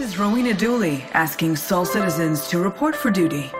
This is Rowena Dooley asking SOL citizens to report for duty.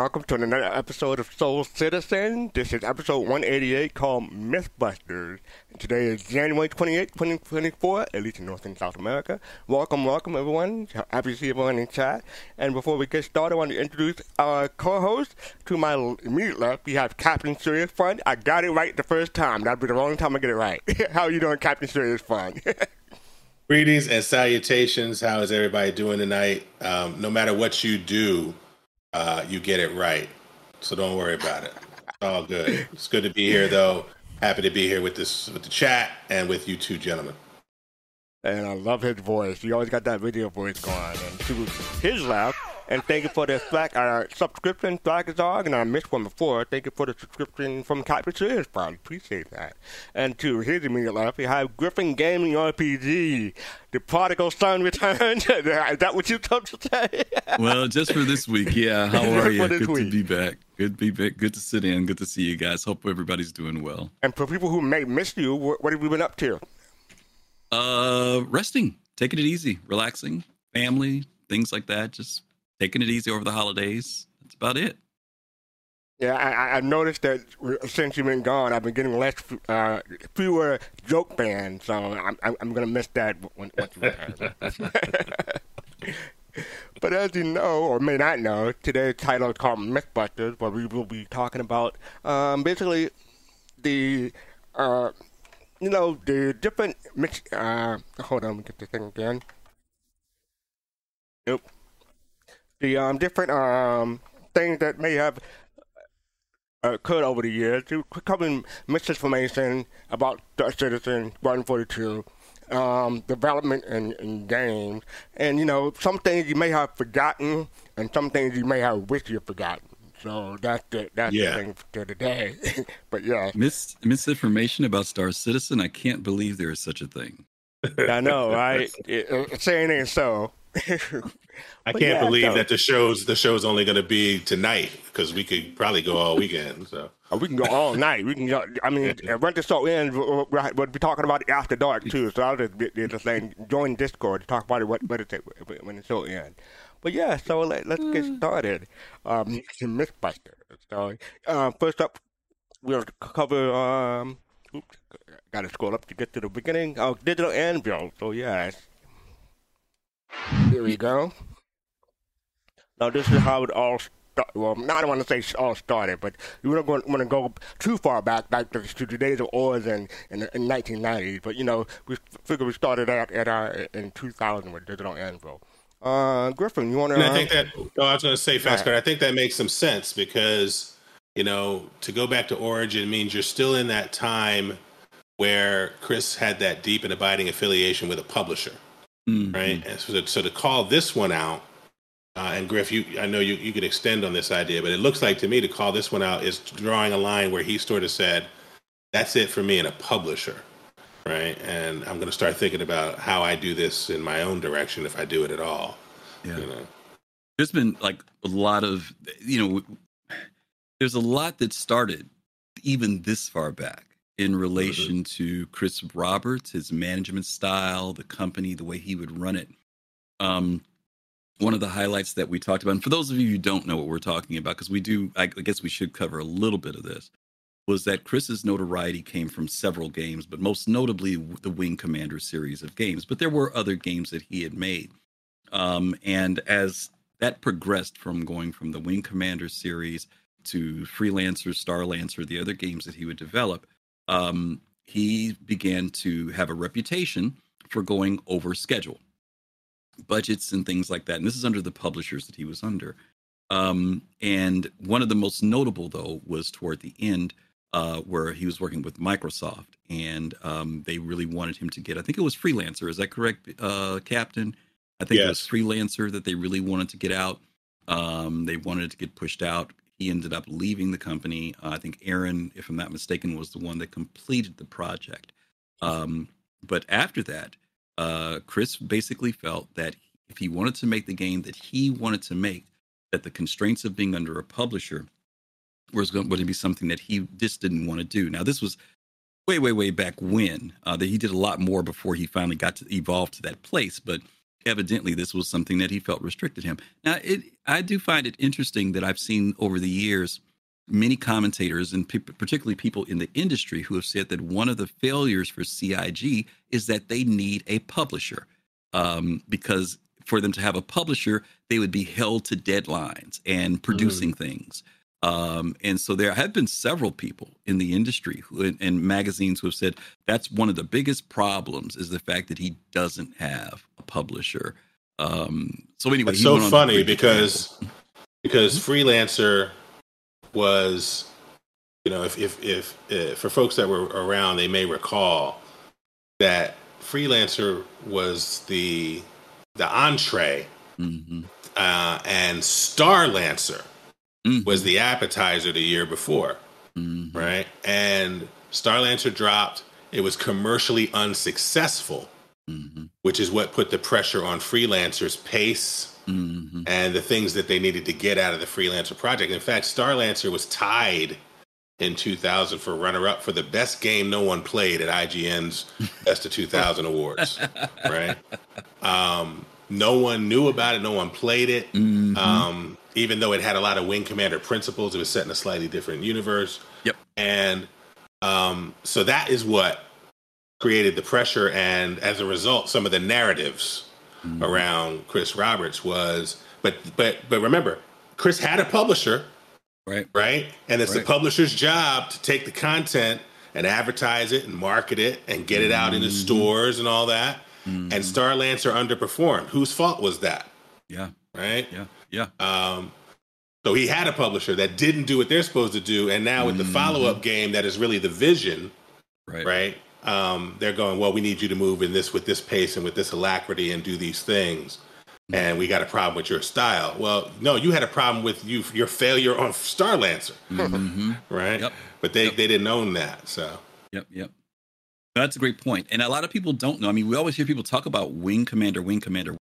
Welcome, to another episode of SOL Citizen. This is episode 188 called Mythbusters. Today is January 28, 2024, at least in North and South America. Welcome, welcome everyone. Happy to see everyone in chat. And before we get started, I want to introduce our co-host. To my immediate left, we have Captain Serious Fun. I got it right the first time. That'd be the only time I get it right. How are you doing, Captain Serious Fun? Greetings and salutations. How is everybody doing tonight? Um, no matter what you do, uh, you get it right. So don't worry about it. It's all good. It's good to be here, though. Happy to be here with this with the chat and with you two gentlemen. And I love his voice. He always got that video voice going. And to his left, and thank you for the Slack uh, subscription, Slack Dog, and I missed one before. Thank you for the subscription from Captain Serious Fun. Appreciate that. And to his immediate left, we have Griffin Gaming RPG. The prodigal son returned. Is that what you come to say? well, just for this week, yeah. How are you? Good week. to be back. Good to be back. Good to sit in. Good to see you guys. Hope everybody's doing well. And for people who may miss you, what, what have you been up to? Uh, resting, taking it easy, relaxing, family, things like that. Just taking it easy over the holidays. That's about it. Yeah, I, I noticed that since you've been gone, I've been getting less, uh, fewer joke bands, so I'm, I'm, I'm gonna miss that once you return. but as you know, or may not know, today's title is called Mythbusters, where we will be talking about um, basically the, uh, you know, the different. Uh, hold on, let me get the thing again. Nope the um, different um, things that may have uh, occurred over the years, covering misinformation about the Citizen, 142, um, development in, in, games, and you know some things you may have forgotten, and some things you may have wished you forgotten. So that's the that's yeah. the thing for today. but yeah, Mis- misinformation about Star Citizen. I can't believe there is such a thing. I know, right? it, it, saying it so. I can't yeah, believe so. that the show's the show's only going to be tonight because we could probably go all weekend. So oh, we can go all night. We can. Go, I mean, rent the show in. we'll, we'll, be talking about it after dark too. So I'll just be, just saying, join Discord to talk about it what, what it when the show ends. But yeah, so let, us get hmm. started. Um, Mythbuster. So uh, first up, we'll cover. Um, oops, got to scroll up to get to the beginning. Oh, digital anvil. So yes. Here we go. Now this is how it all started. Well, I don't want to say all started, but you don't want to go too far back, back to, to the days of Origin in, in, in 1990s. But you know, we figure we started out at our in 2000 with Digital Anvil. Uh, Griffin, you want to? I think that. Oh, I was going to say fast, but I think that makes some sense because you know to go back to Origin means you're still in that time where Chris had that deep and abiding affiliation with a publisher mm-hmm. right? And so, to, so to call this one out, uh, and Griff, you, I know you, you could extend on this idea, but it looks like to me to call this one out is drawing a line where he sort of said, "That's it for me and a publisher." right? And I'm going to start thinking about how I do this in my own direction if I do it at all. Yeah. You know? There's been like a lot of, you know, there's a lot that started even this far back in mm-hmm. relation to Chris Roberts, his management style, the company, the way he would run it. Um, one of the highlights that we talked about, and for those of you who don't know what we're talking about, because we do, I guess we should cover a little bit of this, was that Chris's notoriety came from several games, but most notably the Wing Commander series of games. But there were other games that he had made. Um, and as that progressed from going from the Wing Commander series to Freelancer, Starlancer, the other games that he would develop, um, he began to have a reputation for going over schedule, budgets and things like that. And this is under the publishers that he was under. Um, and one of the most notable, though, was toward the end, uh, where he was working with Microsoft, and um, they really wanted him to get. I think it was freelancer. Is that correct, uh, Captain? I think it was Freelancer that they really wanted to get out. Um, they wanted it to get pushed out. He ended up leaving the company. Uh, I think Erin, if I'm not mistaken, was the one that completed the project. Um, but after that, uh, Chris basically felt that if he wanted to make the game that he wanted to make, that the constraints of being under a publisher was going to be something that he just didn't want to do. Now, this was way, way, way back when. Uh, that he did a lot more before he finally got to evolve to that place. But evidently, this was something that he felt restricted him. Now, it I do find it interesting that I've seen over the years many commentators and pe- particularly people in the industry who have said that one of the failures for CIG is that they need a publisher um, because for them to have a publisher, they would be held to deadlines and producing things. Um, and so there have been several people in the industry who, and, and magazines who have said that's one of the biggest problems is the fact that he doesn't have publisher. Um, so anyway, It's so funny because example. because freelancer was you know if if if, if for folks that were around they may recall that freelancer was the the entree Mhm. uh, and starlancer Mhm. was the appetizer the year before Mhm. right and starlancer dropped it was commercially unsuccessful Mhm. which is what put the pressure on freelancers pace Mhm. and the things that they needed to get out of the freelancer project. In fact, Starlancer was tied in 2000 for runner up for the best game no one played at IGN's Best of 2000 awards, right? Um, no one knew about it, no one played it. Mhm. Um, even though it had a lot of Wing Commander principles, it was set in a slightly different universe. Yep. And um, so that is what created the pressure. And as a result, some of the narratives Mhm. around Chris Roberts was, but but but remember, Chris had a publisher, Right. right? And it's the publisher's job to take the content and advertise it and market it and get it out into Mhm. stores and all that. Mhm. And Starlancer underperformed. Whose fault was that? yeah, Right? yeah, yeah. Um, so he had a publisher that didn't do what they're supposed to do, and now with the Mhm. follow-up game that is really the vision, Right. right? Um, they're going, well, we need you to move in this with this pace and with this alacrity and do these things, and we got a problem with your style. Well, no, you had a problem with you your failure on Starlancer, Mhm. right? Yep. But they Yep. they didn't own that, so Yep, yep. That's a great point. And a lot of people don't know. I mean, we always hear people talk about Wing Commander, Wing Commander.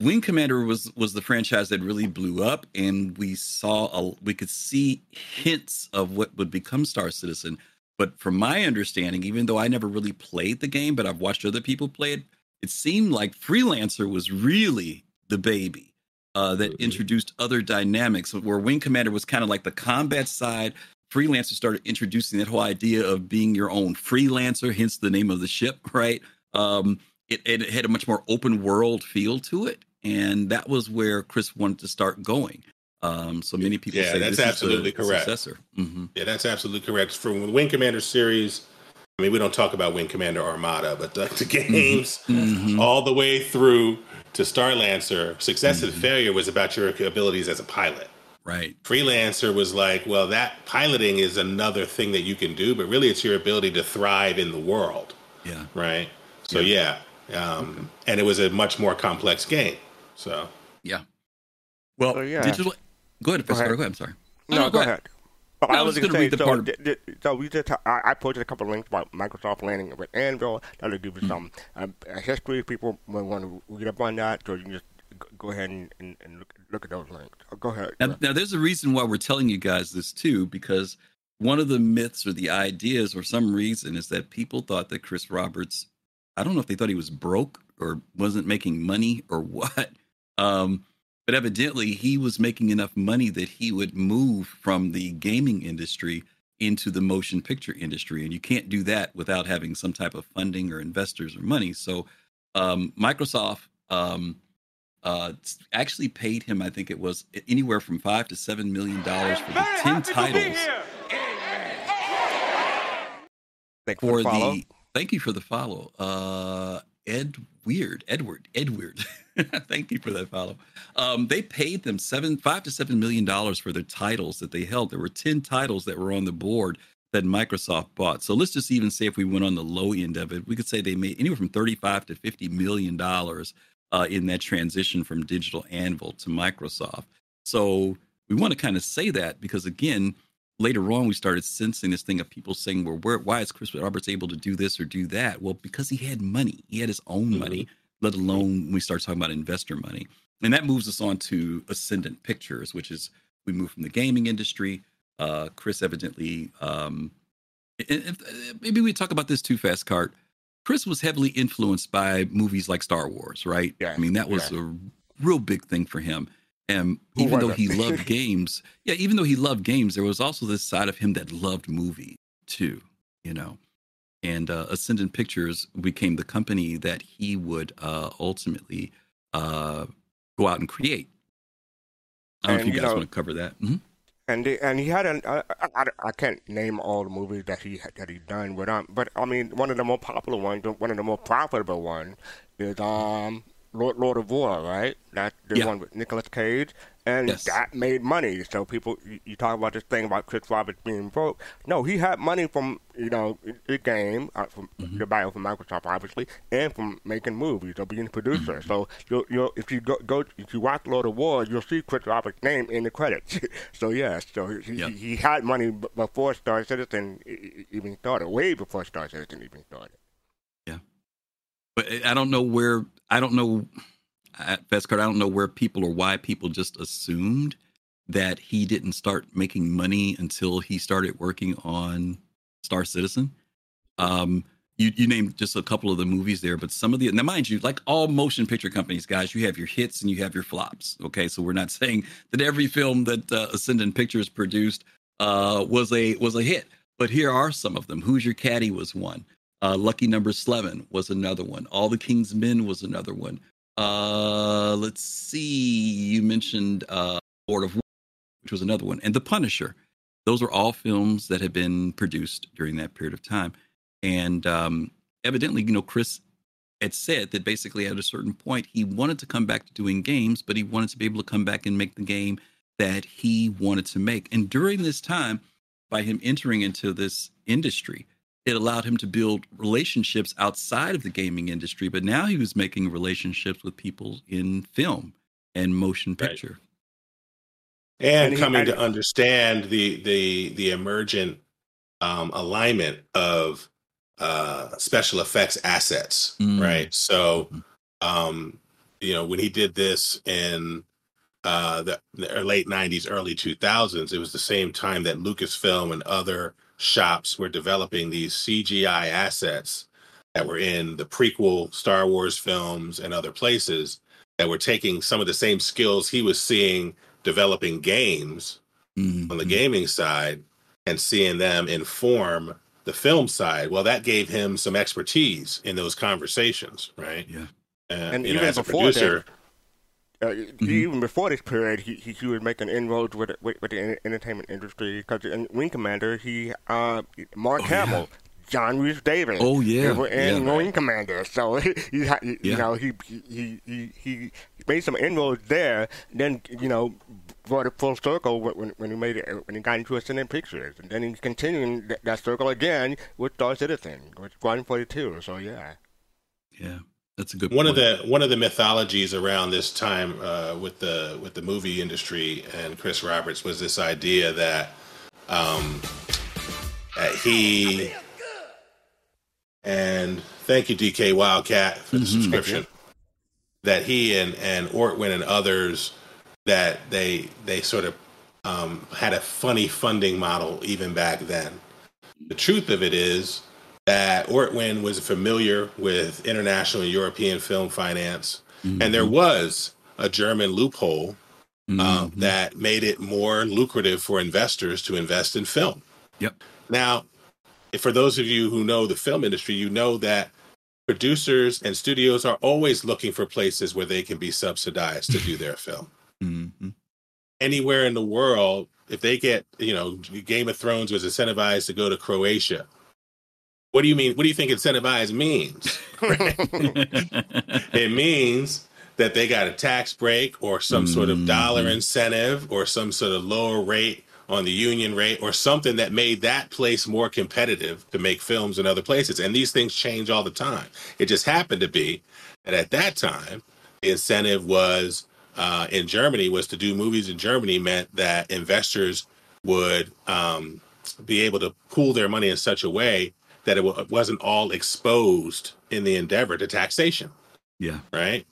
Wing Commander was was the franchise that really blew up, and we saw a, we could see hints of what would become Star Citizen. But from my understanding, even though I never really played the game, but I've watched other people play it, it seemed like Freelancer was really the baby uh, that Mhm. introduced other dynamics. Where Wing Commander was kind of like the combat side, freelancer started introducing that whole idea of being your own freelancer, hence the name of the ship, right? Um, it, it had a much more open world feel to it. And that was where Chris wanted to start going. Um, so many people Yeah, say that's this absolutely is the correct. successor. hmm yeah, that's absolutely correct. From the Wing Commander series, I mean, we don't talk about Wing Commander Armada, but the, the games Mhm. all the way through to Starlancer, success and Mhm. failure was about your abilities as a pilot. Right. Freelancer was like, well, that piloting is another thing that you can do, but really it's your ability to thrive in the world, Yeah. right? So yeah, um, and it was a much more complex game. So Yeah. Well, So, yeah. digital. Go ahead, Go Professor. ahead. Go ahead. I'm sorry. No, go ahead. Oh, No, I I was was gonna going read the say, part so, of- di- di- so we just, I, I posted a couple of links about Microsoft landing with Anvil. That'll give Mm-hmm. you some um, history. People might want to read up on that, so you can just go ahead and, and, and look, look at those links. Oh, go ahead. Now, now, there's a reason why we're telling you guys this too, because one of the myths or the ideas, or some reason, is that people thought that Chris Roberts, I don't know if they thought he was broke or wasn't making money or what, um, but evidently he was making enough money that he would move from the gaming industry into the motion picture industry, and you can't do that without having some type of funding or investors or money. So, um, Microsoft. Um, uh, actually paid him, I think it was anywhere from five to seven million dollars for the ten titles Thanks for the follow. the. Thank you for the follow, uh, Ed Weird, Edward, Edward. thank you for that follow. Um, they paid them seven, five to seven million dollars for their titles that they held. There were ten titles that were on the board that Microsoft bought. So let's just even say if we went on the low end of it, we could say they made anywhere from thirty-five to fifty million dollars uh, in that transition from Digital Anvil to Microsoft. So we want to kind of say that because again, later on we started sensing this thing of people saying, "Well, where, why is Chris Roberts able to do this or do that?" Well, because he had money. He had his own mm-hmm. money. Let alone when we start talking about investor money, and that moves us on to Ascendant Pictures, which is we move from the gaming industry. Uh, Chris evidently, um, maybe we talk about this too fast, Cart. Chris was heavily influenced by movies like Star Wars, right? Yeah. I mean, that was yeah. a real big thing for him. And even though he loved games, yeah, even though he loved games, there was also this side of him that loved movie too, you know. And uh, Ascendant Pictures became the company that he would uh, ultimately uh, go out and create. I don't and, know if you, you guys know, want to cover that. Mm-hmm. And the, and he had an I, I, I, can't name all the movies that he that he done, but um, but I mean one of the more popular ones, one of the more profitable ones is um Lord, Lord of War, right? That the yeah. one with Nicolas Cage, and yes. that made money. So people, you, you, talk about this thing about Chris Roberts being broke. No, he had money from you know the game, uh, from mm-hmm. the battle from Microsoft, obviously, and from making movies or being a producer. Mm-hmm. So you'll, you if you go, go if you watch Lord of War, you'll see Chris Roberts' name in the credits. so yes, so he, yep. he, he, had money before Star Citizen even started, way before Star Citizen even started. But I don't know where I don't know at Fastcart, I don't know where people or why people just assumed that he didn't start making money until he started working on Star Citizen. Um, you, you named just a couple of the movies there, but some of the now mind you, like all motion picture companies, guys, you have your hits and you have your flops. Okay, so we're not saying that every film that uh, Ascendant Pictures produced uh, was a was a hit, but here are some of them. Who's Your Caddy was one. Uh, Lucky Number Slevin was another one. All the King's Men was another one. Uh, let's see. You mentioned uh, Lord of War, which was another one, and The Punisher. Those are all films that have been produced during that period of time. And um, evidently, you know, Chris had said that basically at a certain point he wanted to come back to doing games, but he wanted to be able to come back and make the game that he wanted to make. And during this time, by him entering into this industry, it allowed him to build relationships outside of the gaming industry, but now he was making relationships with people in film and motion picture. Right. And, and, coming he, I, to understand the the the emergent um, alignment of uh, special effects assets, mm. right? So, mm-hmm. um, you know, when he did this in uh, the, the late '90s, early 2000s, it was the same time that Lucasfilm and other shops were developing these CGI assets that were in the prequel Star Wars films and other places that were taking some of the same skills he was seeing developing games mm-hmm. on the gaming side and seeing them inform the film side. Well, that gave him some expertise in those conversations, right? Yeah. And, and even know, before producer, that, uh, mm-hmm. Even before this period, he, he, he was making inroads with with, with the entertainment industry because in Wing Commander, he uh, Mark oh, Hamill. Yeah. John Rhys-Davies. Oh yeah, and yeah. Wing Commander. So he, he, you know he, he he he made some inroads there. Then you know brought it full circle when when he made it when he got into Ascendant Pictures, and then he's continuing that, that circle again with Star Citizen, with Squadron Forty Two. So yeah. Yeah. That's a good. One point. of the one of the mythologies around this time uh, with the with the movie industry and Chris Roberts was this idea that um, that he and thank you DK Wildcat for the mm-hmm. subscription. That he and and Ortwin and others that they they sort of um, had a funny funding model even back then. The truth of it is that Ortwin was familiar with international and European film finance, mm-hmm. and there was a German loophole uh, mm-hmm. that made it more lucrative for investors to invest in film. Yep. Now, for those of you who know the film industry, you know that producers and studios are always looking for places where they can be subsidized to do their film. Mm-hmm. Anywhere in the world, if they get, you know, Game of Thrones was incentivized to go to Croatia what do you mean? What do you think incentivize means? it means that they got a tax break or some mm-hmm. sort of dollar mm-hmm. incentive or some sort of lower rate on the union rate or something that made that place more competitive to make films in other places. And these things change all the time. It just happened to be that at that time, the incentive was uh, in Germany was to do movies in Germany meant that investors would um, be able to pool their money in such a way that it w- wasn't all exposed in the endeavor to taxation. Yeah. Right.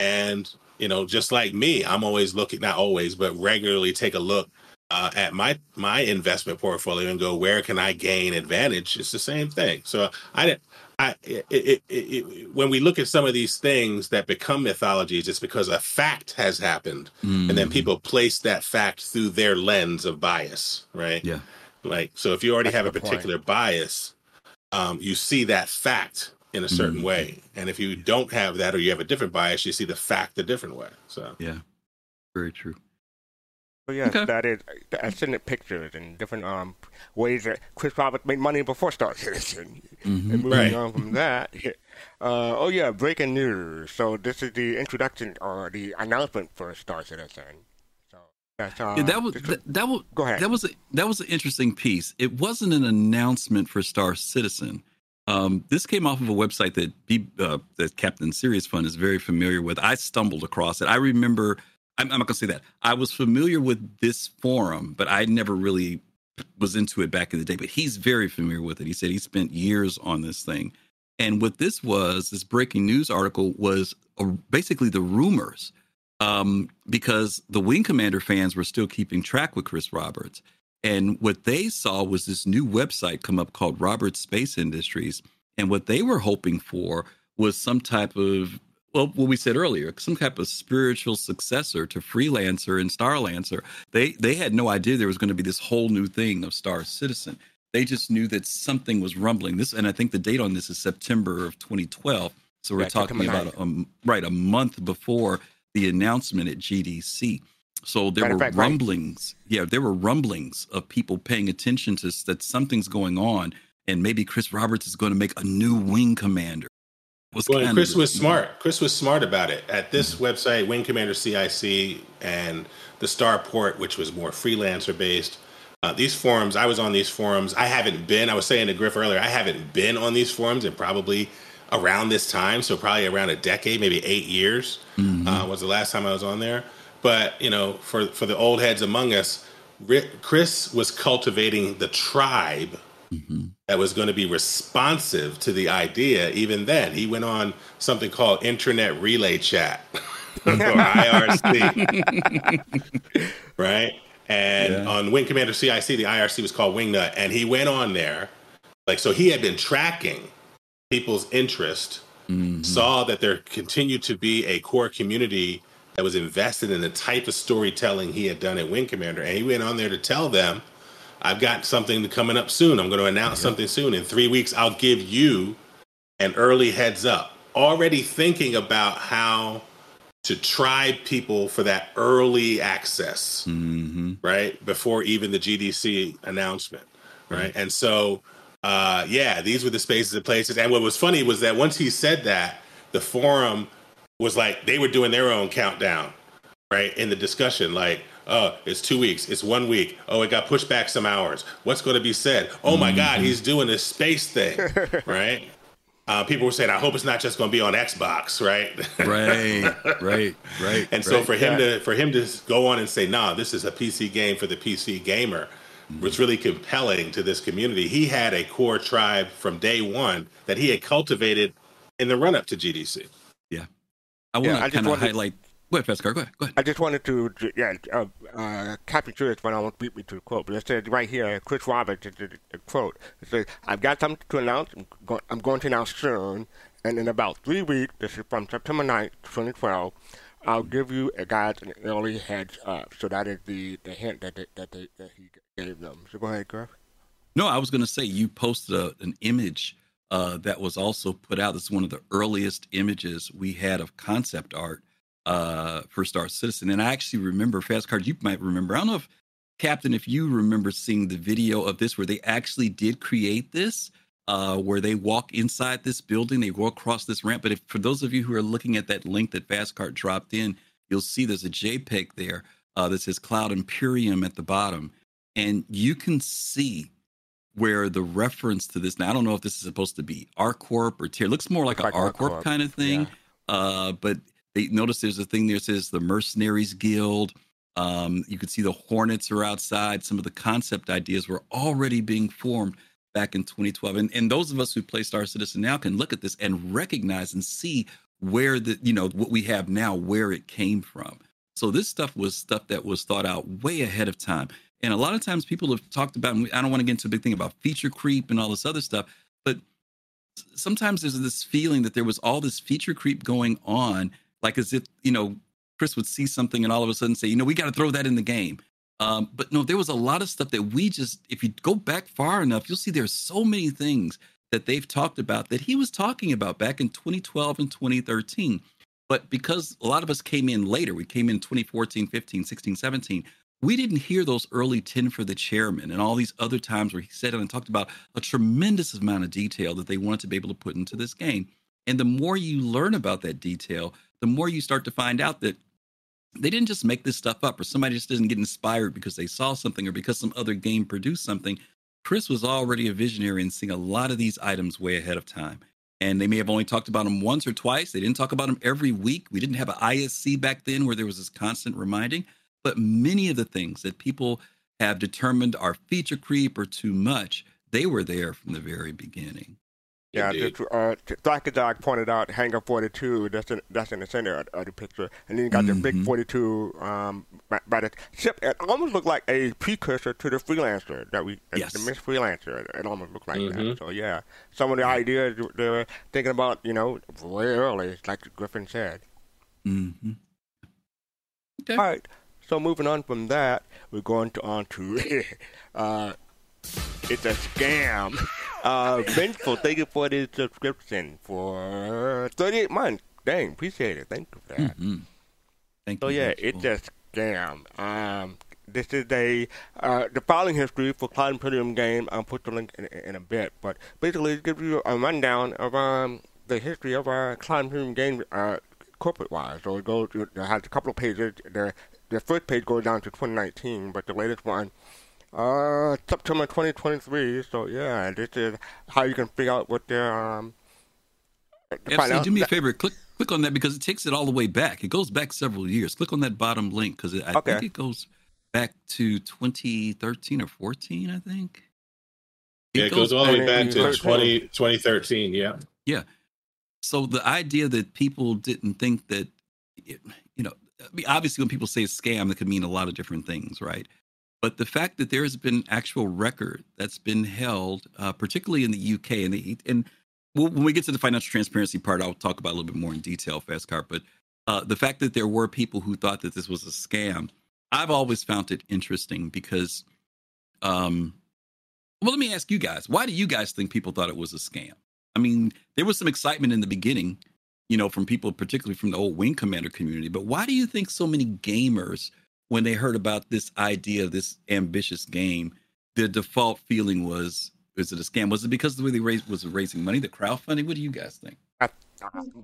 And, you know, just like me, I'm always looking, not always, but regularly take a look uh, at my my investment portfolio and go, where can I gain advantage? It's the same thing. So I didn't. I, it, it, it, when we look at some of these things that become mythologies, it's because a fact has happened, mm. and then mm. people place that fact through their lens of bias, right? Yeah. Like so, if you already That's have a particular point. bias, um, you see that fact in a certain mm. way, and if you don't have that or you have a different bias, you see the fact a different way. So yeah, very true. But yes, okay. that is. I've seen it pictures in different um ways that Chris Roberts made money before Star Citizen. Mm-hmm. And moving right. on from that, uh, oh yeah, breaking news. So this is the introduction or the announcement for Star Citizen. So uh, yeah, that was that, that was go ahead. That was a, that was an interesting piece. It wasn't an announcement for Star Citizen. Um, this came off of a website that B, uh, that Captain Serious Fun is very familiar with. I stumbled across it. I remember I'm, I'm not going to say that. I was familiar with this forum, but I never really was into it back in the day. But he's very familiar with it. He said he spent years on this thing. And what this was, this breaking news article was a, basically the rumors um, because the Wing Commander fans were still keeping track with Chris Roberts. And what they saw was this new website come up called Roberts Space Industries. And what they were hoping for was some type of well, what we said earlier, some type of spiritual successor to Freelancer and Starlancer. They they had no idea there was going to be this whole new thing of Star Citizen. They just knew that something was rumbling. This, and I think the date on this is September of 2012. So we're yeah, talking about a, a, right a month before the announcement at GDC. So there were fact, rumblings. Right. Yeah, there were rumblings of people paying attention to that something's going on, and maybe Chris Roberts is going to make a new wing commander was well, Chris was smart. Chris was smart about it. At this mm-hmm. website, Wing Commander CIC and the Starport, which was more freelancer based, uh, these forums, I was on these forums. I haven't been, I was saying to Griff earlier, I haven't been on these forums in probably around this time. So probably around a decade, maybe eight years mm-hmm. uh, was the last time I was on there. But, you know, for, for the old heads among us, Chris was cultivating the tribe mm-hmm. that was going to be responsive to the idea. Even then, he went on something called Internet Relay Chat or IRC, right? And yeah. on Wing Commander CIC, the IRC was called Wingnut, and he went on there, like so. He had been tracking people's interest, mm-hmm. saw that there continued to be a core community that was invested in the type of storytelling he had done at Wing Commander, and he went on there to tell them I've got something coming up soon. I'm going to announce something soon. In three weeks, I'll give you an early heads up. Already thinking about how to try people for that early access, mm-hmm. right? Before even the GDC announcement, right? Mm-hmm. And so, uh, yeah, these were the spaces and places. And what was funny was that once he said that, the forum was like, they were doing their own countdown, right? In the discussion, like, Oh, it's two weeks. It's one week. Oh, it got pushed back some hours. What's going to be said? Oh my mm-hmm. God, he's doing this space thing, right? Uh, people were saying, I hope it's not just going to be on Xbox, right? right, right, right. And so for him yeah. to for him to go on and say, "Nah, this is a PC game for the PC gamer,". Was really compelling to this community. He had a core tribe from day one that he had cultivated in the run up to GDC. Yeah, I want to kind of highlight Go ahead, Pascal. Go ahead. Go ahead. I just wanted to, yeah, uh, uh, Captain Curious, but I won't beat me to the quote. But it says right here, Chris Roberts, the, the, the quote. It says, I've got something to announce. I'm, go- I'm going to announce soon. And in about three weeks, this is from September 9th, 2012, I'll give you a guys an early heads up. So that is the, the hint that, they, that, they, that he gave them. So go ahead. No, I was going to say you posted a, an image uh, that was also put out. This is one of the earliest images we had of concept art uh, for Star Citizen. And I actually remember Fast Cart, you might remember. I don't know if Captain, if you remember seeing the video of this where they actually did create this, uh, where they walk inside this building, they go across this ramp. But if for those of you who are looking at that link that Fast Cart dropped in, you'll see there's a JPEG there uh, that says Cloud Imperium at the bottom. And you can see where the reference to this now, I don't know if this is supposed to be ArcCorp or Tier, looks more like, an ArcCorp, ArcCorp kind of thing. Yeah. Uh, but They notice there's a thing there that says the Mercenaries Guild. Um, you can see the Hornets are outside. Some of the concept ideas were already being formed back in 2012. And, and those of us who play Star Citizen now can look at this and recognize and see where the, you know, what we have now, where it came from. So this stuff was stuff that was thought out way ahead of time. And a lot of times people have talked about, and I don't want to get into a big thing about feature creep and all this other stuff, but sometimes there's this feeling that there was all this feature creep going on, like as if, you know, Chris would see something and all of a sudden say, you know, we got to throw that in the game. Um, but no, there was a lot of stuff that we just, if you go back far enough, you'll see there's so many things that they've talked about that he was talking about back in 2012 and 2013. But because a lot of us came in later, we came in 2014, 15, 16, 17, we didn't hear those early 10 for the chairman and all these other times where he said and talked about a tremendous amount of detail that they wanted to be able to put into this game. And the more you learn about that detail, the more you start to find out that they didn't just make this stuff up or somebody just didn't get inspired because they saw something or because some other game produced something. Chris was already a visionary and seeing a lot of these items way ahead of time. And they may have only talked about them once or twice. They didn't talk about them every week. We didn't have an ISC back then where there was this constant reminding. But many of the things that people have determined are feature creep or too much, they were there from the very beginning. Yeah, just, uh, Dog pointed out Hangar 42. That's in, that's in the center of, of the picture, and then you got mm-hmm. the big mm-hmm. 42 um, by, by, the ship. It almost looked like a precursor to the freelancer that we, yes. the MIS Freelancer. It almost looked like mm-hmm. that. So yeah, some of the ideas they were thinking about, you know, way early, like Griffin said. Mm-hmm. Okay. All right. So moving on from that, we're going to on to uh, it's a scam. Uh, Vengeful, thank you for the subscription for 38 months. Dang, appreciate it. Thank you for that. Mm-hmm. Thank so, you. yeah, it's a scam. Um, this is a uh, the filing history for Cloud Imperium game. I'll put the link in, in, a bit, but basically it gives you a rundown of um, the history of our Cloud Imperium game uh, corporate wise. So it goes, it has a couple of pages. The the first page goes down to 2019, but the latest one uh, September 2023. So yeah, this is how you can figure out what their um. FC, do me a favor. Click click on that because it takes it all the way back. It goes back several years. Click on that bottom link because I okay. think it goes back to 2013 or 14. I think. It yeah, it goes, goes all the way back to 20, 2013. Yeah. Yeah. So the idea that people didn't think that, obviously when people say scam, that could mean a lot of different things, right? But the fact that there has been actual record that's been held, uh, particularly in the UK, and the, and when we get to the financial transparency part, I'll talk about a little bit more in detail, fast car. But uh, the fact that there were people who thought that this was a scam, I've always found it interesting because, um, well, let me ask you guys, why do you guys think people thought it was a scam? I mean, there was some excitement in the beginning, you know, from people, particularly from the old Wing Commander community. But why do you think so many gamers when they heard about this idea of this ambitious game, their default feeling was, is it a scam? Was it because the way they raised was raising money, the crowdfunding? What do you guys think? I,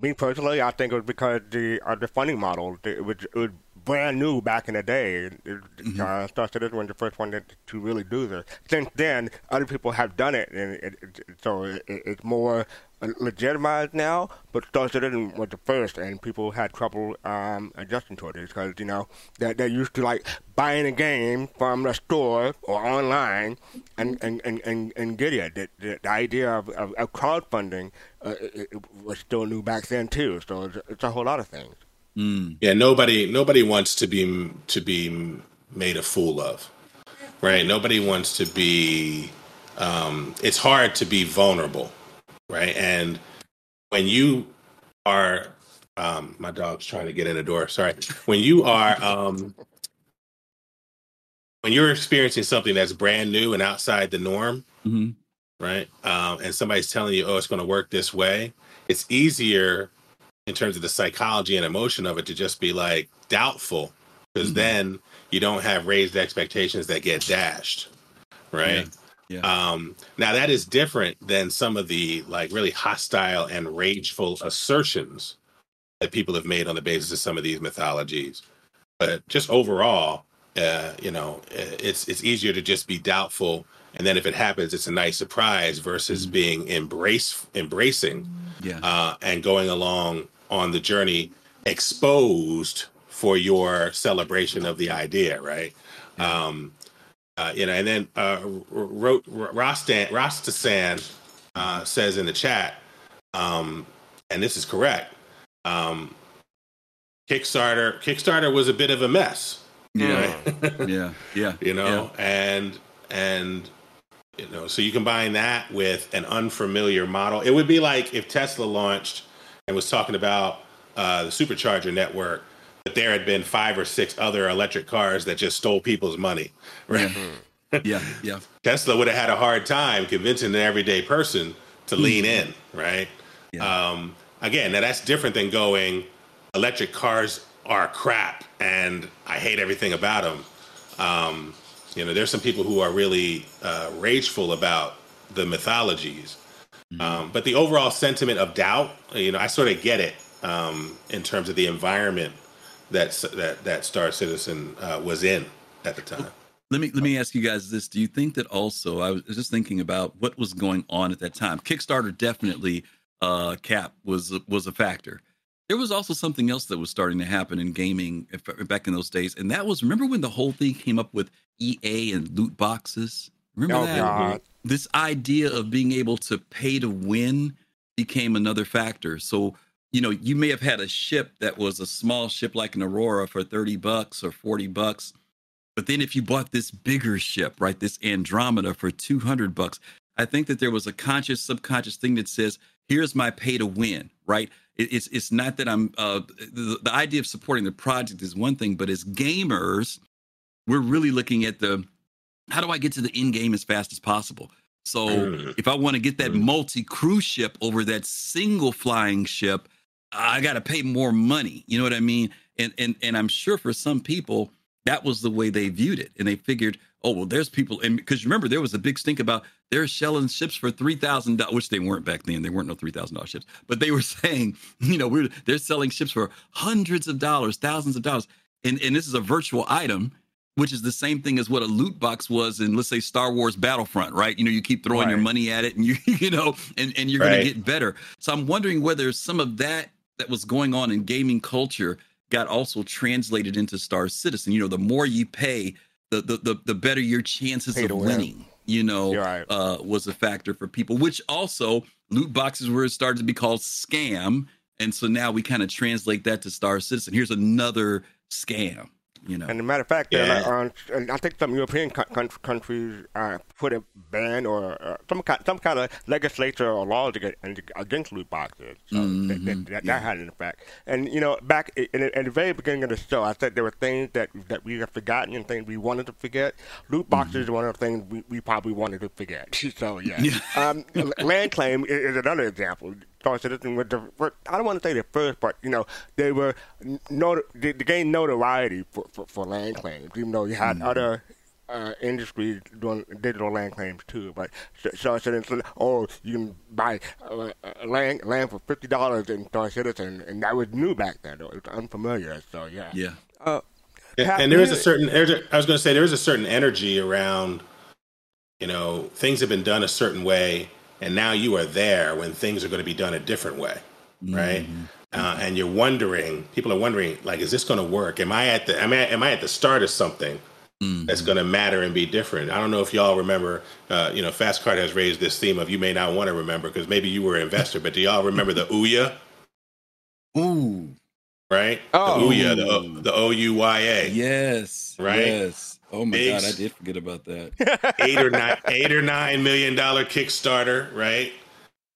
me personally, I think it was because the uh, the funding model it was, it was brand new back in the day. It, mm-hmm. uh, Star Citizen was the first one to, to really do this. Since then, other people have done it, and it, it, so it's more legitimized now, but Star Citizen was the first, and people had trouble um, adjusting to it because you know they're, they're used to like buying a game from the store or online and and, and, and, and get it. The, the, the idea of, of, of crowdfunding uh, it, it was still new back then too, so it's, it's a whole lot of things. Mm. Yeah, nobody nobody wants to be to be made a fool of, right? Nobody wants to be. Um, it's hard to be vulnerable right? And when you are, um, my dog's trying to get in the door. Sorry. When you are, um, when you're experiencing something that's brand new and outside the norm, mm-hmm. right? Um, and somebody's telling you, "Oh, it's going to work this way," it's easier in terms of the psychology and emotion of it to just be like doubtful, because mm-hmm. then you don't have raised expectations that get dashed, right? Yeah. Yeah. Um, now that is different than some of the like really hostile and rageful assertions that people have made on the basis of some of these mythologies. But just overall, uh, you know, it's it's easier to just be doubtful, and then if it happens, it's a nice surprise versus mm being embrace embracing, yeah, uh, and going along on the journey exposed for your celebration of the idea, right? Um, uh, you know, and then uh, wrote Rostan Rostasan uh, says in the chat, um, and this is correct. Um, Kickstarter Kickstarter was a bit of a mess. Yeah, right? yeah, yeah. You know, yeah. and and you know, so you combine that with an unfamiliar model. It would be like if Tesla launched and was talking about uh, the supercharger network, but there had been five or six other electric cars that just stole people's money. Right? Yeah, yeah. yeah. Tesla would have had a hard time convincing the everyday person to lean in, right? Yeah. Um, again, now that's different than going electric cars are crap and I hate everything about them. Um, you know, there's some people who are really uh, rageful about the mythologies. Mm-hmm. Um, but the overall sentiment of doubt, you know, I sort of get it um, in terms of the environment that that that Star Citizen uh, was in at the time. Let me let me ask you guys this: Do you think that also? I was just thinking about what was going on at that time. Kickstarter definitely, uh, Cap was was a factor. There was also something else that was starting to happen in gaming back in those days, and that was remember when the whole thing came up with EA and loot boxes. Remember oh, that? God. This idea of being able to pay to win became another factor. So you know, you may have had a ship that was a small ship like an Aurora for 30 bucks or 40 bucks. But then if you bought this bigger ship, right, this Andromeda for 200 bucks, I think that there was a conscious, subconscious thing that says, here's my pay to win, right? it's it's not that I'm uh, the, the idea of supporting the project is one thing, but as gamers, we're really looking at the how do I get to the end game as fast as possible? So mm. if I want to get that mm. multi cruise ship over that single flying ship, I got to pay more money. You know what I mean? And and and I'm sure for some people that was the way they viewed it, and they figured, oh well, there's people, and because remember there was a big stink about they're selling ships for three thousand dollars, which they weren't back then. They weren't no three thousand dollars ships, but they were saying, you know, we're they're selling ships for hundreds of dollars, thousands of dollars, and and this is a virtual item which is the same thing as what a loot box was in let's say Star Wars Battlefront, right? You know, you keep throwing right. your money at it and you you know and and you're right. going to get better. So I'm wondering whether some of that that was going on in gaming culture got also translated into Star Citizen. You know, the more you pay, the the the, the better your chances of winning. Win. You know, right. uh, was a factor for people. Which also loot boxes were started to be called scam, and so now we kind of translate that to Star Citizen. Here's another scam. You know. And a matter of fact, yeah. uh, I think some European co- countries uh, put a ban or uh, some kind, some kind of legislature or law against loot boxes. So mm-hmm. that, that, that, yeah. had an effect. And you know, back in, in, the very beginning of the show, I said there were things that that we have forgotten and things we wanted to forget. Loot boxes mm-hmm. is one of the things we, we probably wanted to forget. so yeah, yeah. um, land claim is, is another example. Star Citizen with the I don't want to say the first, but you know they were not they, they gained notoriety for, for, for, land claims, even though you had mm-hmm. other uh, industries doing digital land claims too. But Star Citizen, oh, you can buy uh, land land for fifty dollars in Star Citizen, and that was new back then. It was unfamiliar, so yeah. Yeah. Uh, and there is a certain. I was going to say there is a certain energy around. You know, things have been done a certain way and now you are there when things are going to be done a different way right? Mm-hmm. uh, and you're wondering people are wondering like is this going to work? Am i at the am I, am I at the start of something mm-hmm. that's going to matter and be different? I don't know if y'all remember uh, you know fast cart has raised this theme of you may not want to remember because maybe you were an investor but do y'all remember the ouya? Ooh. Right? Oh. the ouya the, the o-u-y-a yes right? yes Oh my god, I did forget about that. eight or nine, eight or nine million dollar Kickstarter, right?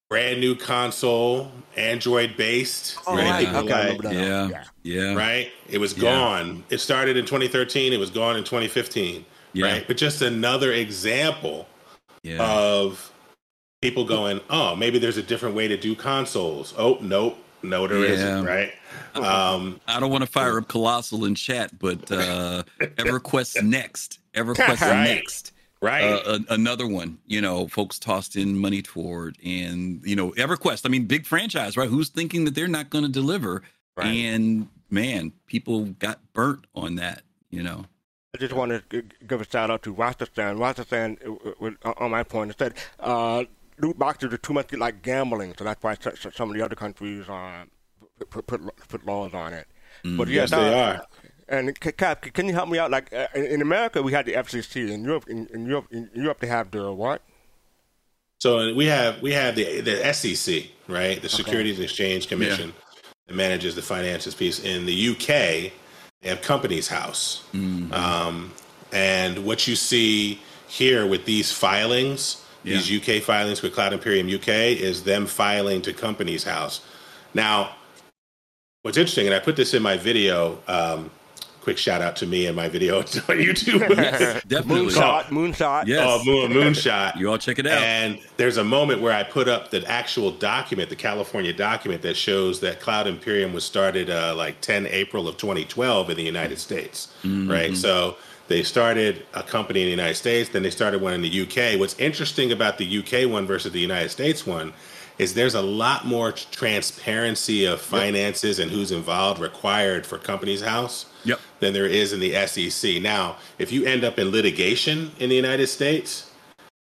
Brand new console, Android based. Oh, right. Okay. Like, yeah. yeah. yeah, Right. It was yeah. gone. It started in 2013. It was gone in 2015. Yeah. Right. But just another example yeah. of people going, oh, maybe there's a different way to do consoles. Oh, nope. No, there yeah. not right? Um, I don't want to fire up Colossal in chat, but uh, EverQuest Next. EverQuest right. Next. Right. Uh, a, another one, you know, folks tossed in money toward. And, you know, EverQuest, I mean, big franchise, right? Who's thinking that they're not going to deliver? Right. And, man, people got burnt on that, you know. I just want to give a shout out to Rostastan. Rostastan, uh, uh, on my point, said uh, loot boxes are too much like gambling, so that's why some of the other countries uh, put put, put laws on it. Mm, but yeah, yes, they are. And Cap, can you help me out? Like uh, in, in America, we had the FCC. In Europe, in, in Europe, in Europe, they have the what? So we have we have the the SEC, right? The Securities Exchange Commission Yeah. that manages the finances piece. In the UK, they have Companies House, Mm-hmm. um, and what you see here with these filings, Yeah. these UK filings with Cloud Imperium UK, is them filing to Companies House. Now, what's interesting, and I put this in my video. Um, quick shout out to me and my video on YouTube. Definitely. Moonshot, moonshot. Yes. oh, moon, moonshot. You all check it out. And there's a moment where I put up the actual document, the California document that shows that Cloud Imperium was started uh, like 10 April of 2012 in the United States, right? So they started a company in the United States, then they started one in the UK. What's interesting about the UK one versus the United States one is there's a lot more transparency of finances and who's involved required for Companies House Yep. than there is in the SEC. Now, if you end up in litigation in the United States,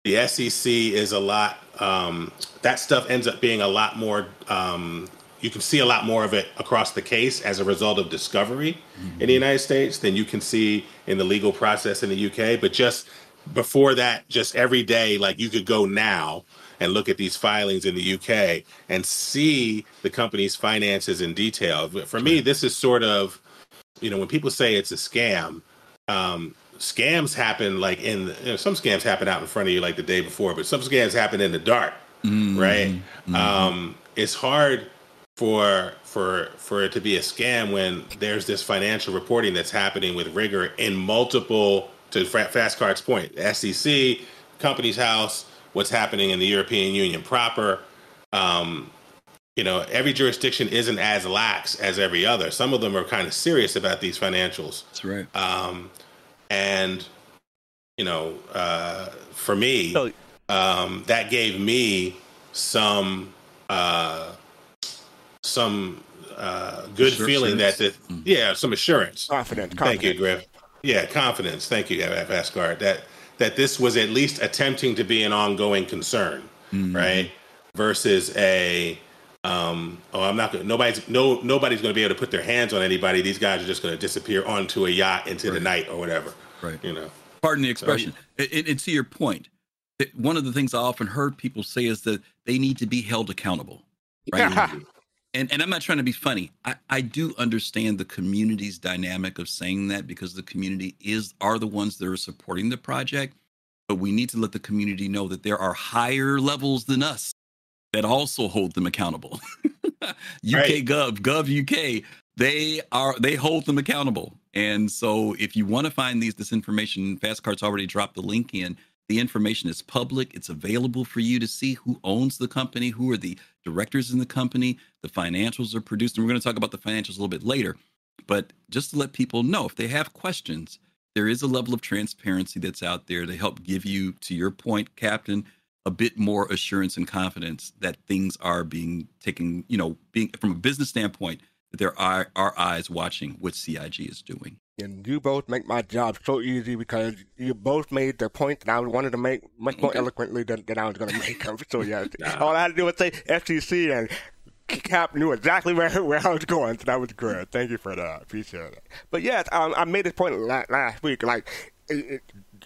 the SEC is a lot. Um, that stuff ends up being a lot more. Um, you can see a lot more of it across the case as a result of discovery in the United States than you can see in the legal process in the UK. But just before that, just every day, like you could go now and look at these filings in the UK and see the company's finances in detail. For me, this is sort of you know, when people say it's a scam, um, scams happen like in the, you know, some scams happen out in front of you like the day before, but some scams happen in the dark, right? Um, it's hard for for for it to be a scam when there's this financial reporting that's happening with rigor in multiple to Fast Cart's point, the SEC, Companies House, what's happening in the European Union proper. Um, you know, every jurisdiction isn't as lax as every other. Some of them are kind of serious about these financials. That's right. Um, and, you know, uh, for me, um, that gave me some, uh, some uh, good Assur- feeling that, the, assurance? yeah, some assurance. Confidence, Thank you. Griff. Yeah, confidence. Thank you, Asgard. That that this was at least attempting to be an ongoing concern, right? Versus a um, oh, I'm not gonna nobody's no nobody's gonna be able to put their hands on anybody. These guys are just gonna disappear onto a yacht into the night or whatever. Right. You know. Pardon the expression. And, and- and to your one of the things I often heard people say is that they need to be held accountable. Right. and and I'm not trying to be funny. I, I do understand the community's dynamic of saying that because the community is are the ones that are supporting the project. But we need to let the community know that there are higher levels than us that also hold them accountable. UK Right. Gov, Gov UK, they are they hold them accountable. And so if you want to find these this information, Fastcart's already dropped the link in. The information is public. It's available for you to see who owns the company, who are the directors in the company, the financials are produced. And we're going to talk about the financials a little bit later. But just to let people know, if they have questions, there is a level of transparency that's out there to help give you, to your point, Captain, a bit more assurance and confidence that things are being taken, you know, being from a business standpoint, that there are, are eyes watching what CIG is doing. And you both make my job so easy because you both made the point that I wanted to make much more eloquently than, than I was going to make them. So, yeah, all I had to do was say FCC and Cap knew exactly where, where I was going. So that was good. Thank you for that. Appreciate it. But, yes, um, I made this point la- last week. Like, it, it,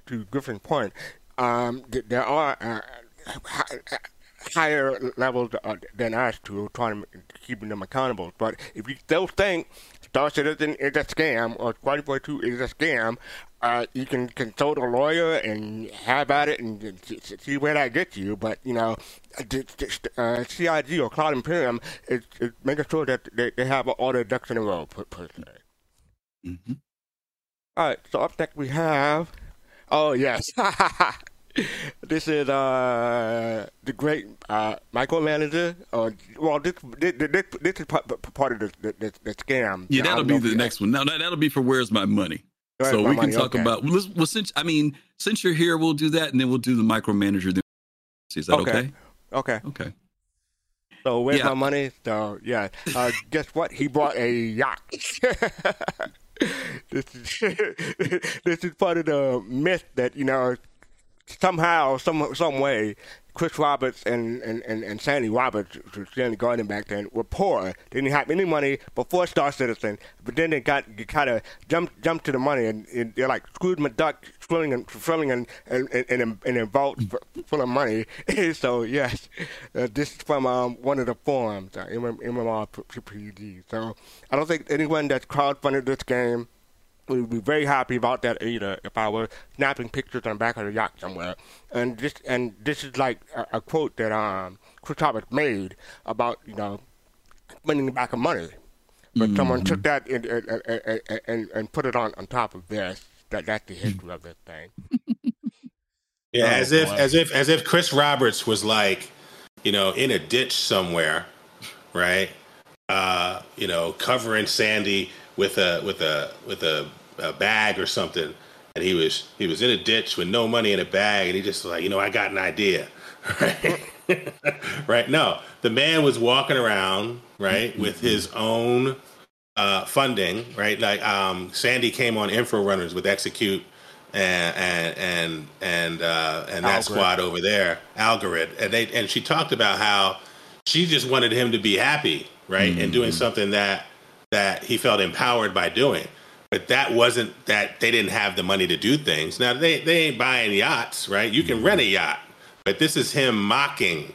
to Griffin's point, um, th- there are uh, higher levels uh, than us to trying to keeping them accountable. But if you still think Star Citizen is a scam or Squad 42 is a scam, uh, you can consult a lawyer and have at it and see where that gets you. But you know, the- the- uh, CIG or Cloud Imperium is, is making sure that they, they have all their ducks in a row per, per se. hmm All right, so up next we have. Oh yes, this is uh the great uh micromanager. Or well, this this this, this is part, part of the the, the, scam. Yeah, that'll be the next one. Now that, that'll be for where's my money. Where's so My we can Money, talk okay. about. Well, well, since I mean, since you're here, we'll do that, and then we'll do the micromanager. Then is that Okay. okay? Okay, Okay. so where's Yeah. my money? So yeah, uh, guess what? He bought a yacht. this is this is part of the myth that you know somehow, some some way, Chris Roberts and, and, and, and Sandy Roberts, Sandy Gardiner back then, were poor. They didn't have any money before Star Citizen, but then they got kind of jumped jumped to the money, and, and they're like Scrooge McDuck swimming and swimming in in, in, in, in a vault full of money. so yes, uh, this is from um, one of the forums, uh, MMORPG. So I don't think anyone that's crowdfunded this game would be very happy about that either if I were snapping pictures on the back of the yacht somewhere. And this and this is like a, a quote that um Chris Roberts made about you know spending the back of money, but mm-hmm. someone took that and, and, and, and put it on on top of this. That that's the history of this thing. yeah, oh, as if as if as if Chris Roberts was like, you know, in a ditch somewhere, right? Uh, you know, covering Sandy with a with a with a, a bag or something, and he was he was in a ditch with no money in a bag, and he just was like, you know, I got an idea, right? right? No, the man was walking around, right, mm-hmm. with his own uh, funding, right? Like um, Sandy came on Info Runners with Execute and and and and uh, and that squad over there, Algorithm, and they and she talked about how she just wanted him to be happy, right, mm-hmm. and doing something that that he felt empowered by doing. But that wasn't that they didn't have the money to do things. Now they they ain't buying yachts, right? You can rent a yacht, but this is him mocking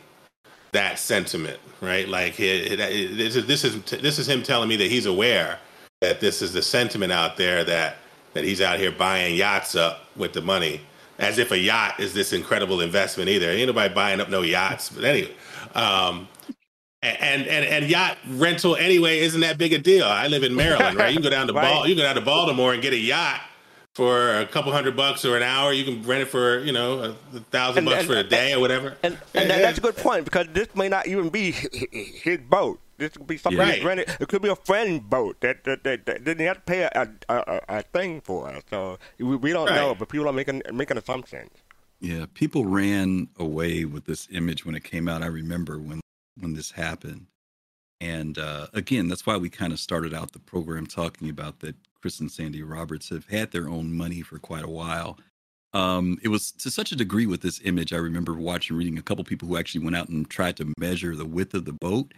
that sentiment, right? Like this is this is this is him telling me that he's aware that this is the sentiment out there that that he's out here buying yachts up with the money, as if a yacht is this incredible investment either. Ain't nobody buying up no yachts, but anyway. Um, and, and and yacht rental anyway isn't that big a deal. I live in Maryland, right? You can go down to right. Bal- you can go down to Baltimore and get a yacht for a couple hundred bucks or an hour. You can rent it for you know a thousand bucks and, for a day or whatever. And, and yeah. that's a good point because this may not even be his boat. This could be something yeah. right. rented. It could be a friend boat that that, that, that didn't have to pay a, a, a, a thing for. So we, we don't right. know, but people are making making assumptions. Yeah, people ran away with this image when it came out. I remember when when this happened. And uh, again, that's why we kind of started out the program talking about that Chris and Sandy Roberts have had their own money for quite a while. Um, it was to such a degree with this image. I remember watching, reading a couple people who actually went out and tried to measure the width of the boat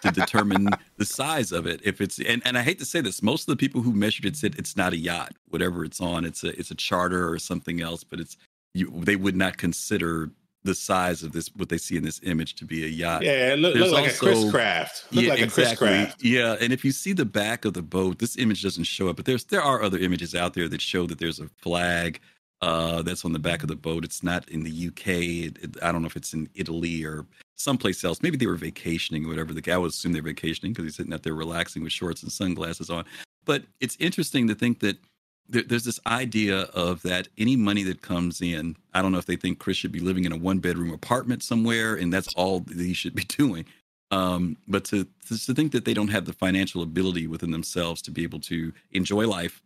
to determine the size of it. If it's and, and I hate to say this, most of the people who measured it said it's not a yacht, whatever it's on. It's a it's a charter or something else, but it's you, they would not consider the size of this what they see in this image to be a yacht. Yeah, it looked look like also, a Chris Craft. Look yeah, like exactly. Yeah, and if you see the back of the boat, this image doesn't show up, but there's there are other images out there that show that there's a flag uh, that's on the back of the boat. It's not in the UK. It, it, I don't know if it's in Italy or someplace else. Maybe they were vacationing or whatever. The guy would assume they're vacationing because he's sitting out there relaxing with shorts and sunglasses on. But it's interesting to think that there, there's this idea of that any money that comes in, I don't know if they think Chris should be living in a one bedroom apartment somewhere and that's all he should be doing. Um, but to, to think that they don't have the financial ability within themselves to be able to enjoy life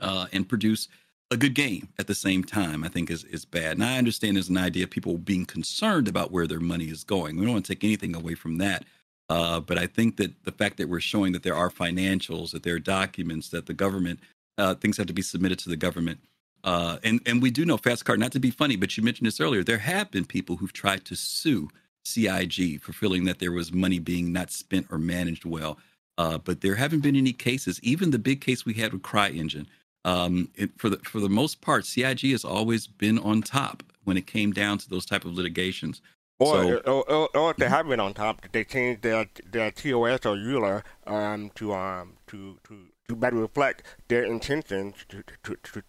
uh, and produce a good game at the same time, I think is is bad. And I understand there's an idea of people being concerned about where their money is going. We don't want to take anything away from that. Uh, but I think that the fact that we're showing that there are financials, that there are documents, that the government uh, things have to be submitted to the government. Uh, and and we do know fast cart. Not to be funny, but you mentioned this earlier. There have been people who've tried to sue CIG for feeling that there was money being not spent or managed well. Uh, but there haven't been any cases. Even the big case we had with CryEngine, um, it, for the for the most part, CIG has always been on top when it came down to those type of litigations. Or, so, or, or, or, if they have been on top, they changed their their TOS or EULA um, to um to to to better reflect their intentions to, to, to,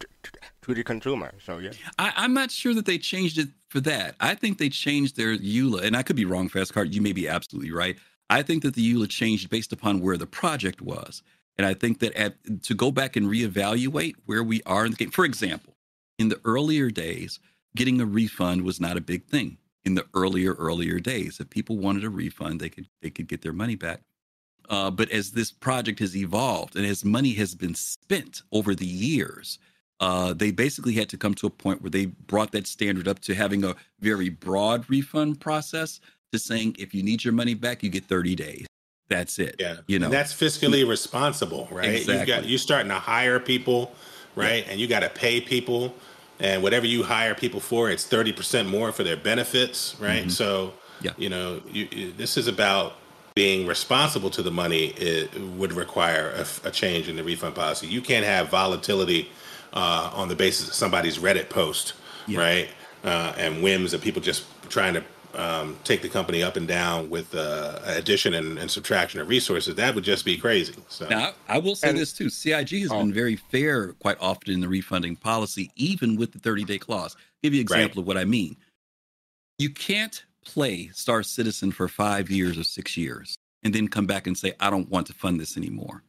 to, the consumer. So, yeah. I, am not sure that they changed it for that. I think they changed their EULA, and I could be wrong, Fast Cart. You may be absolutely right. I think that the EULA changed based upon where the project was. And I think that at, to go back and reevaluate where we are in the game, for example, in the earlier days, getting a refund was not a big thing. In the earlier, earlier days, if people wanted a refund, they could they could get their money back. Uh, but as this project has evolved and as money has been spent over the years, uh, they basically had to come to a point where they brought that standard up to having a very broad refund process to saying if you need your money back, you get 30 days. That's it. Yeah, you know and that's fiscally responsible, right? Exactly. You got you starting to hire people, right, yeah. and you got to pay people, and whatever you hire people for, it's thirty percent more for their benefits, right? Mm-hmm. So, yeah. you know, you, you, this is about being responsible to the money. It would require a, a change in the refund policy. You can't have volatility uh, on the basis of somebody's Reddit post, yeah. right? Uh, and whims of people just trying to um, take the company up and down with uh, addition and, and, subtraction of resources, that would just be crazy. So now, I will say and, this too: CIG has oh. been very fair quite often in the refunding policy, even with the 30-day clause. I'll give you an example right. of what I mean. You can't play Star Citizen for five years or six years and then come back and say, "I don't want to fund this anymore,"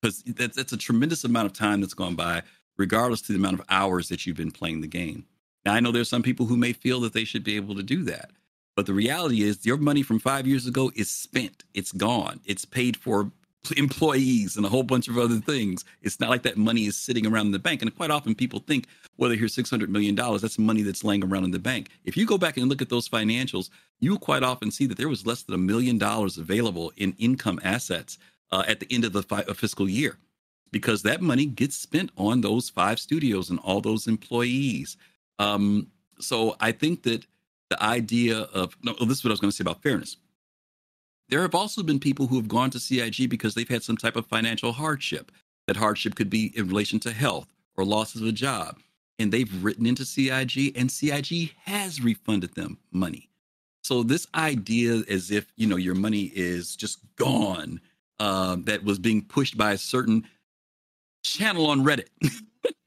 because that's, that's a tremendous amount of time that's gone by, regardless to the amount of hours that you've been playing the game. Now, I know there's some people who may feel that they should be able to do that. But the reality is, your money from five years ago is spent. It's gone. It's paid for employees and a whole bunch of other things. It's not like that money is sitting around in the bank. And quite often people think, well, they hear $600 million, that's money that's laying around in the bank. If you go back and look at those financials, you'll quite often see that there was less than a million dollars available in income assets uh, at the end of the fi- fiscal year because that money gets spent on those five studios and all those employees. Um, so I think that the idea of no, this is what I was going to say about fairness. There have also been people who have gone to CIG because they've had some type of financial hardship. That hardship could be in relation to health or loss of a job. And they've written into CIG and CIG has refunded them money. So this idea as if, you know, your money is just gone, um, that was being pushed by a certain channel on Reddit.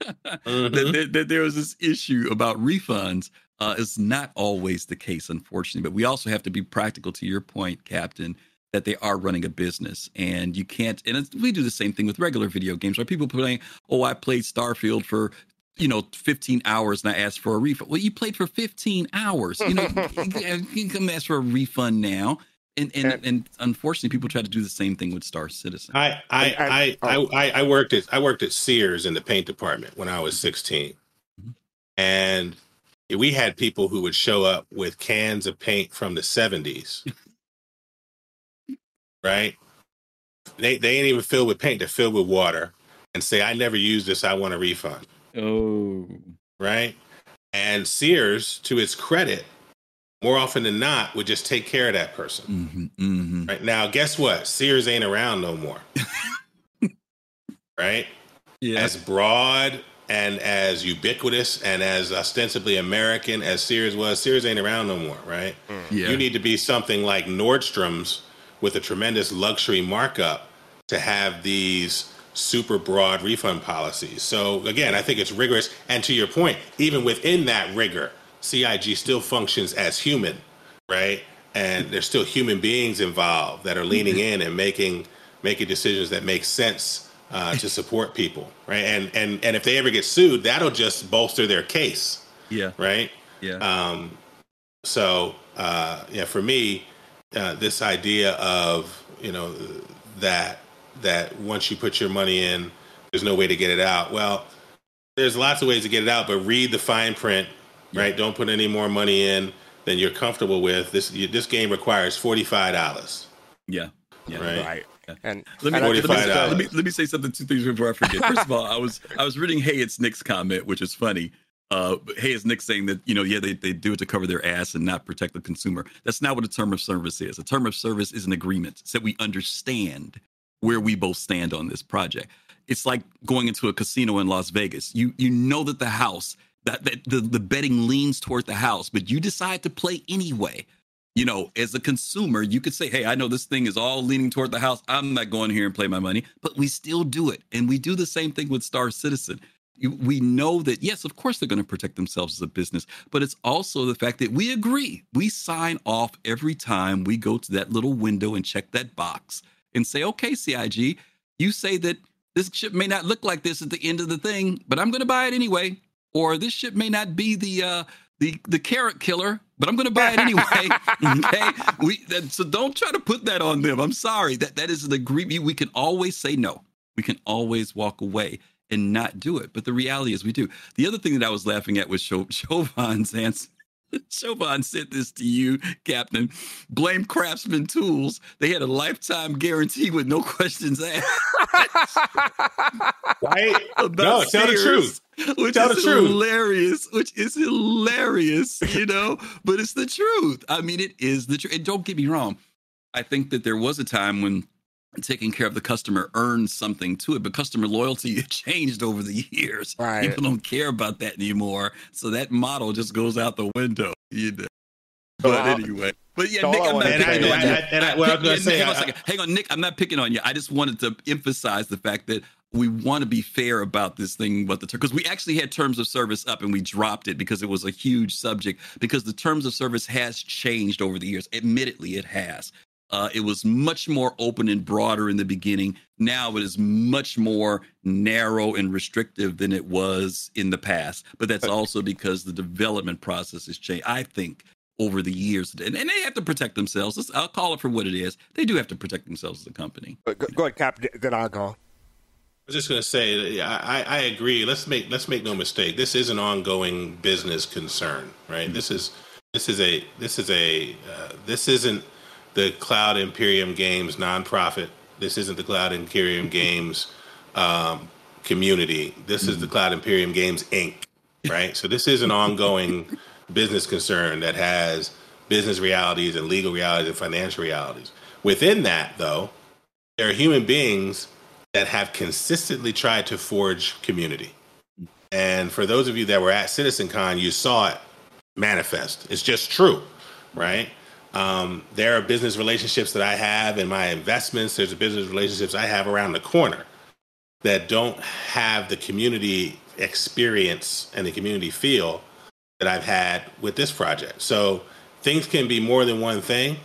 mm-hmm. that, that, that there was this issue about refunds uh, is not always the case, unfortunately. But we also have to be practical to your point, Captain, that they are running a business. And you can't, and we do the same thing with regular video games, where people playing, oh, I played Starfield for you know, 15 hours and I asked for a refund. Well, you played for 15 hours. You know, you can come ask for a refund now. And, and, and, and unfortunately, people try to do the same thing with Star Citizen. I I I, I, I, I worked at I worked at Sears in the paint department when I was 16, mm-hmm. and we had people who would show up with cans of paint from the 70s. right? They they ain't even filled with paint, they're filled with water and say, I never used this, I want a refund. Oh. Right? And Sears, to its credit, more often than not, would just take care of that person. Mm-hmm, mm-hmm. Right now, guess what? Sears ain't around no more. right? Yeah. As broad and as ubiquitous and as ostensibly American as Sears was, Sears ain't around no more, right? Mm. Yeah. You need to be something like Nordstrom's with a tremendous luxury markup to have these super broad refund policies. So again, I think it's rigorous. And to your point, even within that rigor, CIG still functions as human, right? And there's still human beings involved that are leaning mm-hmm. in and making making decisions that make sense uh, to support people, right? And and and if they ever get sued, that'll just bolster their case. Yeah. Right. Yeah. Um, so uh, yeah, for me, uh, this idea of you know that that once you put your money in, there's no way to get it out. Well, there's lots of ways to get it out, but read the fine print, right? Don't put any more money in than you're comfortable with. This you, this game requires forty five dollars. Yeah. Yeah. Right. right. And let me, let, me, let, me, let me say something two things before I forget. First of all, I was I was reading Hey It's Nick's comment, which is funny. Uh, hey, it's Nick saying that you know, yeah, they, they do it to cover their ass and not protect the consumer. That's not what a term of service is. A term of service is an agreement so that we understand where we both stand on this project. It's like going into a casino in Las Vegas. You you know that the house that, that the, the betting leans toward the house, but you decide to play anyway you know, as a consumer, you could say, hey, I know this thing is all leaning toward the house. I'm not going here and play my money, but we still do it. And we do the same thing with Star Citizen. We know that, yes, of course, they're going to protect themselves as a business, but it's also the fact that we agree. We sign off every time we go to that little window and check that box and say, okay, CIG, you say that this ship may not look like this at the end of the thing, but I'm going to buy it anyway. Or this ship may not be the uh, the the carrot killer, but I'm going to buy it anyway. okay, we that, so don't try to put that on them. I'm sorry that that is an agreement. We can always say no. We can always walk away and not do it. But the reality is, we do. The other thing that I was laughing at was Chauvin's answer. Chauvin sent this to you, Captain. Blame Craftsman Tools. They had a lifetime guarantee with no questions asked. right? no, tell the truth. Which tell is hilarious. Which is hilarious, you know. but it's the truth. I mean, it is the truth. And don't get me wrong. I think that there was a time when taking care of the customer earns something to it, but customer loyalty changed over the years. Right. People don't care about that anymore. So that model just goes out the window. You know? But anyway, but yeah, Nick, I'm not picking on you. hang on, Nick, I'm not picking on you. I just wanted to emphasize the fact that we want to be fair about this thing, but the because we actually had terms of service up and we dropped it because it was a huge subject. Because the terms of service has changed over the years. Admittedly, it has. Uh, it was much more open and broader in the beginning. Now it is much more narrow and restrictive than it was in the past. But that's also because the development process has changed. I think over the years, and, and they have to protect themselves. I'll call it for what it is. They do have to protect themselves as a company. Go, go ahead, Cap. Then I'll go. I was just going to say, I, I agree. Let's make let's make no mistake. This is an ongoing business concern, right? Mm-hmm. This is this is a this is a uh, this isn't the Cloud Imperium Games nonprofit. This isn't the Cloud Imperium Games um, community. This is the Cloud Imperium Games Inc. Right. So this is an ongoing business concern that has business realities and legal realities and financial realities. Within that, though, there are human beings that have consistently tried to forge community. And for those of you that were at CitizenCon, you saw it manifest. It's just true, right? Um, there are business relationships that I have in my investments. There's business relationships I have around the corner that don't have the community experience and the community feel that I've had with this project. So things can be more than one thing.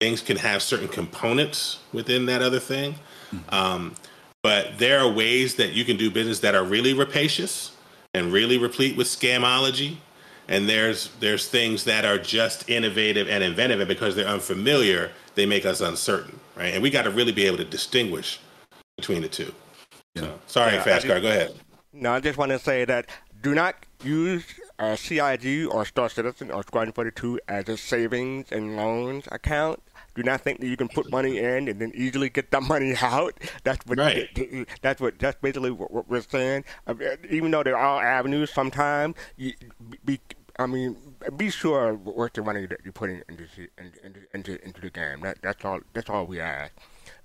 Things can have certain components within that other thing. Mm-hmm. Um, but there are ways that you can do business that are really rapacious and really replete with scamology and there's there's things that are just innovative and inventive and because they're unfamiliar they make us uncertain right? And we got to really be able to distinguish between the two. Yeah. so sorry yeah, fast cart go ahead. No i just want to say that do not use uh, CIG or Star Citizen or Squadron 42 as a savings and loans account do not think that you can put money in and then easily get that money out. That's what. Right. That's what. That's basically what, we're saying. Uh, even though there are all avenues, sometimes you, be, I mean, be sure what's the money that you're putting into into into, into the game. That, that's all. That's all we ask.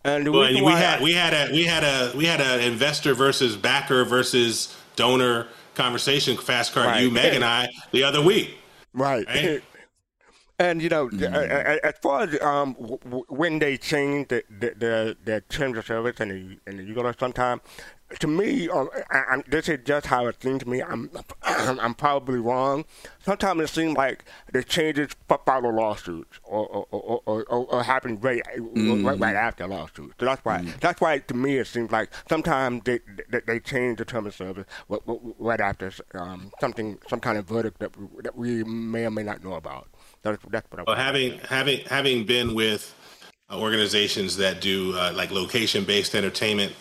And well, we had we had a we had a we had an investor versus backer versus donor conversation. Fast cart, right. you, Meg, and I the other week. Right. right? And you know, mm-hmm. as far as um, when they change the the, the, the terms of service and the and the you sometimes to me, um, I, I, this is just how it seems to me. I'm, I'm probably wrong. Sometimes it seems like the changes follow lawsuits or or, or, or, or happen right, mm-hmm. right, right after lawsuits. So that's why mm-hmm. that's why to me it seems like sometimes they they, they change the term of service right after um, something some kind of verdict that that we may or may not know about. That's, that's what I. Well, having having having been with uh, organizations that do uh, like location based entertainment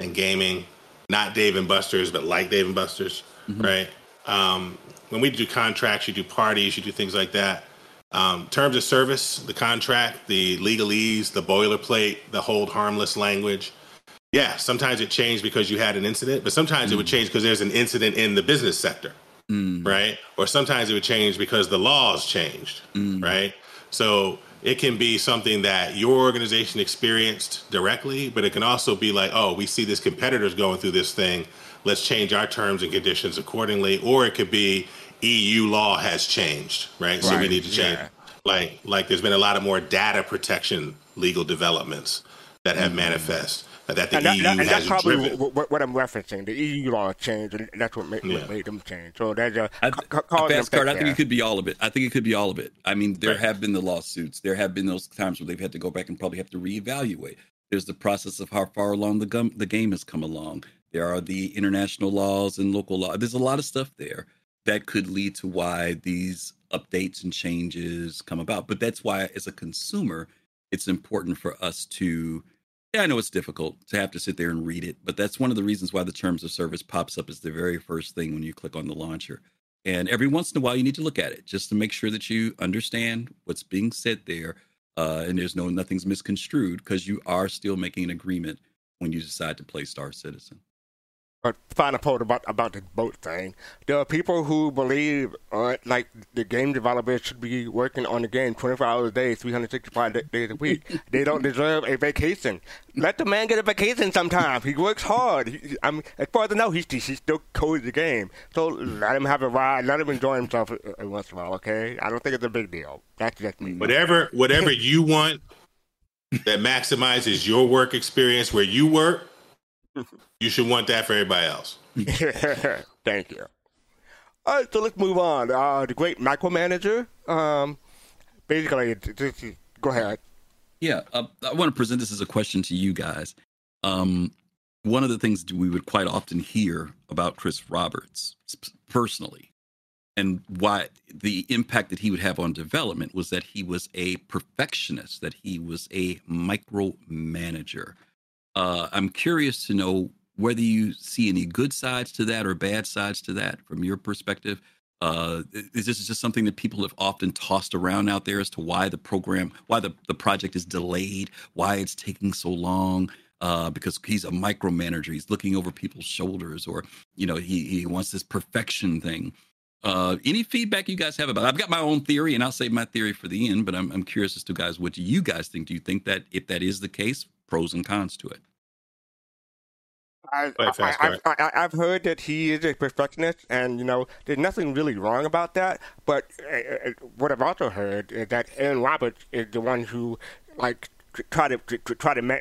and gaming, not Dave and Buster's, but like Dave and Buster's, mm-hmm. right? Um, when we do contracts, you do parties, you do things like that. Um, terms of service, the contract, the legalese, the boilerplate, the hold harmless language. Yeah, sometimes it changed because you had an incident, but sometimes mm-hmm. it would mm. change because there's an incident in the business sector mm. right? Or sometimes it would change because the laws changed, mm. right? So it can be something that your organization experienced directly, but it can also be like, oh, we see this competitor's going through this thing. Let's change our terms and conditions accordingly. Or it could be EU law has changed, right? right. So we need to change. Yeah. Like, like there's been a lot of more data protection legal developments that have mm. manifest that the and EU that, and that's probably what, what, I'm referencing. The EU law changed, and that's what made, yeah. what made them change. So that's a I, fast cart. I think it could be all of it. I think it could be all of it. I mean, there right. have been the lawsuits. There have been those times where they've had to go back and probably have to reevaluate. There's the process of how far along the, gum, the game has come along. There are the international laws and local law. There's a lot of stuff there that could lead to why these updates and changes come about. But that's why, as a consumer, it's important for us to yeah, I know it's difficult to have to sit there and read it, but that's one of the reasons why the terms of service pops up as the very first thing when you click on the launcher. And every once in a while, you need to look at it just to make sure that you understand what's being said there, uh, and there's no nothing's misconstrued because you are still making an agreement when you decide to play Star Citizen. Uh, but final point about about the boat thing. There are people who believe, uh, like the game developers should be working on the game 24 hours a day, 365 days a week. they don't deserve a vacation. Let the man get a vacation sometime. He works hard. He, I mean, as far as I know, he's he still codes the game. So let him have a ride. Let him enjoy himself uh, uh, once in a while. Okay, I don't think it's a big deal. That's just me. Whatever whatever you want that maximizes your work experience where you work you should want that for everybody else. Thank you. All right, so let's move on. Uh, the great micromanager. Um, basically, just, go ahead. Yeah, uh, I want to present this as a question to you guys. Um, one of the things we would quite often hear about Chris Roberts personally, and why the impact that he would have on development was that he was a perfectionist, that he was a micromanager. Uh, I'm curious to know whether you see any good sides to that or bad sides to that from your perspective. Uh, is this just something that people have often tossed around out there as to why the program, why the, the project is delayed, why it's taking so long? Uh, because he's a micromanager, he's looking over people's shoulders, or you know, he he wants this perfection thing. Uh, any feedback you guys have about? It? I've got my own theory, and I'll save my theory for the end. But I'm I'm curious as to guys, what do you guys think? Do you think that if that is the case, pros and cons to it? I, I, have heard that he is a perfectionist, and you know, there's nothing really wrong about that. But uh what I've also heard is that Erin Roberts is the one who, like, try to, try to ma-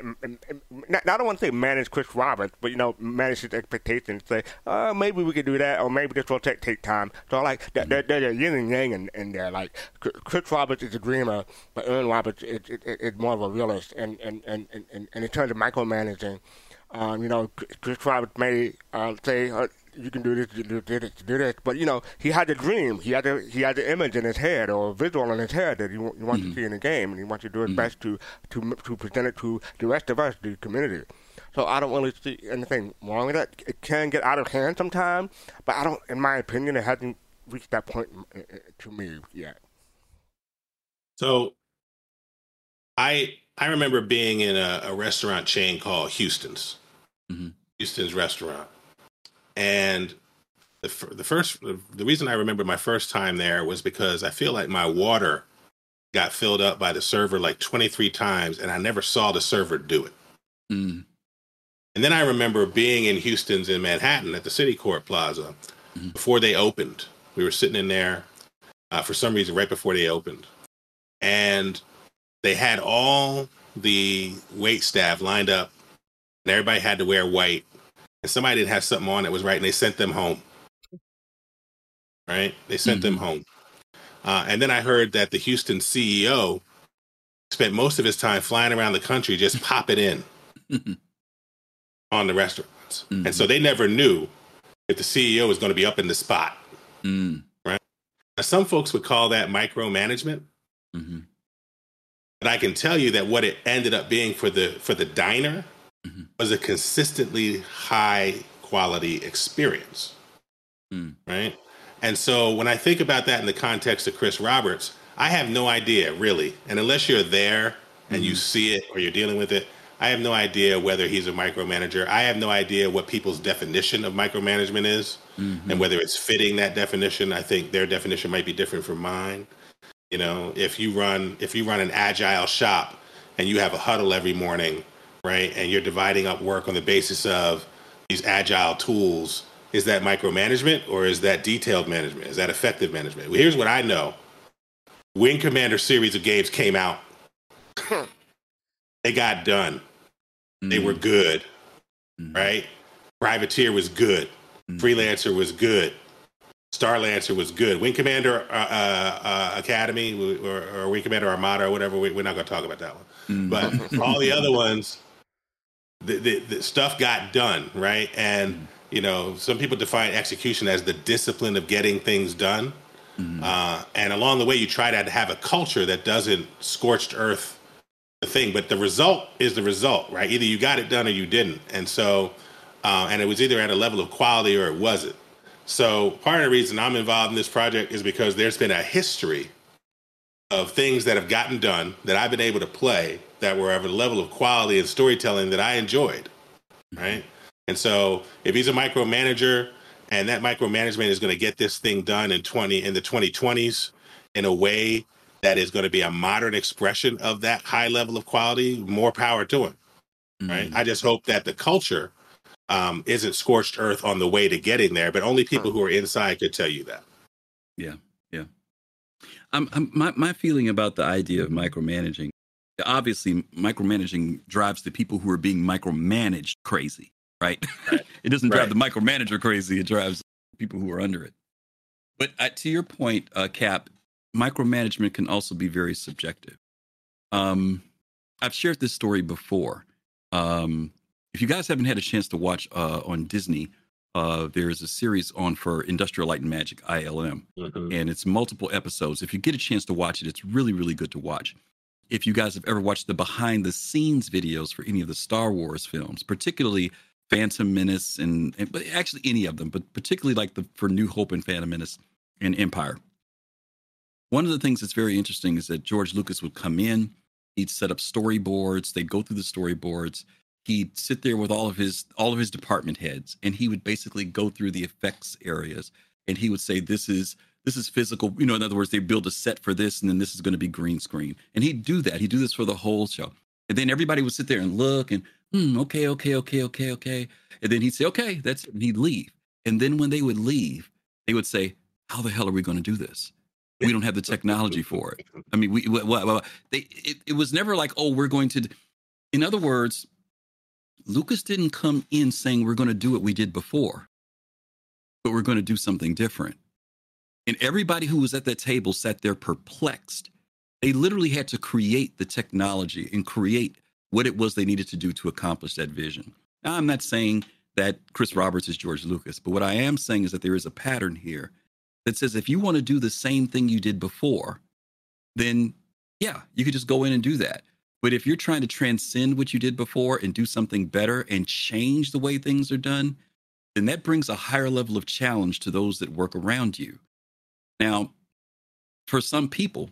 not, I don't want to say manage Chris Roberts, but you know, manage his expectations. Say, uh, maybe we could do that, or maybe this will take take time. So like, mm-hmm. there's a yin and yang in, in there. Like, Chris Roberts is a dreamer, but Erin Roberts is, is, is more of a realist. And and, and, and, and in terms of micromanaging. Um, you know, Chris Roberts may uh, say, uh, "You can do this, you do this, do this," but you know, he had a dream. He had a he had an image in his head or a visual in his head that he, he wants mm-hmm. to see in the game, and he wants to do his mm-hmm. best to to to present it to the rest of us, the community. So I don't really see anything wrong with that. It can get out of hand sometimes, but I don't, in my opinion, it hasn't reached that point to me yet. So, I I remember being in a, a restaurant chain called Houston's mm-hmm. Houston's restaurant. And the, the first, the reason I remember my first time there was because I feel like my water got filled up by the server like 23 times and I never saw the server do it. Mm. And then I remember being in Houston's in Manhattan at the Citicorp Plaza mm-hmm. before they opened. We were sitting in there uh, for some reason right before they opened. And they had all the wait staff lined up and everybody had to wear white, and somebody didn't have something on that was right, and they sent them home. Right? They sent mm-hmm. them home. Uh, and then I heard that the Houston CEO spent most of his time flying around the country just popping in on the restaurants. Mm-hmm. And so they never knew if the CEO was going to be up in the spot. Mm. Right? Now, some folks would call that micromanagement. Mm-hmm. But I can tell you that what it ended up being for the for the diner mm-hmm. was a consistently high quality experience. Mm. Right. And so when I think about that in the context of Chris Roberts, I have no idea really. And unless you're there and mm-hmm. you see it or you're dealing with it, I have no idea whether he's a micromanager. I have no idea what people's definition of micromanagement is mm-hmm. and whether it's fitting that definition. I think their definition might be different from mine. You know, if you run if you run an agile shop and you have a huddle every morning right? And you're dividing up work on the basis of these agile tools. Is that micromanagement or is that detailed management? Is that effective management? Well, here's what I know Wing Commander series of games came out. they got done. Mm. They were good, mm. right? Privateer was good. Mm. Freelancer was good. Starlancer was good. Wing Commander uh, uh, uh, Academy or, or, Wing Commander Armada or whatever, we, are not going to talk about that one. But all the other ones the, the, the stuff got done, right? And you know, some people define execution as the discipline of getting things done. Mm-hmm. Uh, and along the way, you try to have a culture that doesn't scorched earth the thing, but the result is the result, right? Either you got it done or you didn't. And so, uh, and it was either at a level of quality or it wasn't. So part of the reason I'm involved in this project is because there's been a history of things that have gotten done that I've been able to play that were of a level of quality and storytelling that I enjoyed. Right. And so if he's a micromanager and that micromanagement is going to get this thing done in 20 in the 2020s in a way that is going to be a modern expression of that high level of quality, more power to him. Right. Mm. I just hope that the culture um, isn't scorched earth on the way to getting there, but only people who are inside could tell you that. Yeah, Um, um, my my feeling about the idea of micromanaging, obviously, micromanaging drives the people who are being micromanaged crazy, right? Right. it doesn't drive Right. the micromanager crazy; it drives people who are under it. But uh, to your point, uh, Cap, micromanagement can also be very subjective. Um, I've shared this story before. Um, if you guys haven't had a chance to watch uh, on Disney, uh, there's a series on for Industrial Light and Magic (ILM), and it's multiple episodes. If you get a chance to watch it, it's really, really good to watch. If you guys have ever watched the behind the scenes videos for any of the Star Wars films, particularly Phantom Menace and, and but actually any of them, but particularly like the for New Hope and Phantom Menace and Empire. One of the things that's very interesting is that George Lucas would come in, he'd set up storyboards, they'd go through the storyboards, he'd sit there with all of his all of his department heads and he would basically go through the effects areas and he would say this is this is physical you know in other words they build a set for this and then this is going to be green screen. And he'd do that. He'd do this for the whole show. And then everybody would sit there and look and hmm, okay okay okay okay okay. And then he'd say okay that's it, and he'd leave. And then when they would leave they would say how the hell are we going to do this? We don't have the technology for it. I mean, we what, what, they it, it was never like, oh, we're going to. In other words, Lucas didn't come in saying we're going to do what we did before, but we're going to do something different. And everybody who was at that table sat there perplexed. They literally had to create the technology and create what it was they needed to do to accomplish that vision. Now, I'm not saying that Chris Roberts is George Lucas, but what I am saying is that there is a pattern here that says if you want to do the same thing you did before, then yeah, you could just go in and do that. But if you're trying to transcend what you did before and do something better and change the way things are done, then that brings a higher level of challenge to those that work around you. Now, for some people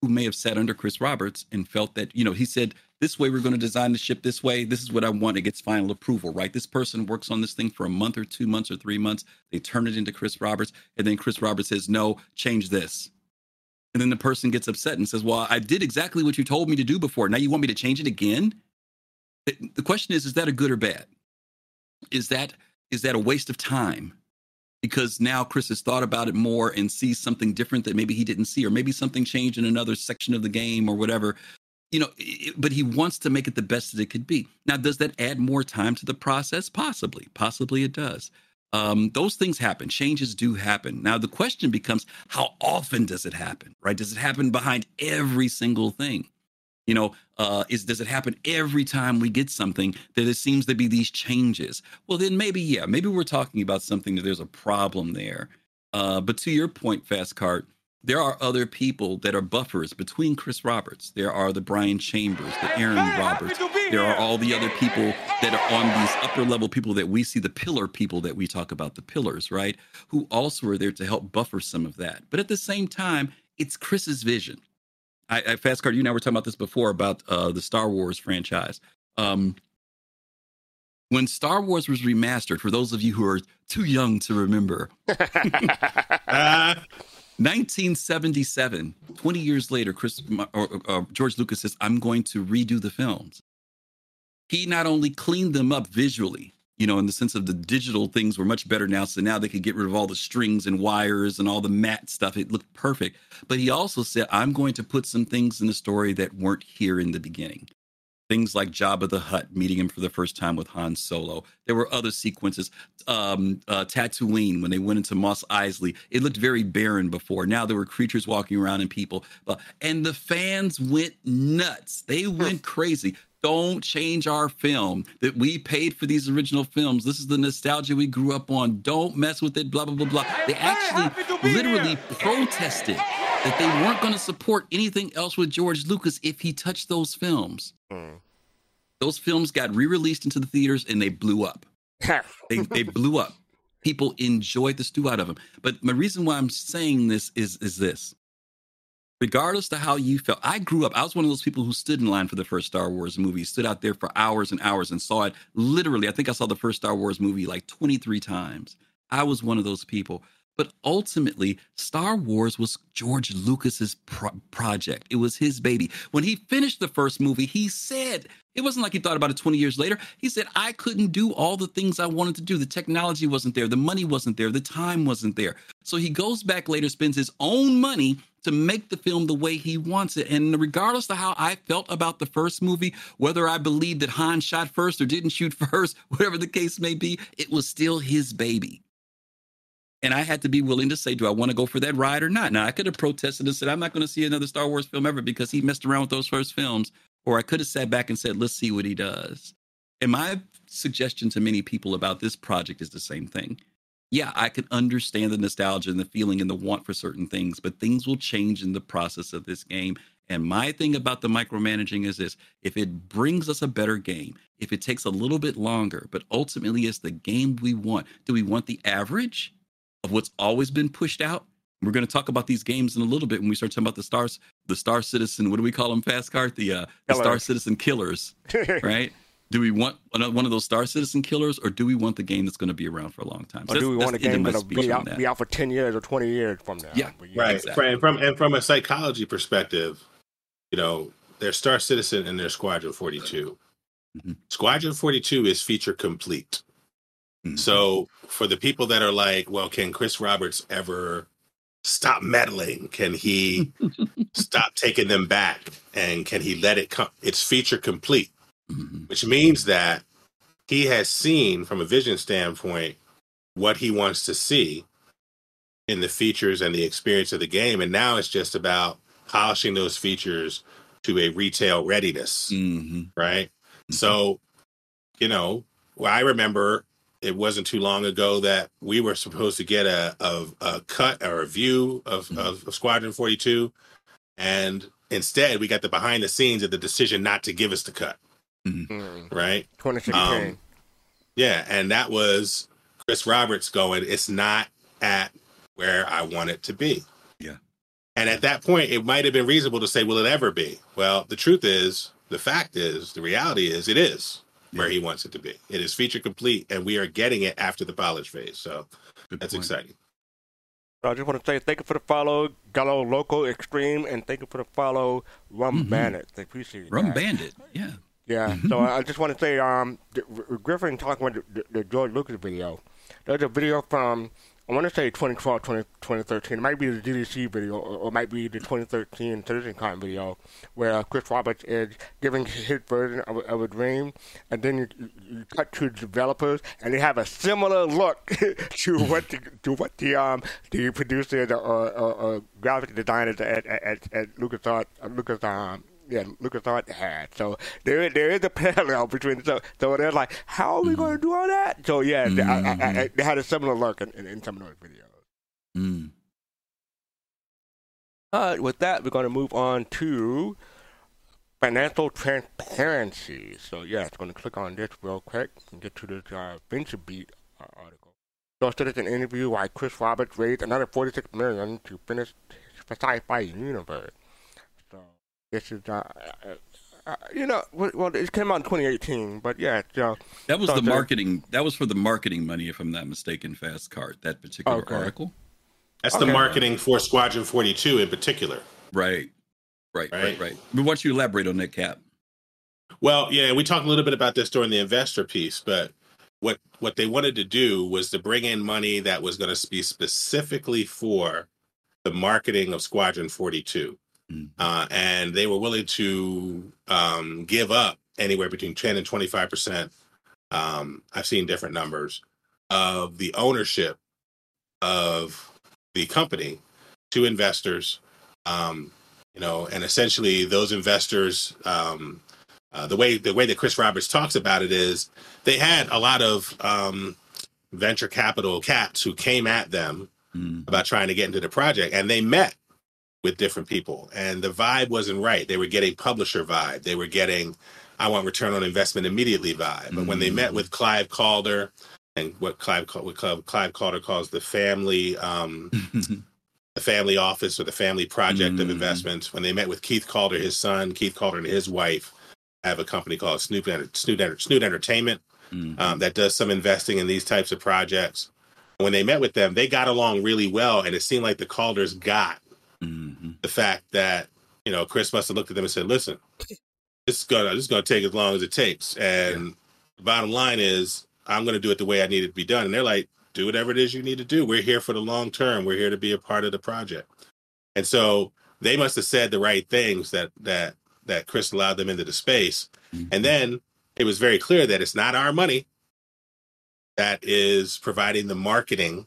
who may have sat under Chris Roberts and felt that, you know, he said, this way we're going to design the ship this way. This is what I want. It gets final approval, right? This person works on this thing for a month or two months or three months. They turn it into Chris Roberts. And then Chris Roberts says, no, change this. And then the person gets upset and says, Well, I did exactly what you told me to do before. Now you want me to change it again? The question is, is that a good or bad? Is that is that a waste of time? Because now Chris has thought about it more and sees something different that maybe he didn't see, or maybe something changed in another section of the game or whatever. You know, it- but he wants to make it the best that it could be. Now, does that add more time to the process? Possibly. Possibly it does. Um, those things happen. Changes do happen. Now, the question becomes how often does it happen, right? Does it happen behind every single thing? You know, uh, is does it happen every time we get something that it seems to be these changes? Well, then maybe yeah, maybe we're talking about something that there's a problem there. Uh, but to your point, Fast Cart, there are other people that are buffers between Chris Roberts. There are the Brian Chambers, the Erin Roberts. There are all the other people that are on these upper level people that we see, the pillar people that we talk about, the pillars, right? Who also are there to help buffer some of that. But at the same time, it's Chris's vision. I, I Fast Cart, you and I were talking about this before about uh, the Star Wars franchise. Um, when Star Wars was remastered, for those of you who are too young to remember, Ah, 1977, 20 years later, Chris or, or George Lucas says, "I'm going to redo the films." He not only cleaned them up visually, you know, in the sense of the digital things were much better now, so now they could get rid of all the strings and wires and all the matte stuff. It looked perfect. But he also said, "I'm going to put some things in the story that weren't here in the beginning." Things like Jabba the Hutt meeting him for the first time with Han Solo. There were other sequences. Um, uh, Tatooine, when they went into Mos Eisley, it looked very barren before. Now there were creatures walking around and people. Uh, and the fans went nuts. They went crazy. Don't change our film that we paid for these original films. This is the nostalgia we grew up on. Don't mess with it, blah, blah, blah, blah. They actually literally protested that they weren't going to support anything else with George Lucas if he touched those films. Those films got re-released into the theaters and they blew up. They they blew up. People enjoyed the stew out of them. But my reason why I'm saying this is is this. Regardless to how you felt, I grew up. I was one of those people who stood in line for the first Star Wars movie, stood out there for hours and hours and saw it literally. I think I saw the first Star Wars movie like 23 times. I was one of those people. But ultimately, Star Wars was George Lucas's pro- project. It was his baby. When he finished the first movie, he said, it wasn't like he thought about it 20 years later. He said, I couldn't do all the things I wanted to do. The technology wasn't there, the money wasn't there, the time wasn't there. So he goes back later, spends his own money to make the film the way he wants it. And regardless of how I felt about the first movie, whether I believed that Han shot first or didn't shoot first, whatever the case may be, it was still his baby. And I had to be willing to say, do I want to go for that ride or not? Now, I could have protested and said, I'm not going to see another Star Wars film ever because he messed around with those first films. Or I could have sat back and said, let's see what he does. And my suggestion to many people about this project is the same thing. Yeah, I can understand the nostalgia and the feeling and the want for certain things, but things will change in the process of this game. And my thing about the micromanaging is this if it brings us a better game, if it takes a little bit longer, but ultimately it's the game we want, do we want the average? Of what's always been pushed out. We're going to talk about these games in a little bit when we start talking about the stars, the Star Citizen. What do we call them? Fast Cart, the uh, the Star Citizen killers, right? do we want one of those Star Citizen killers, or do we want the game that's going to be around for a long time? So or do we want a game that'll be out, be out for ten years or twenty years from now? Yeah, yeah right. Exactly. And from and from a psychology perspective, you know, there's Star Citizen and there's Squadron 42. Mm-hmm. Squadron 42 is feature complete. Mm-hmm. So for the people that are like, well, can Chris Roberts ever stop meddling? Can he stop taking them back? And can he let it come? It's feature complete, mm-hmm. which means that he has seen from a vision standpoint what he wants to see in the features and the experience of the game. And now it's just about polishing those features to a retail readiness. Mm-hmm. Right. Mm-hmm. So, you know, well, I remember it wasn't too long ago that we were supposed to get a a, a cut or a view of, mm-hmm. of, Squadron 42, and instead we got the behind the scenes of the decision not to give us the cut. Mm-hmm. Mm. Right, 2016. Um, yeah, and that was Chris Roberts going. It's not at where I want it to be. Yeah. And at that point, it might have been reasonable to say, "Will it ever be?" Well, the truth is, the fact is, the reality is, it is where he wants it to be. It is feature complete, and we are getting it after the polish phase. So Good that's point. exciting. I just want to say thank you for the follow, Gallo Local Extreme, and thank you for the follow, Rum mm-hmm. Bandit. I appreciate it. Rum that. Bandit, yeah. Yeah, mm-hmm. so I just want to say, um, Griffin talking about the, the George Lucas video. There's a video from I want to say 2012, 20, 2013. It might be the DDC video, or, it might be the 2013 CitizenCon video, where uh, Chris Roberts is giving his version of, of a dream, and then you, you, cut to developers, and they have a similar look to what the, to what the um the producers or, or, or graphic designers at at, at, LucasArts, uh, Lucas um yeah, LucasArts had. So there there is a parallel between so so they're like, how are we mm going to do all that? So yeah, mm-hmm. I, I, I, they had a similar look in, in, in some of those videos. Mm. With that, we're going to move on to financial transparency. So yeah, I'm going to click on this real quick and get to this uh, VentureBeat uh, article. So did an interview why Chris Roberts raised another 46 million to finish the sci-fi universe. This is, uh, uh, uh, you know, well, it came out in 2018, but yeah. Uh, that was the marketing. That was for the marketing money, if I'm not mistaken. Fast Cart, that particular okay. article. That's okay. the marketing for Squadron 42 in particular. Right, right, right, right. right. We want you elaborate on that, Cap. Well, yeah, we talked a little bit about this during the investor piece, but what what they wanted to do was to bring in money that was going to be specifically for the marketing of Squadron 42. Mm-hmm. Uh, and they were willing to um, give up anywhere between 10 and 25 percent. Um, I've seen different numbers of the ownership of the company to investors. Um, you know, and essentially those investors, um, uh, the way the way that Chris Roberts talks about it is they had a lot of um, venture capital cats who came at them mm. about trying to get into the project, and they met with different people and the vibe wasn't right they were getting publisher vibe they were getting i want return on investment immediately vibe but mm-hmm. when they met mm. with clive calder and what Clive what Clive Calder calls the family um, the family office or the family project mm-hmm. of investments. When they met with Keith Calder, his son, Keith Calder and his wife have a company called Snoop Snoot, Snoot Entertainment mm-hmm. um, that does some investing in these types of projects. When they met with them, they got along really well, and it seemed like the Calders got mm-hmm. the fact that you know Chris must have looked at them and said, "Listen, this is gonna this is gonna take as long as it takes," and yeah. the bottom line is, I'm gonna do it the way I need it to be done. And they're like, "Do whatever it is you need to do. We're here for the long term. We're here to be a part of the project." And so they must have said the right things that that that Chris allowed them into the space. Mm-hmm. And then it was very clear that it's not our money that is providing the marketing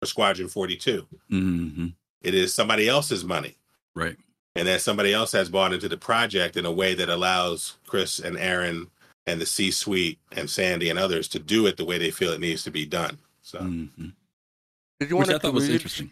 for Squadron 42. Mm-hmm. It is somebody else's money. Right. And that somebody else has bought into the project in a way that allows Chris and Erin and the C suite and Sandy and others to do it the way they feel it needs to be done. So, mm-hmm. did you want Which I thought was interesting.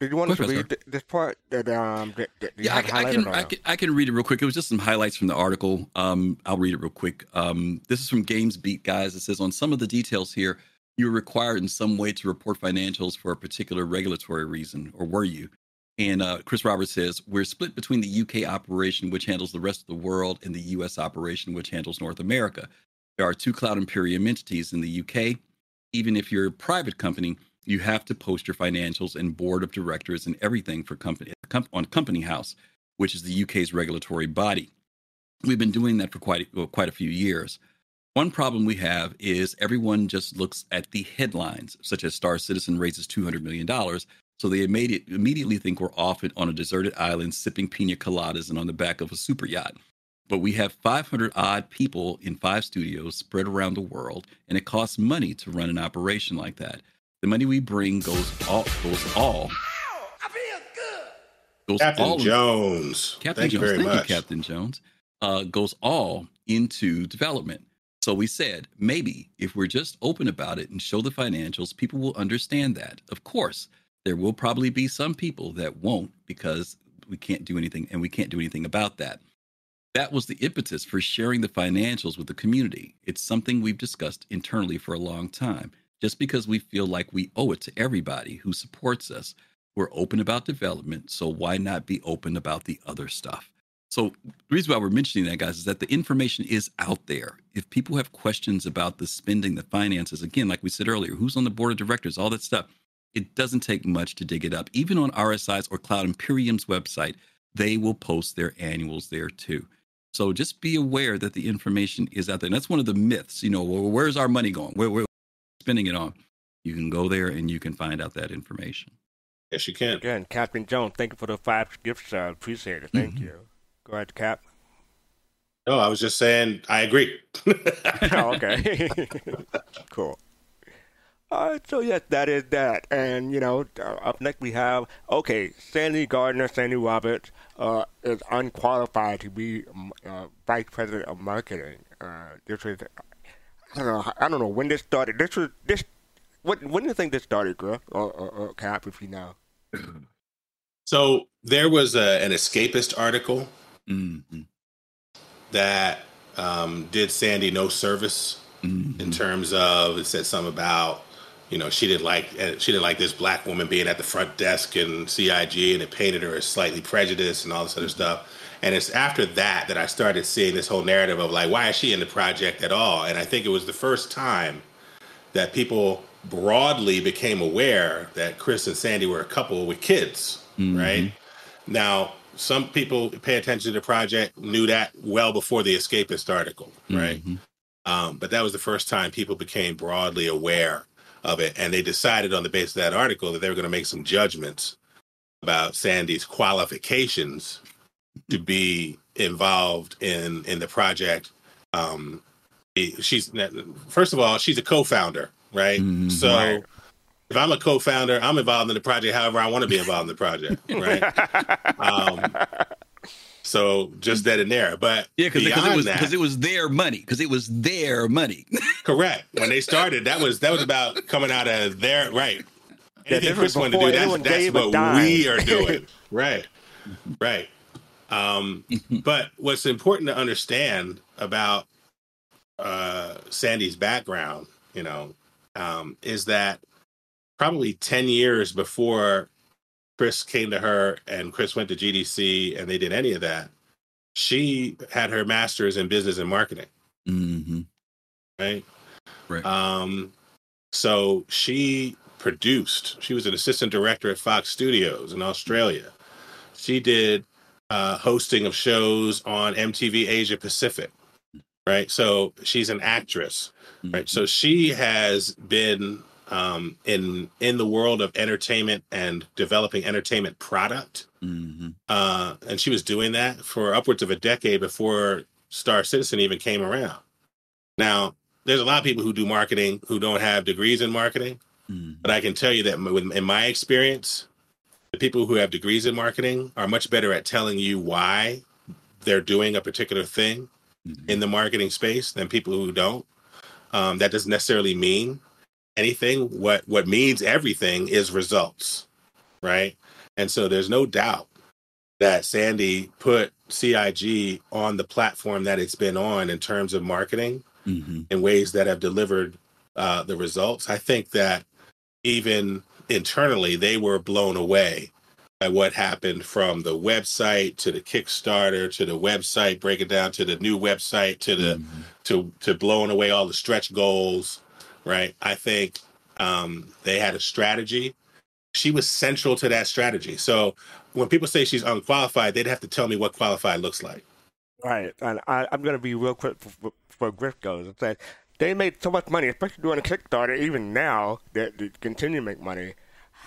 Did you want to read this part that um that, that yeah, I, I, can, I, can, I can read it real quick. It was just some highlights from the article. Um, I'll read it real quick. Um, this is from GamesBeat guys. It says on some of the details here, you're required in some way to report financials for a particular regulatory reason, or were you? And uh, Chris Roberts says we're split between the UK operation, which handles the rest of the world, and the US operation, which handles North America. There are two Cloud Imperium entities in the UK. Even if you're a private company, you have to post your financials and board of directors and everything for company on Company House, which is the UK's regulatory body. We've been doing that for quite well, quite a few years. One problem we have is everyone just looks at the headlines, such as Star Citizen raises $200 million. So they immediately think we're off on a deserted island sipping pina coladas and on the back of a super yacht. But we have 500 odd people in five studios spread around the world, and it costs money to run an operation like that. The money we bring goes all goes all. Goes Captain all Jones. Captain Thank Jones. You very Thank much. you, Captain Jones. Uh, goes all into development. So we said maybe if we're just open about it and show the financials, people will understand that. Of course, there will probably be some people that won't because we can't do anything and we can't do anything about that. That was the impetus for sharing the financials with the community. It's something we've discussed internally for a long time just because we feel like we owe it to everybody who supports us. We're open about development, so why not be open about the other stuff? So the reason why we're mentioning that, guys, is that the information is out there. If people have questions about the spending, the finances, again, like we said earlier, who's on the board of directors, all that stuff, it doesn't take much to dig it up. Even on RSI's or Cloud Imperium's website, they will post their annuals there too. So just be aware that the information is out there. And that's one of the myths. You know, where's our money going? Where, where, spending it on, you can go there and you can find out that information. Yes, you can. Again, Captain Jones, thank you for the five gifts. I appreciate it. Thank mm-hmm. you. Go ahead, Cap. No, I was just saying I agree. oh, okay. cool. Right, so yes, that is that. And, you know, uh, up next we have, okay, Sandy Gardiner, Sandy Roberts, uh, is unqualified to be uh, Vice President of Marketing. Uh, this is I don't know. I don't know when this started. This was this. What when do you think this started, girl? Or, or, or Cap, if you know. So there was a, an escapist article mm-hmm. that um, did Sandy no service mm-hmm. in terms of it said something about you know she didn't like uh, she didn't like this black woman being at the front desk in CIG and it painted her as slightly prejudiced and all this other stuff. And it's after that that I started seeing this whole narrative of like, why is she in the project at all? And I think it was the first time that people broadly became aware that Chris and Sandy were a couple with kids, mm-hmm. right? Now, some people pay attention to the project knew that well before the escapist article, right? Mm-hmm. Um, but that was the first time people became broadly aware of it. And they decided on the basis of that article that they were going to make some judgments about Sandy's qualifications to be involved in in the project. Um, she's first of all, she's a co-founder, right? Mm, so right. If I'm a co-founder, I'm involved in the project. However, I want to be involved in the project, right? um, so just that in there, but yeah, because it was because it was their money because it was their money. correct. When they started, that was that was about coming out of their right. Anything Chris wanted to do, that's, that's what we are doing. right, right. Um, but what's important to understand about uh, Sandy's background, you know, um, is that probably 10 years before Chris came to her and Chris went to GDC and they did any of that, she had her master's in business and marketing. Mm-hmm. Right. Right. Um, so she produced, she was an assistant director at Fox Studios in Australia. She did uh, hosting of shows on MTV Asia Pacific. Right. So she's an actress. Right. So she has been um, in in the world of entertainment and developing entertainment product. Mm-hmm. Uh, and she was doing that for upwards of a decade before Star Citizen even came around. Now, there's a lot of people who do marketing who don't have degrees in marketing, Mm-hmm. but I can tell you that in my experience, the people who have degrees in marketing are much better at telling you why they're doing a particular thing Mm-hmm. in the marketing space than people who don't. Um, that doesn't necessarily mean anything. What what means everything is results, right? And so there's no doubt that Sandy put CIG on the platform that it's been on in terms of marketing Mm-hmm. in ways that have delivered uh, the results. I think that even internally, they were blown away by what happened from the website to the Kickstarter to the website, break it down to the new website to the Mm-hmm. to to blowing away all the stretch goals. Right. I think um, they had a strategy. She was central to that strategy. So when people say she's unqualified, they'd have to tell me what qualified looks like. Right, and I, I'm going to be real quick for, for, for Griff goes. and say they made so much money, especially during Kickstarter. Even now, they, they continue to make money.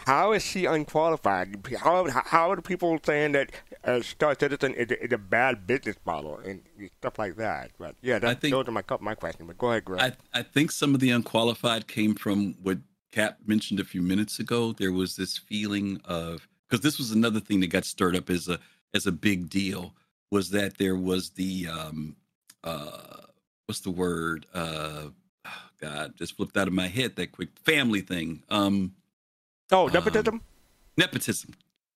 How is she unqualified? How how are people saying that uh, Star Citizen is a, is a bad business model and stuff like that? But yeah, that's, think- those are my my question. But go ahead, Griff. I, I think some of the unqualified came from what Cap mentioned a few minutes ago. There was this feeling of because this was another thing that got stirred up as a as a big deal was that there was the um uh what's the word uh oh God just flipped out of my head that quick family thing um oh, nepotism. nepotism,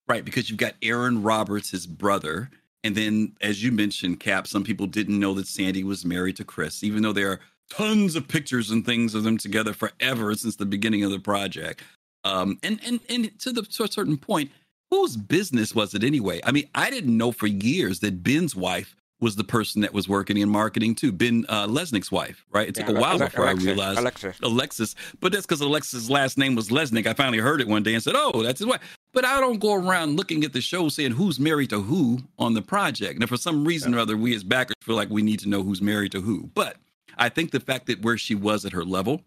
right? Because you've got Erin Roberts, his brother, and then as you mentioned, Cap, some people didn't know that Sandy was married to Chris, even though there are tons of pictures and things of them together forever since the beginning of the project. Um, and and and to the to a certain point, whose business was it anyway? I mean, I didn't know for years that Ben's wife was the person that was working in marketing too. Ben uh, Lesnick's wife, right? It took Yeah, a while Ale- before Alexis, I realized Alexis. Alexis, but that's because Alexis's last name was Lesnick. I finally heard it one day and said, "Oh, that's his wife." But I don't go around looking at the show saying who's married to who on the project. Now, for some reason or other, we as backers feel like we need to know who's married to who. But I think the fact that where she was at her level,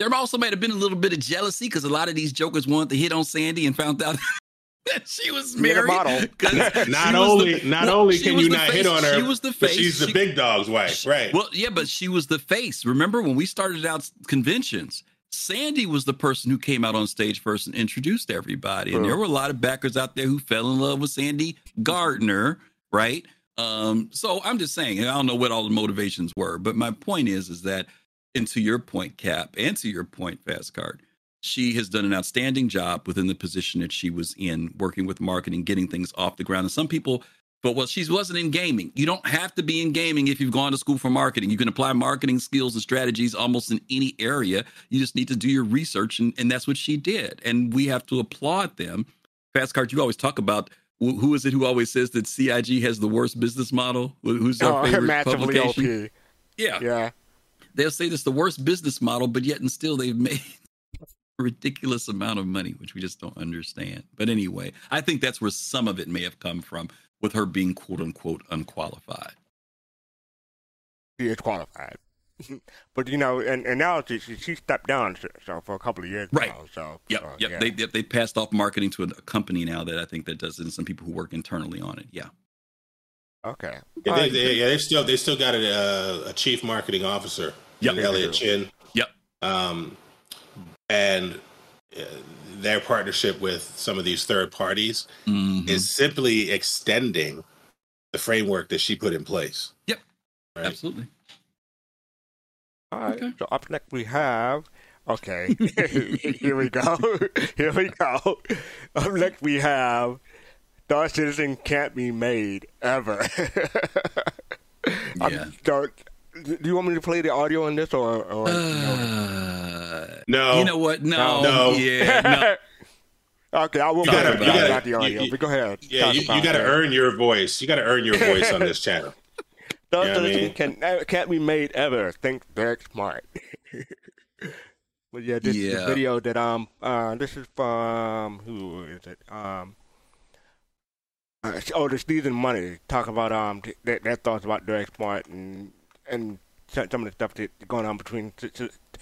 there also might have been a little bit of jealousy because a lot of these jokers wanted to hit on Sandy and found out that she was Being a married. model. 'cause Not she was only the- not well, only can you not face- hit on her, she was the but face. she's the She- big dog's wife, right? well, yeah, but she was the face. Remember when we started out conventions? Sandy was the person who came out on stage first and introduced everybody. And there were a lot of backers out there who fell in love with Sandy Gardiner, right? Um, so I'm just saying, I don't know what all the motivations were, but my point is, is that, and to your point, Cap, and to your point, Fast Cart, she has done an outstanding job within the position that she was in, working with marketing, getting things off the ground. And some people but well, she wasn't in gaming. You don't have to be in gaming if you've gone to school for marketing. You can apply marketing skills and strategies almost in any area. You just need to do your research, and, and that's what she did. And we have to applaud them. Fast Cart, you always talk about who is it who always says that CIG has the worst business model? Who's our oh, favorite publication? Yeah. Yeah. they'll say this the worst business model, but yet and still they've made ridiculous amount of money, which we just don't understand. But anyway, I think that's where some of it may have come from with her being quote unquote unqualified. She is qualified. but you know, and, and now she, she she stepped down so, so for a couple of years Right. now. So Yep, so, yep. yeah. They, they they passed off marketing to a company now that I think that does it, and some people who work internally on it. Yeah. okay. Yeah, they, right. they, yeah, they still they still got a, uh, a chief marketing officer, Yep. Elliot Chin, Yep. um, and uh, their partnership with some of these third parties Mhm. is simply extending the framework that she put in place. Yep. Right? Absolutely. All right. Okay. So up next we have. Okay, here we go. Here we go. Up next we have Star Citizen can't be made ever. I'm- Yeah. So do you want me to play the audio on this or? or Uh, No. You know what? No. No. Yeah. No. okay, I will You gotta- it. you gotta- the audio. you- you- but go ahead. Yeah, you, you got to it. earn your voice. You got to earn your voice on this channel. Those Yeah, I mean- can uh, can't be made ever. Think Derek Smart. but yeah, this is Yeah. the video that um uh this is from who is it um. Uh, oh, the Stephen Money talk about um th- their, their thoughts about Derek Smart and and some of the stuff that's going on between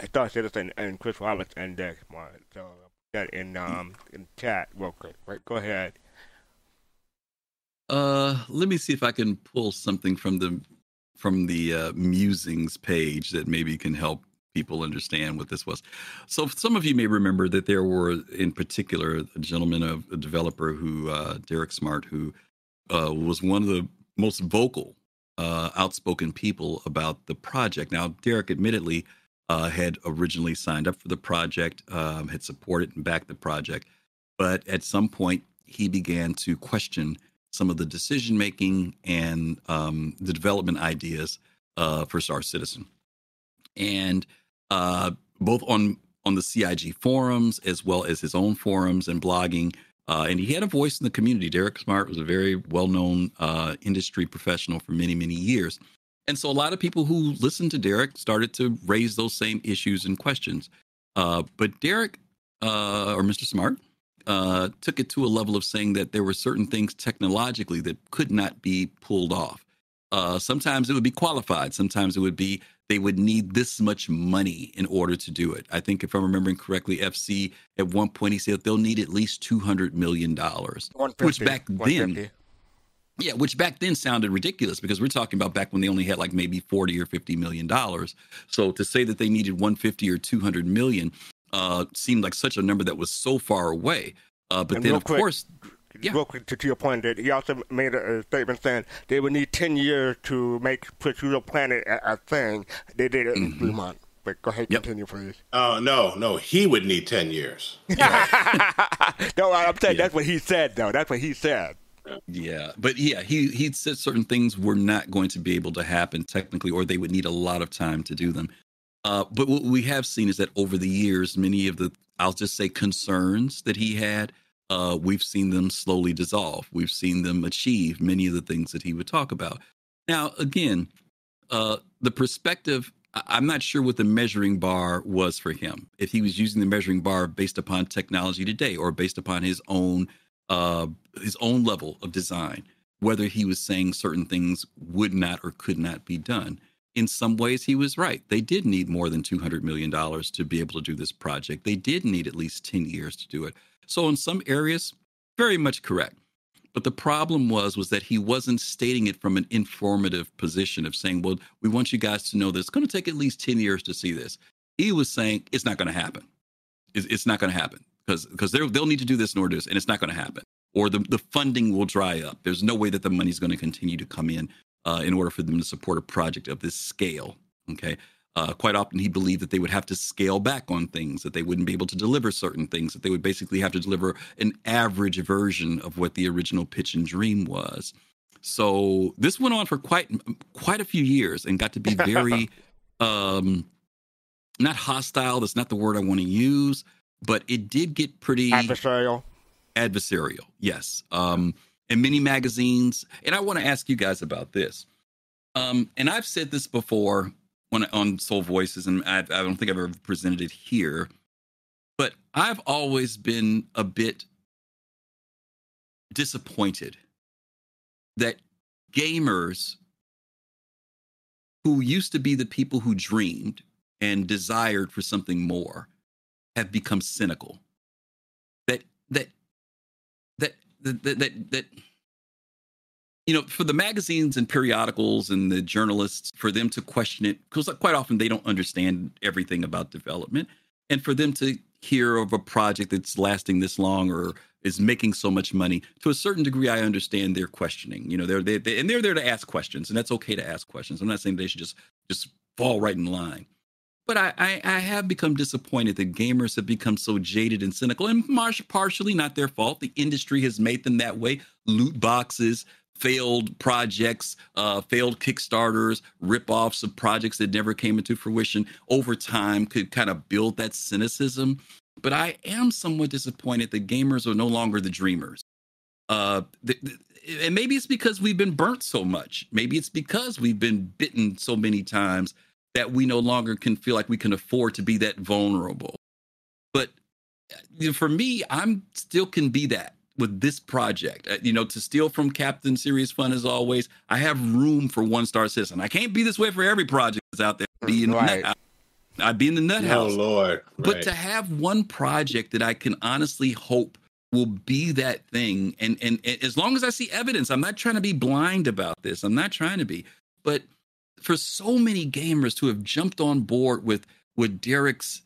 Star Citizen and Chris Roberts and Derek Smart. So that in um in chat real quick. Right, go ahead. Uh, let me see if I can pull something from the from the uh, musings page that maybe can help people understand what this was. So some of you may remember that there were, in particular, a gentleman, a, a developer who uh, Derek Smart, who uh, was one of the most vocal, uh, outspoken people about the project. Now, Derek, admittedly, uh, had originally signed up for the project, um, had supported and backed the project, but at some point he began to question some of the decision making and um, the development ideas uh, for Star Citizen, and uh, both on on the CIG forums as well as his own forums and blogging. Uh, and he had a voice in the community. Derek Smart was a very well known uh, industry professional for many many years, and so a lot of people who listened to Derek started to raise those same issues and questions. Uh, but Derek uh, or Mr. Smart uh, took it to a level of saying that there were certain things technologically that could not be pulled off. Uh, sometimes it would be qualified. Sometimes it would be they would need this much money in order to do it. I think if I'm remembering correctly, FC at one point he said they'll need at least two hundred million dollars, which back then yeah, which back then sounded ridiculous because we're talking about back when they only had like maybe 40 or 50 million dollars. So to say that they needed 150 or 200 million uh seemed like such a number that was so far away. Uh but And then of quick, course Yeah. Real quick to, to your point, that he also made a, a statement saying they would need ten years to make Pursuit Planet a, a thing. They did it in three months. But go ahead, Mm-hmm. Yep. continue, please. Oh no, no, he would need ten years. no, I'm saying Yeah. that's what he said, though. That's what he said. Yeah, but yeah, he he said certain things were not going to be able to happen technically, or they would need a lot of time to do them. Uh, but what we have seen is that over the years, many of the I'll just say concerns that he had, uh, we've seen them slowly dissolve. We've seen them achieve many of the things that he would talk about. Now, again, uh, the perspective. I'm not sure what the measuring bar was for him. If he was using the measuring bar based upon technology today, or based upon his own uh, his own level of design, whether he was saying certain things would not or could not be done. In some ways, he was right. They did need more than $200 million to be able to do this project. They did need at least 10 years to do it. So, in some areas, very much correct. But the problem was was that he wasn't stating it from an informative position of saying, "Well, we want you guys to know that it's going to take at least ten years to see this." He was saying it's not going to happen. It's, it's not going to happen because because they'll need to do this in order to, this, and it's not going to happen. Or the the funding will dry up. There's no way that the money's going to continue to come in uh, in order for them to support a project of this scale. Okay. Uh, quite often, he believed that they would have to scale back on things, that they wouldn't be able to deliver certain things, that they would basically have to deliver an average version of what the original pitch and dream was. So this went on for quite quite a few years and got to be very um, not hostile. That's not the word I want to use, but it did get pretty Adversarial. adversarial. Yes. Um, in many magazines, and I want to ask you guys about this. Um, and I've said this before when on SOL Voices, and I, I don't think I've ever presented it here, but I've always been a bit disappointed that gamers who used to be the people who dreamed and desired for something more have become cynical. That that that that that, that, that you know for the magazines and periodicals and the journalists for them to question it because quite often they don't understand everything about development and for them to hear of a project that's lasting this long or is making so much money to a certain degree i understand their questioning you know they're they, they and they're there to ask questions and that's okay to ask questions i'm not saying they should just just fall right in line but I, I, I have become disappointed that gamers have become so jaded and cynical, and partially not their fault. The industry has made them that way. Loot boxes, failed projects, uh, failed Kickstarters, rip-offs of projects that never came into fruition over time could kind of build that cynicism. But I am somewhat disappointed that gamers are no longer the dreamers. Uh, and maybe it's because we've been burnt so much. Maybe it's because we've been bitten so many times that we no longer can feel like we can afford to be that vulnerable. But uh, for me, I'm still can be that with this project. Uh, you know, to steal from Captain Serious Fun as always, I have room for one star citizen. I can't be this way for every project that's out there. Be in right. the nut, I'd be in the nut oh, house. Oh Lord! Right. But to have one project that I can honestly hope will be that thing, and, and and as long as I see evidence, I'm not trying to be blind about this. I'm not trying to be, but for so many gamers to have jumped on board with with Derek's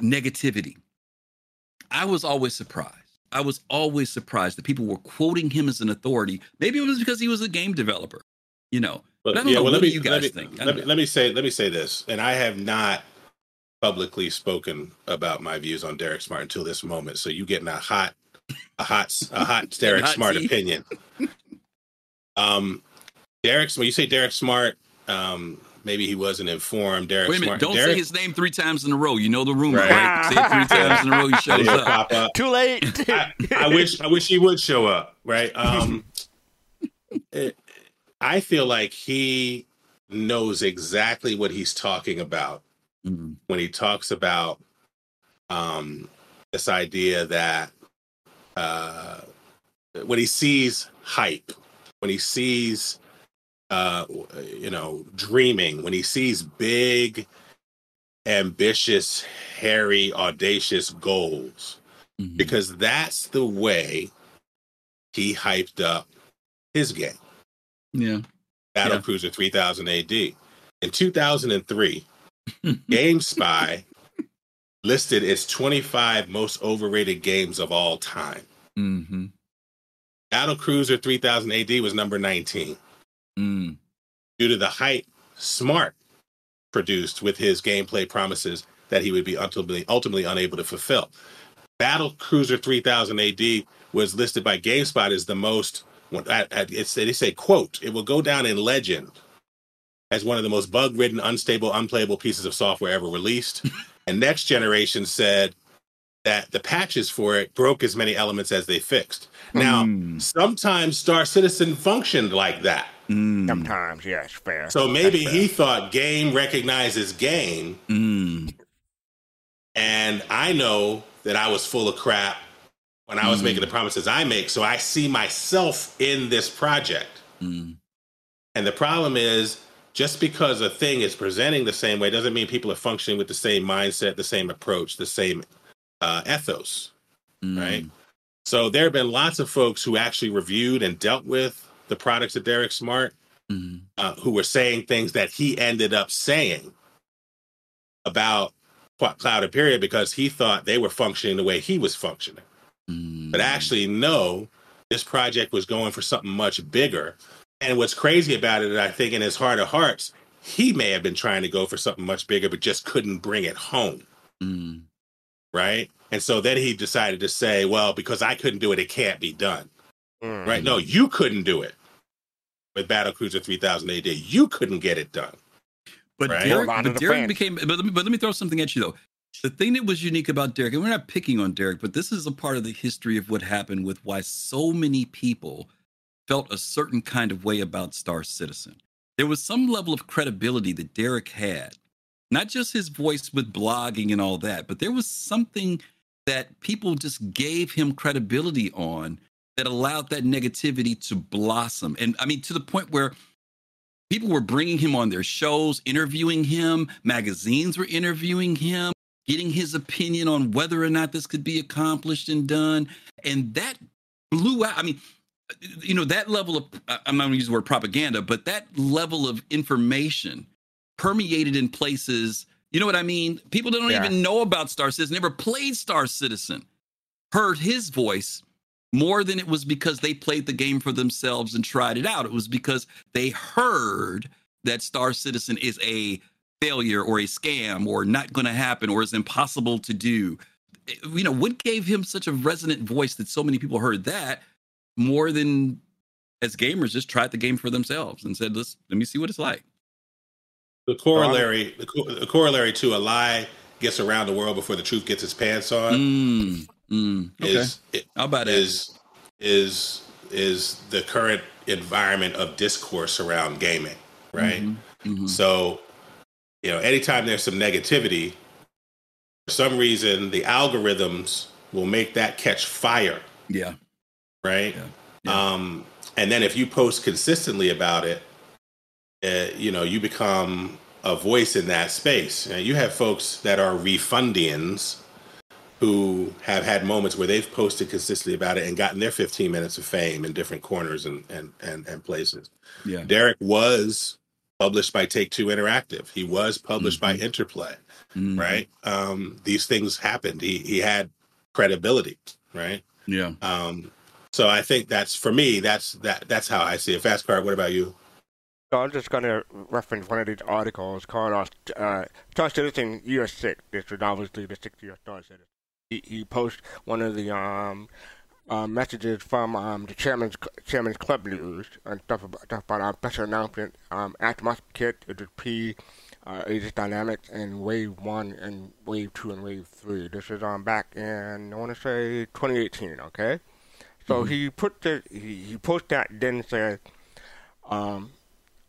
negativity, I was always surprised. I was always surprised that people were quoting him as an authority. Maybe it was because he was a game developer, you know. But, but I don't yeah, know. Well, what let me, you guys let me, think? Let me, let me say let me say this, and I have not publicly spoken about my views on Derek Smart until this moment. So you getting a hot, a hot, a hot Derek hot Smart tea. opinion. um, Derek, when you say Derek Smart, um, maybe he wasn't informed. Derek Wait a minute, Smart. don't Derek, say his name three times in a row. You know the rumor, right? right? say it three times in a row, he shows up. up. Too late. I, I, wish I wish he would show up, right? Um, it, I feel like he knows exactly what he's talking about mm-hmm. when he talks about um, this idea that uh, when he sees hype, when he sees uh, you know, dreaming, when he sees big, ambitious, hairy, audacious goals, mm-hmm. because that's the way he hyped up his game. Yeah. Battle yeah. Cruiser 3000 AD. In 2003, GameSpy listed its 25 most overrated games of all time. Mm-hmm. Battlecruiser 3000 AD was number 19. Mm. Due to the hype Smart produced with his gameplay promises that he would be ultimately, ultimately unable to fulfill. Battlecruiser 3000 AD was listed by GameSpot as the most, it's, they say, quote, it will go down in legend as one of the most bug ridden, unstable, unplayable pieces of software ever released. and Next Generation said that the patches for it broke as many elements as they fixed. Now, mm. sometimes Star Citizen functioned like that. Mm. Sometimes, yes, fair. So maybe fair. he thought game recognizes game. Mm. And I know that I was full of crap when I was making the mm. promises I make. So I see myself in this project. Mm. And the problem is just because a thing is presenting the same way doesn't mean people are functioning with the same mindset, the same approach, the same uh, ethos, mm. right? So there have been lots of folks who actually reviewed and dealt with the products of Derek Smart, mm-hmm. uh, who were saying things that he ended up saying about Cloud Imperium because he thought they were functioning the way he was functioning. Mm-hmm. But actually, no, this project was going for something much bigger. And what's crazy about it, I think, in his heart of hearts, he may have been trying to go for something much bigger, but just couldn't bring it home. Mm-hmm. Right. And so then he decided to say, well, because I couldn't do it, it can't be done. Mm-hmm. Right. No, you couldn't do it with Battlecruiser 3000 AD. You couldn't get it done. But right? Derek, but Derek became. But let, me, but let me throw something at you though. The thing that was unique about Derek, and we're not picking on Derek, but this is a part of the history of what happened with why so many people felt a certain kind of way about Star Citizen. There was some level of credibility that Derek had, not just his voice with blogging and all that, but there was something that people just gave him credibility on that allowed that negativity to blossom. And I mean, to the point where people were bringing him on their shows, interviewing him, magazines were interviewing him, getting his opinion on whether or not this could be accomplished and done. And that blew out. I mean, you know, that level of, I'm not going to use the word propaganda, but that level of information permeated in places. You know what I mean? People don't yeah. even know about Star Citizen, never played Star Citizen, heard his voice more than it was because they played the game for themselves and tried it out. It was because they heard that Star Citizen is a failure or a scam or not going to happen or is impossible to do. You know, what gave him such a resonant voice that so many people heard that more than as gamers just tried the game for themselves and said, "Let's let me see what it's like." The corollary, the, co- the corollary to a lie gets around the world before the truth gets its pants on. Mm, mm, okay, Is how about that? is is is the current environment of discourse around gaming, right? Mhm, mhm. So, you know, anytime there's some negativity, for some reason the algorithms will make that catch fire, Yeah, right? Yeah. Yeah. Um, and then if you post consistently about it, uh, you know, you become a voice in that space. And you have folks that are refundians who have had moments where they've posted consistently about it and gotten their 15 minutes of fame in different corners and and and, and places. yeah, Derek was published by Take Two Interactive. He was published by Interplay, Mhm. right? Um, these things happened. He he had credibility, right? Yeah. Um, so I think that's for me. That's that. That's how I see it. Fast Cart. What about you? So I'm just going to reference one of these articles called uh, Star Citizen Year 6. This was obviously the sixth year Star Citizen. He, he posted one of the um, uh, messages from um, the chairman's chairman's club news and stuff about, stuff about our special announcement. Um, Aftermath Kit, it was P, uh, Aegis Dynamics, and Wave 1 and Wave 2 and Wave 3. This is um, back in, I want to say, 2018, okay? So he put the, he, he posted that, then said, um,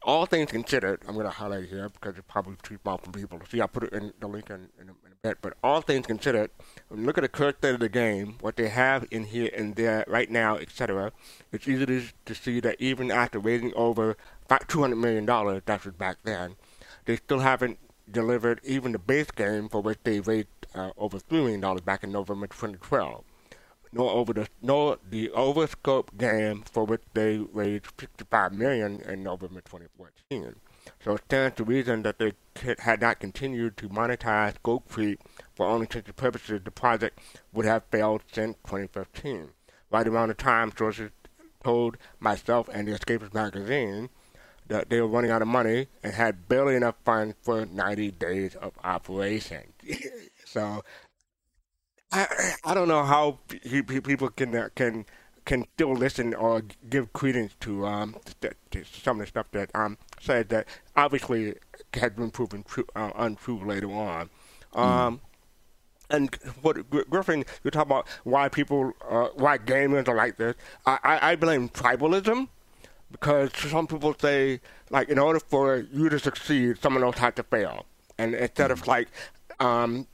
all things considered, I'm going to highlight here because it's probably too small for people to see. I'll put it in the link in, in, a, in a bit. But all things considered, look at the current state of the game, what they have in here and there right now, etc., it's easy to, to see that even after raising over fi- $200 million, that was back then, they still haven't delivered even the base game for which they raised uh, over $3 million back in November 2012 nor over the nor the overscope game for which they raised 55 million in November 2014. So it stands to reason that they had not continued to monetize Gold Creek for only intended purposes, the project would have failed since 2015. Right around the time sources told myself and the Escapist magazine that they were running out of money and had barely enough funds for 90 days of operation. so I I don't know how pe- pe- people can uh, can can still listen or give credence to um th- to some of the stuff that um said that obviously has been proven true, uh, untrue later on. Um, and what Griffin, you talk about why people, uh, why gamers are like this. I, I, I blame tribalism because some people say like in order for you to succeed, someone else had to fail, and instead of like um,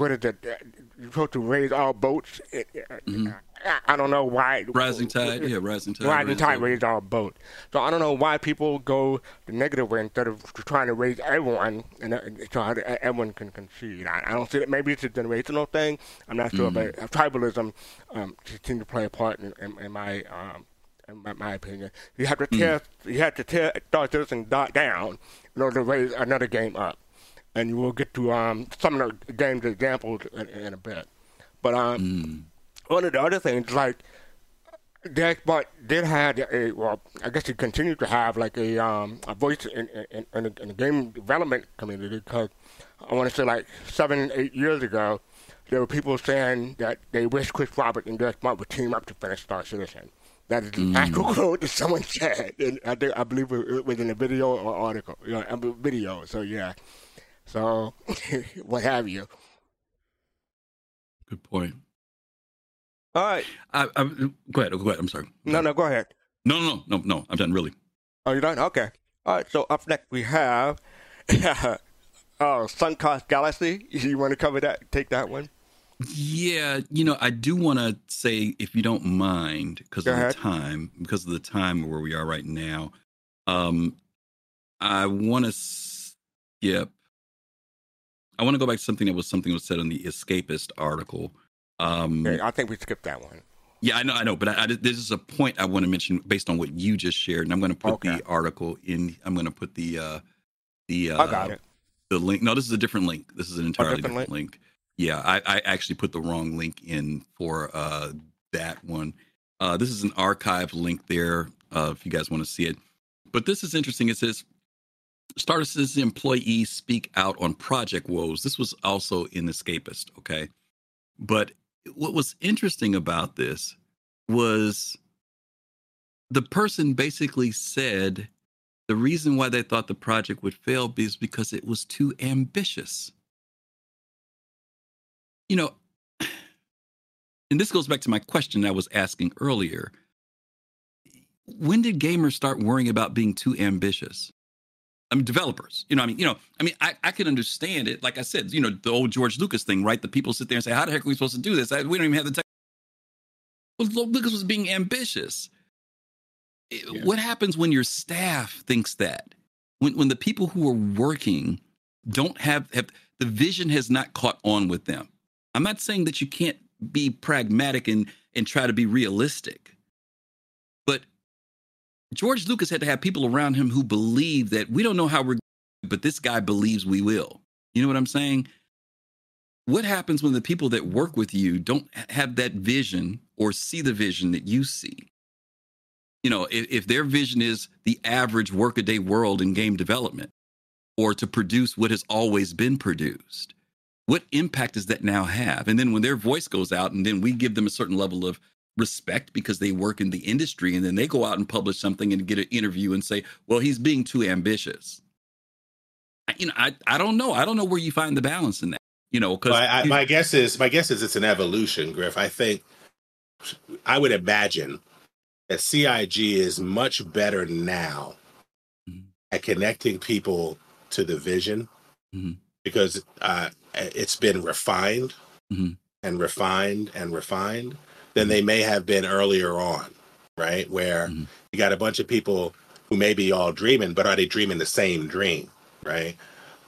what is it? uh, You're supposed to raise all boats. It- I- don't know why. Rising tide, yeah, rising tide. Rising tide raised all boats. So I don't know why people go the negative way instead of trying to raise everyone, and uh, so everyone can concede. I, don't see that. Maybe it's a generational thing. I'm not sure, but uh, tribalism um, seems to play a part in, in, in my. Um, in my, my opinion, you have to tear, you have to tear Star Citizen dot down in order to raise another game up, and you will get to um, some of the games examples in, in a bit. But um, one of the other things, like Derek Butt did have a well, I guess he continued to have like a um a voice in in, in, the, in the game development community because I want to say like seven eight years ago there were people saying that they wish Chris Roberts and Derek Butt would team up to finish Star Citizen. That is the actual quote that someone said, and I think I believe it was in a video or article, you know, a video. So yeah, so what have you? Good point. All right, I, I, go ahead. Go ahead. I'm sorry. no, no, go ahead. No, no, no, no, no. I'm done. Really. Oh, you're done? Okay. All right. So up next we have oh, Suncoast Galaxy. You want to cover that? Take that one. Yeah, you know, I do want to say, if you don't mind, because Go of the time, because of the time where we are right now, um, I want to skip. I want to go back to something that was something that was said on the Escapist article. Um, Okay, I think we skipped that one. Yeah, I know, I know, but I, I, this is a point I want to mention based on what you just shared, and I'm going to put Okay. the article in. I'm going to put the uh, the uh, I got it. the link. No, this is a different link. This is an entirely different different, link. Yeah, I, I actually put the wrong link in for uh, that one. Uh, this is an archive link there uh, if you guys want to see it. But this is interesting. It says Star Citizen employees speak out on project woes. This was also in Escapist, okay? But what was interesting about this was the person basically said the reason why they thought the project would fail is because it was too ambitious. You know, and this goes back to my question I was asking earlier. When did gamers start worrying about being too ambitious? I mean, developers. You know, I mean, you know, I mean, I, I can understand it. Like I said, you know, the old George Lucas thing, right? The people sit there and say, "How the heck are we supposed to do this? I, we don't even have the tech." Well, Lucas was being ambitious. Yeah. What happens when your staff thinks that? When when the people who are working don't have have the vision has not caught on with them. I'm not saying that you can't be pragmatic and and try to be realistic. But George Lucas had to have people around him who believe that we don't know how we're but this guy believes we will. You know what I'm saying? What happens when the people that work with you don't have that vision or see the vision that you see? You know, if, if their vision is the average workaday world in game development or to produce what has always been produced, what impact does that now have? And then when their voice goes out, and then we give them a certain level of respect because they work in the industry, and then they go out and publish something and get an interview and say, well, he's being too ambitious. You know, I, I don't know. I don't know where you find the balance in that. You know, because well, my guess is my guess is it's an evolution, Griff. I think I would imagine that CIG is much better now mm-hmm. at connecting people to the vision mm-hmm. because uh, it's been refined mm-hmm. and refined and refined than they may have been earlier on, right? Where mm-hmm. you got a bunch of people who may be all dreaming, but are they dreaming the same dream, right?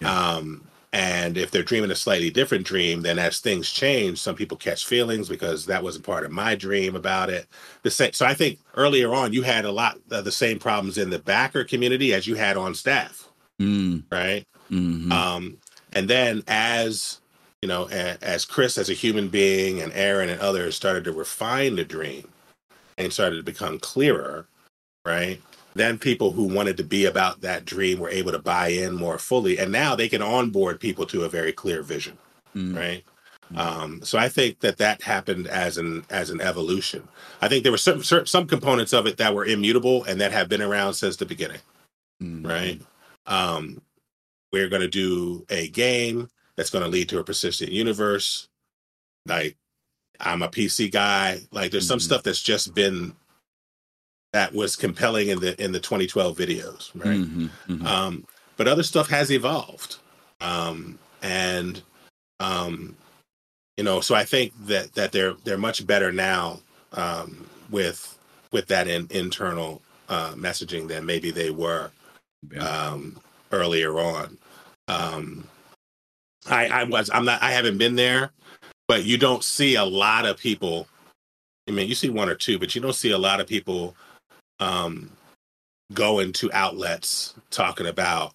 Yeah. Um, and if they're dreaming a slightly different dream, then as things change, some people catch feelings because that wasn't part of my dream about it. The same, so I think earlier on you had a lot of the same problems in the backer community as you had on staff, mm. right? Mm-hmm. Um, and then as you know, as Chris as a human being and Erin and others started to refine the dream and started to become clearer, right? Then people who wanted to be about that dream were able to buy in more fully, and now they can onboard people to a very clear vision, mm. right? Mm. Um, so I think that that happened as an as an evolution. I think there were some some components of it that were immutable and that have been around since the beginning, mm. right? Um, we're going to do a game that's going to lead to a persistent universe. Like, I'm a PC guy. Like, there's some mm-hmm. stuff that's just been that was compelling in the in the 2012 videos, right? Mm-hmm, mm-hmm. Um, but other stuff has evolved, um, and um, you know, so I think that that they're they're much better now um, with with that in, internal uh, messaging than maybe they were yeah. um, earlier on. Um, I, I was I'm not I haven't been there, but you don't see a lot of people. I mean, you see one or two, but you don't see a lot of people um, going to outlets talking about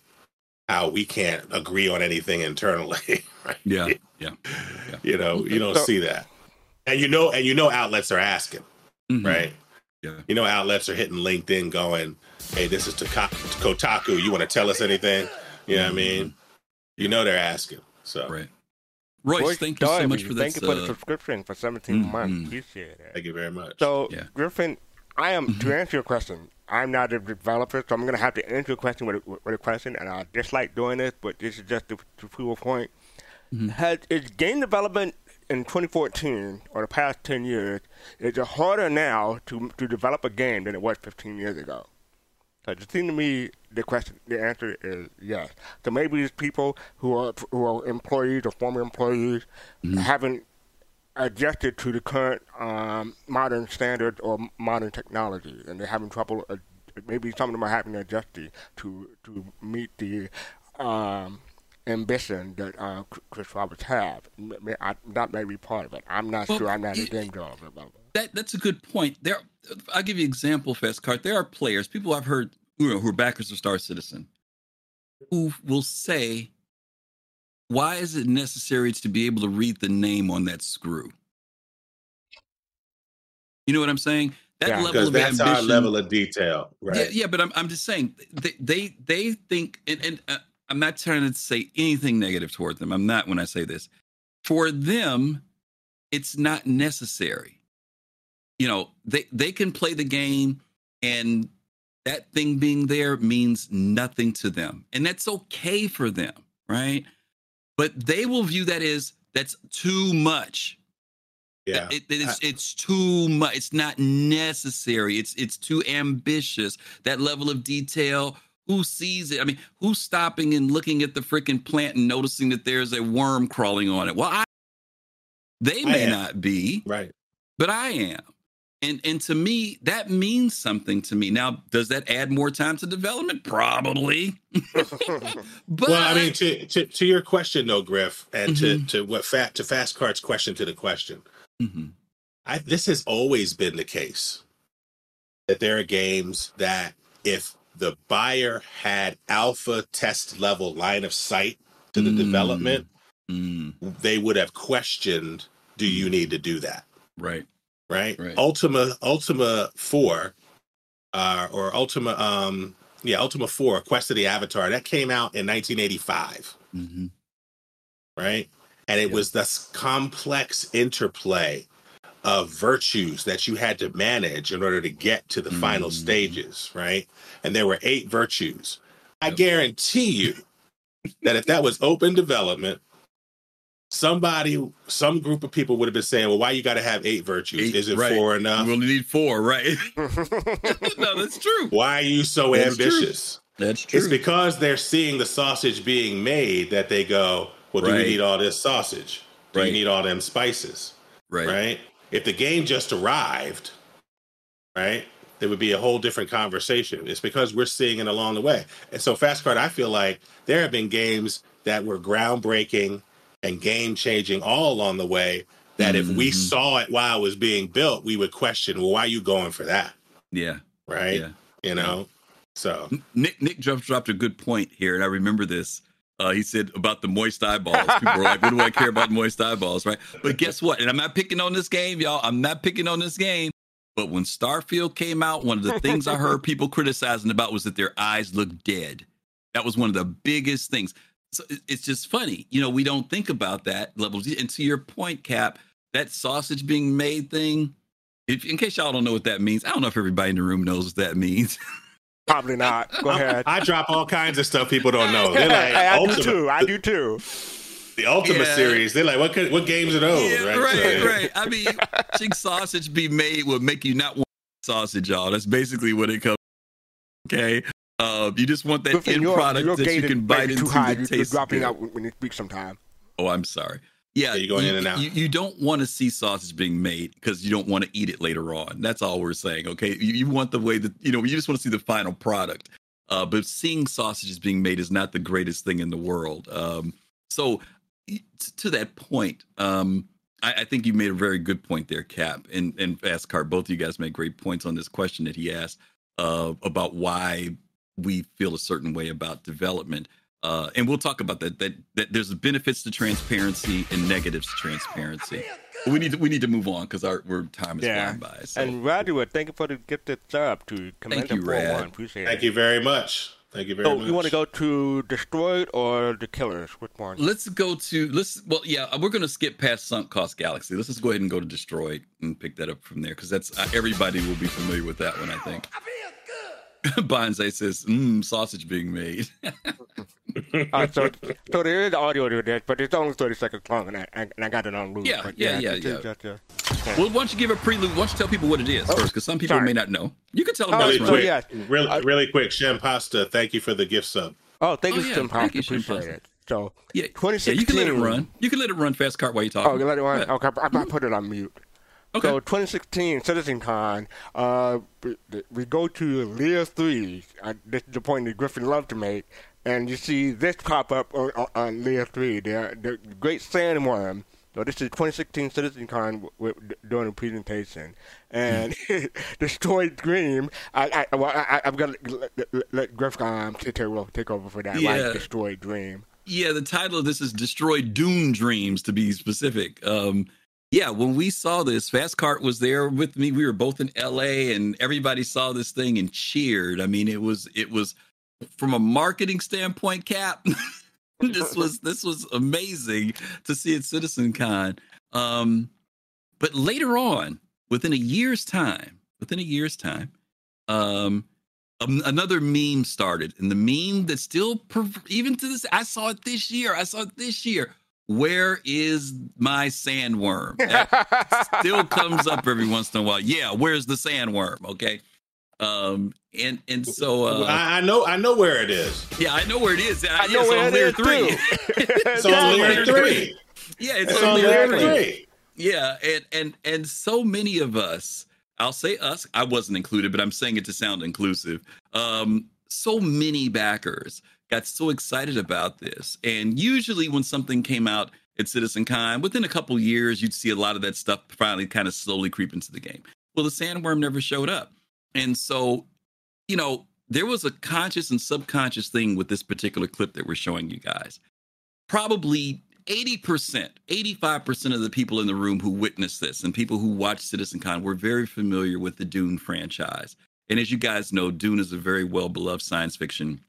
how we can't agree on anything internally. Right? Yeah, yeah, yeah. You know, you don't so, see that, and you know, and you know, outlets are asking, mm-hmm. right? Yeah. You know, outlets are hitting LinkedIn, going, "Hey, this is to Kotaku. You want to tell us anything?" You know what I mean? Mm-hmm. You know, they're asking. So right. Royce, Royce thank you so much for this. Thank you for the uh, subscription for 17 mm-hmm. months. Appreciate it. Thank you very much. So, yeah. Griffin, I am mm-hmm. to answer your question. I'm not a developer, so I'm going to have to answer your question with a, with a question, and I dislike doing this, but this is just to, to prove a point. Mm-hmm. Has is game development in 2014 or the past 10 years is it harder now to to develop a game than it was 15 years ago? It seems to me the question, the answer is yes. So maybe these people who are who are employees or former employees mm-hmm. haven't adjusted to the current um, modern standards or modern technology, and they're having trouble. Uh, maybe some of them are having to adjust to to, meet the um, ambition that uh, Chris Roberts have. That may be part of it. I'm not well, sure. I'm not a game developer. That that's a good point. There, I'll give you an example, Fastcart. There are players, people I've heard you know, who are backers of Star Citizen, who will say, "Why is it necessary to be able to read the name on that screw?" You know what I'm saying? That yeah, level of that's ambition, our level of detail, right? Yeah, yeah. But I'm I'm just saying they they, they think, and, and uh, I'm not trying to say anything negative toward them. I'm not when I say this. For them, it's not necessary. You know, they they can play the game and that thing being there means nothing to them. And that's okay for them, right? But they will view that as that's too much. Yeah. It, it's, it's too much. It's not necessary. It's it's too ambitious. That level of detail. Who sees it? I mean, who's stopping and looking at the freaking plant and noticing that there's a worm crawling on it? Well, I, they may not be, right. but I am. And and to me, that means something to me. Now, does that add more time to development? Probably. but well, I mean, to, to to your question though, Griff, and Mm-hmm. to to what fat to Fast Cart's question to the question, Mhm. I this has always been the case that there are games that if the buyer had alpha test level line of sight to the Mm. development, Mm, they would have questioned, "Do you need to do that?" right. Right? Right. Ultima Ultima Four, uh, or Ultima, um, yeah, Ultima Four, Quest of the Avatar, that came out in 1985. hmm right? And it Yeah. was this complex interplay of virtues that you had to manage in order to get to the final Mm. stages, right? And there were eight virtues. I guarantee you that if that was open development, somebody, some group of people would have been saying, well, why you got to have eight virtues? Eight, Is it right. four We enough? only need four, right? no, that's true. Why are you so That's true. ambitious? That's true. It's because they're seeing the sausage being made that they go, well, do Right. we need all this sausage? Do Right. you need all them spices? right. right? If the game just arrived, right, there would be a whole different conversation. It's because we're seeing it along the way. And so, Fast Cart, I feel like there have been games that were groundbreaking and game changing all along the way. That if we Mhm. saw it while it was being built, we would question, well, why are you going for that? Yeah. Right? Yeah. You know? So, Nick Nick dropped dropped a good point here, and I remember this. Uh, he said about the moist eyeballs. People are like, "What do I care about moist eyeballs?" Right? But guess what? And I'm not picking on this game, y'all. I'm not picking on this game. But when Starfield came out, one of the things I heard people criticizing about was that their eyes looked dead. That was one of the biggest things. So it's just funny, you know. We don't think about that level. And to your point, Cap, that sausage being made thing. If, in case y'all don't know what that means, I don't know if everybody in the room knows what that means. Probably not. Go ahead. I drop all kinds of stuff people don't know. They're Hey, like, I do Ultima, too. I do too. the Ultima Yeah. series. They're like, what, could, what games are those? Yeah, right? right, So- right. I mean, watching sausage be made will make you not want sausage, y'all. That's basically what it comes. Okay, uh, you just want that Griffin, end your, product your that you can bite rated into too high. that You- You're tastes dropping good. out when you speak sometime. Oh, I'm sorry. Yeah, Yeah, you're going you, in and out. You, you don't want to see sausage being made because you don't want to eat it later on. That's all we're saying. Okay, you, you want the way that you know. You just want to see the final product. Uh, but seeing sausages being made is not the greatest thing in the world. Um, so, t- to that point, um, I, I think you made a very good point there, Cap and and Fast Cart. Both of you guys made great points on this question that he asked uh, about why we feel a certain way about development. Uh, and we'll talk about that, that. That there's benefits to transparency and negatives to transparency. But we need to we need to move on because our, our time is Yeah. flying by. So. And Radua, thank you for the gifted sub to Commander you, Rad. 41. Appreciate Thank it. you very much. Thank you very So much. you want to go to Destroyed or The Killers? Which one? Let's go to let's well yeah we're gonna skip past sunk cost galaxy. Let's just go ahead and go to destroyed and pick that up from there because that's uh, everybody will be familiar with that one I think. Bonsai says mm, sausage being made. Uh, so, so there is audio to this, but it's only 30 seconds long, and I, and I got it on loop. Yeah, but yeah, yeah, it's yeah. just, uh, well, why don't you give a prelude? Why don't you tell people what it is first? Because some people sorry. may not know. You can tell them Oh, really quick, yes. really, I- really quick. Shem Pasta, thank you for the gift sub. Oh, thank Oh, you, yeah, Tim thank you, Pasta. Appreciate it. So, Yeah, yeah, 2016. you can let it run. You can let it run fast cart while you talk. Oh, you let it run? Okay, I, I put it on mute. Okay. So 2016 Citizen Con, uh, we, go to Leir 3. Uh, this is the point that Griffin loved to make. And you see this pop up on, on, on Leir 3. The, Great Sandworm. So this is 2016 Citizen Con w- w- during the presentation. And Destroyed Dream. I, I, well, I, I've got to let, let, let Griff um, take, take over for that. Yeah. Right? Destroyed Dream. Yeah, the title of this is Destroy Dune Dreams to be specific. Um yeah, when we saw this, Fast Cart was there with me. We were both in LA and everybody saw this thing and cheered. I mean, it was it was from a marketing standpoint, Cap. this was this was amazing to see at Citizen Con. Um but later on, within a year's time, within a year's time, um, um, another meme started, and the meme that still, perv- even to this, I saw it this year. I saw it this year. Where is my sandworm? That still comes up every once in a while. Yeah, where's the sandworm? Okay. Um, and and so uh, I, I know I know where it is. yeah, I know where it is. I Yeah, know it's where on it layer is, three. too. It's on layer three. yeah, it's, It's on on layer layer three. three. Yeah, and and and so many of us, I'll say us, I wasn't included, but I'm saying it to sound inclusive. Um, so many backers got so excited about this. And usually when something came out at Citizen Con, within a couple years, you'd see a lot of that stuff finally kind of slowly creep into the game. Well, the sandworm never showed up. And so, you know, there was a conscious and subconscious thing with this particular clip that we're showing you guys. Probably 80%, 85% of the people in the room who witnessed this and people who watched Citizen Con were very familiar with the Dune franchise. And as you guys know, Dune is a very well beloved science fiction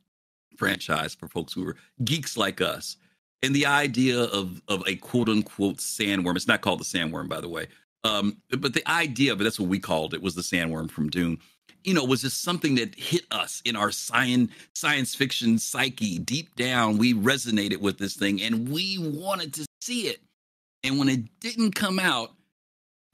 franchise for folks who are geeks like us. And the idea of, of a quote unquote sandworm, it's not called the sandworm, by the way. Um, but the idea of it, that's what we called it, was the sandworm from Dune you know, was just something that hit us in our science science fiction psyche. Deep down, we resonated with this thing and we wanted to see it. And when it didn't come out,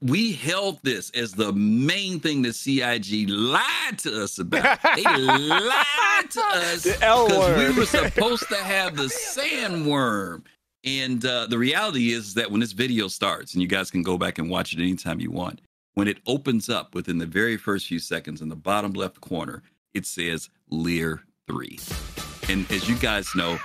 we held this as the main thing that CIG lied to us about. They lied to us because we were supposed to have the sandworm. And uh, the reality is that when this video starts, and you guys can go back and watch it anytime you want, when it opens up within the very first few seconds in the bottom left corner, it says Leir 3. And as you guys know,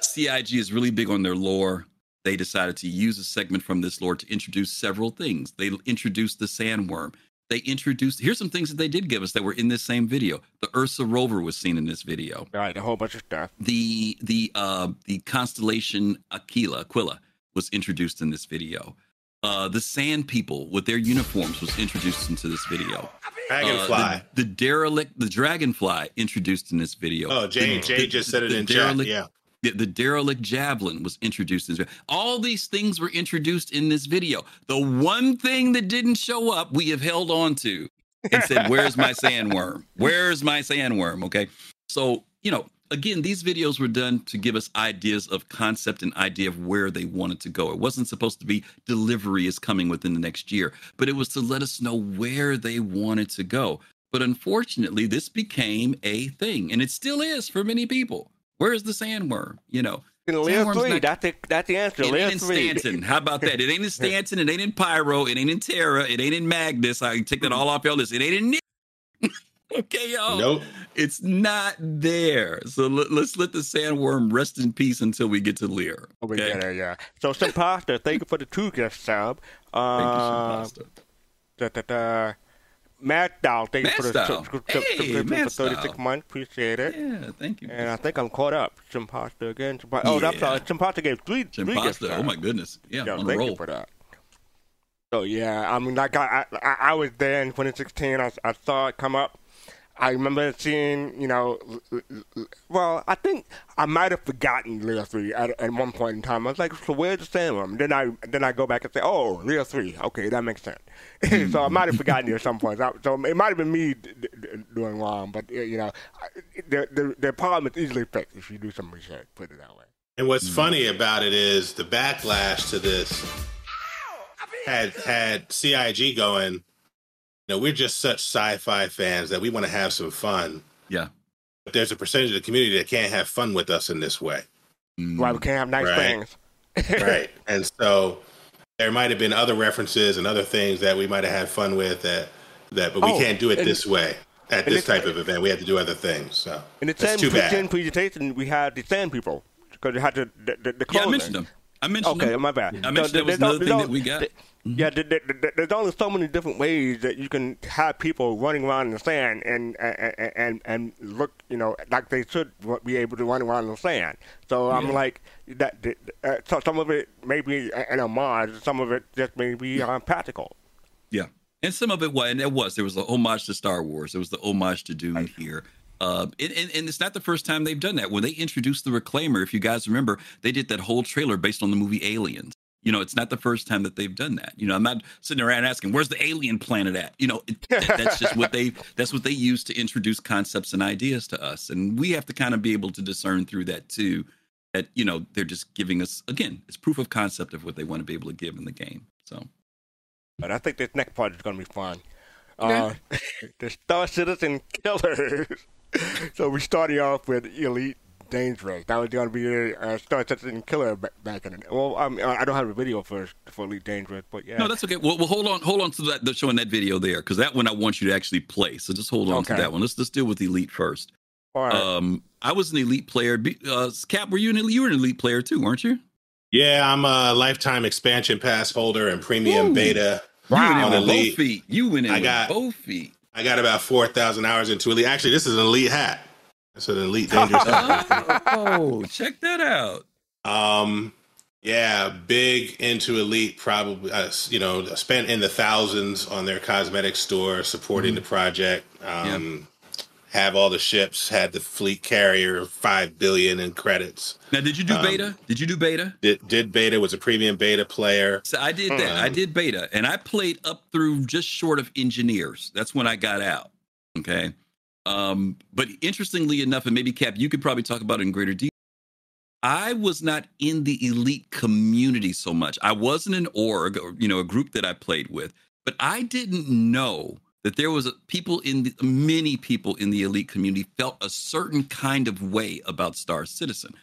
CIG is really big on their lore. They decided to use a segment from this lore to introduce several things. They introduced the sandworm. They introduced, here's some things that they did give us that were in this same video. The Ursa rover was seen in this video Right, a whole bunch of stuff. the the uh the constellation Aquila Aquila was introduced in this video. Uh the sand people with their uniforms was introduced into this video. Dragonfly. Uh, the, the derelict the dragonfly introduced in this video. oh, Jay, The- Jay the- just said it the in chat. Yeah. The, the derelict javelin was introduced in. All these things were introduced in this video. The one thing that didn't show up, we have held on to and said, Where's my sandworm? Where's my sandworm? Okay. So, you know, again, these videos were done to give us ideas of concept and idea of where they wanted to go. It wasn't supposed to be delivery is coming within the next year, but it was to let us know where they wanted to go. But unfortunately, this became a thing, and it still is for many people. Where's the sandworm? You know, In layer Sandworm's three, not- that's the, that's the answer. it layer ain't in three. Stanton. How about that? It ain't in Stanton. It ain't in Pyro. It ain't in Terra. It ain't in Magnus. I can take that all off your list. It ain't in Nick. okay, y'all. Nope. It's not there. So let, us let the sandworm rest in peace until we get to Leir. Oh, Okay. get it, yeah. So, Simpasta, thank you for the two gift sub. Thank you, Uh, Shambhasta. da, da, da. Mad Dow, thank you for the subscription Hey, for 36 months. Appreciate it. Yeah, thank you. And I think I'm caught up. Simpasta again. Simpasta. Oh, I'm uh, Yeah. sorry. Simpasta gave three, three gift Shambhasta. Oh my goodness. Yeah, Yo, on the thank roll. you for that. So yeah, I mean, like I, I, I was there in 2016. I, I saw it come up. I remember seeing, you know, well, I think I might have forgotten Leo three at, at one point in time. I was like, so where's the sandworm? Then I then I go back and say, oh, Leo three. Okay, that makes sense. so I might have forgotten it at some point. So it might have been me d- d- doing wrong, but you know, the, the the problem is easily fixed if you do some research. Put it that way. And what's funny about it is the backlash to this had had CIG going. You know, we're just such sci-fi fans that we want to have some fun. Yeah. But there's a percentage of the community that can't have fun with us in this way, Mm. Why we can't have nice Right. things. right? and so there might have been other references and other things that we might have had fun with that that, but we Oh, can't do it and- this way at this type of event. We have to do other things. So In the that's same, too pre- same bad. presentation, we had the sand people because they had to the, the, the Yeah, I mentioned them. I mentioned Okay, them. my bad. I mentioned So that was another thing that we got. no- Yeah, there- there- there- there's only so many different ways that you can have people running around in the sand and and and, and look, you know, like they should be able to run around in the sand. So I'm like that. Uh, so some of it may be an homage, some of it just may be uh, practical. Yeah, and some of it was, and it was. There was the homage to Star Wars. There was the homage to Dune here. Uh, and, and, and it's not the first time they've done that. When they introduced the Reclaimer, if you guys remember, they did that whole trailer based on the movie Aliens. You know, it's not the first time that they've done that. You know, I'm not sitting around asking, "Where's the alien planet at?" You know, it, that's just what they that's what they use to introduce concepts and ideas to us, and we have to kind of be able to discern through that too. That you know, they're just giving us again, it's proof of concept of what they want to be able to give in the game. So, but I think this next part is going to be fun. Okay. Uh, the Star Citizen Killers. so we started off with Elite Dangerous. That was going to be a uh, Star Citizen Killer back in the day. Well, um, I don't have a video for for Elite Dangerous, but yeah. no, that's okay. Well, well hold on, hold on to that. The showing that video there because that one I want you to actually play. So just hold on Okay. to that one. Let's let's deal with Elite first. All right. Um, I was an Elite player. Uh, Cap, were you an you were an Elite player too, weren't you? Yeah, I'm a lifetime expansion pass holder and premium Ooh. beta. You went in with both feet. You went in I with got- both feet. I got about four thousand hours into elite. Actually, this is an elite hat. It's an elite dangerous hat. Oh, check that out. Um, yeah, big into elite. Probably, uh, you know, spent in the thousands on their cosmetic store supporting the project. Um, Have all the ships. Had the fleet carrier. Five billion in credits. Now, did you do Um, beta? Did you do beta? Did did beta was a premium beta player. So I did that. Hmm. I did beta, and I played up through just short of engineers. That's when I got out. Okay. Um, but interestingly enough, and maybe Cap, you could probably talk about it in greater detail. I was not in the elite community so much. I wasn't an org, or you know, a group that I played with, but I didn't know that there was a, people in the, many people in the elite community felt a certain kind of way about Star Citizen.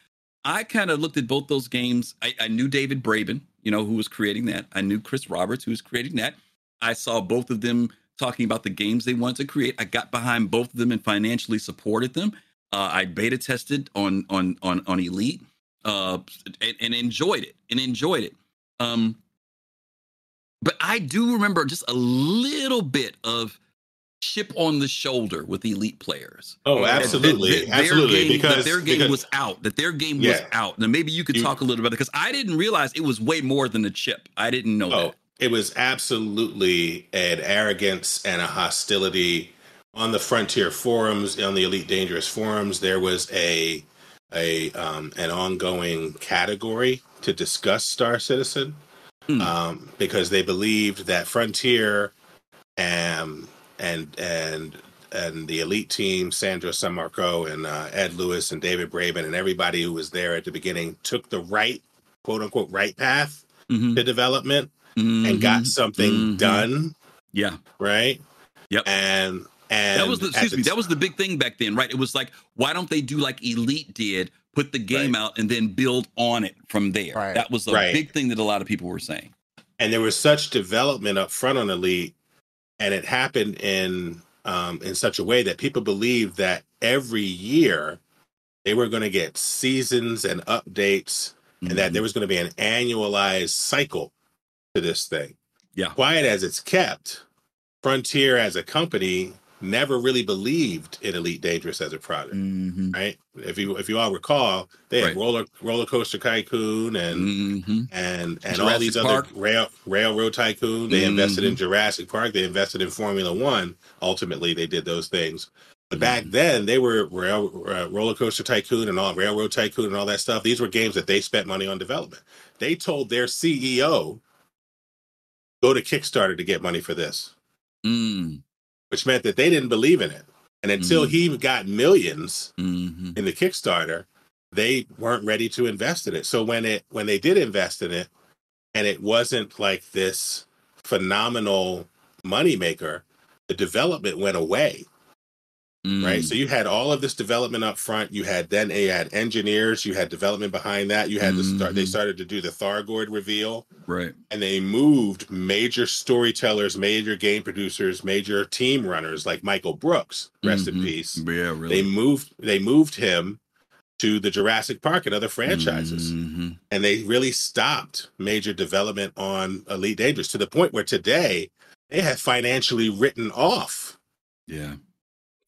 I kind of looked at both those games. I, I knew David Braben, you know, who was creating that. I knew Chris Roberts, who was creating that. I saw both of them talking about the games they wanted to create. I got behind both of them and financially supported them. Uh, I beta tested on on on on Elite uh, and, and enjoyed it and enjoyed it. Um, but I do remember just a little bit of chip on the shoulder with elite players. Oh, absolutely, That- that their absolutely. game- that because their game because- was out. That their game was out. Now maybe you could You- talk a little bit about it. because I didn't realize it was way more than a chip. I didn't know Oh, that. it was absolutely an arrogance and a hostility on the Frontier forums, on the Elite Dangerous forums. There was a a um, an ongoing category to discuss Star Citizen Hmm. um, because they believed that Frontier and and and and the elite team, Sandro Sammarco and uh, Ed Lewis and David Braben and everybody who was there at the beginning took the right quote unquote right path Mhm. to development Mhm. and got something Mhm. done, Yeah, right? Yep. And and that was the, excuse the me. That was the big thing back then, right? It was like, why don't they do like Elite did? Put the game Right. out and then build on it from there. Right. That was a Right. big thing that a lot of people were saying. and there was such development up front on Elite, and it happened in um, in such a way that people believed that every year they were going to get seasons and updates, and that there was going to be an annualized cycle to this thing. Yeah. Quiet as it's kept, Frontier as a company never really believed in Elite Dangerous as a product. Mhm. right? If you if you all recall, they had Right. roller roller coaster tycoon and Mhm. and and all these Park. other rail railroad tycoon. They invested in Mhm. Jurassic Park. They invested in Formula One. Ultimately, they did those things. But back Mhm. then, they were rail, uh, roller coaster tycoon and all railroad tycoon and all that stuff. These were games that they spent money on development. They told their CEO, "Go to Kickstarter to get money for this," Mm. Which meant that they didn't believe in it. And until Mhm. he got millions, Mhm. in the Kickstarter, they weren't ready to invest in it. So when it when they did invest in it, and it wasn't like this phenomenal moneymaker, the development went away. Right. Mm. So you had all of this development up front. You had then you had engineers, you had development behind that. You had to start they Mhm. started to do the Thargoid reveal Right. and they moved major storytellers, major game producers, major team runners like Michael Brookes, rest in Mhm. peace Yeah, really. they moved they moved him to the Jurassic Park and other franchises. Mhm. And they really stopped major development on Elite Dangerous to the point where today they have financially written off Yeah.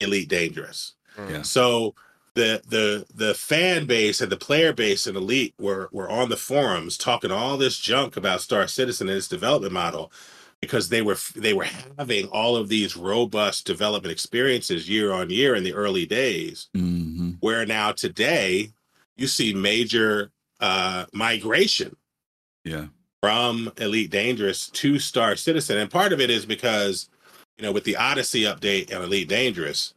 Elite Dangerous. Yeah. So the the the fan base and the player base in Elite were were on the forums talking all this junk about Star Citizen and its development model because they were they were having all of these robust development experiences year on year in the early days Mhm. where now today you see major uh migration Yeah. from Elite Dangerous to Star Citizen. And part of it is because, you know, with the Odyssey update and Elite Dangerous,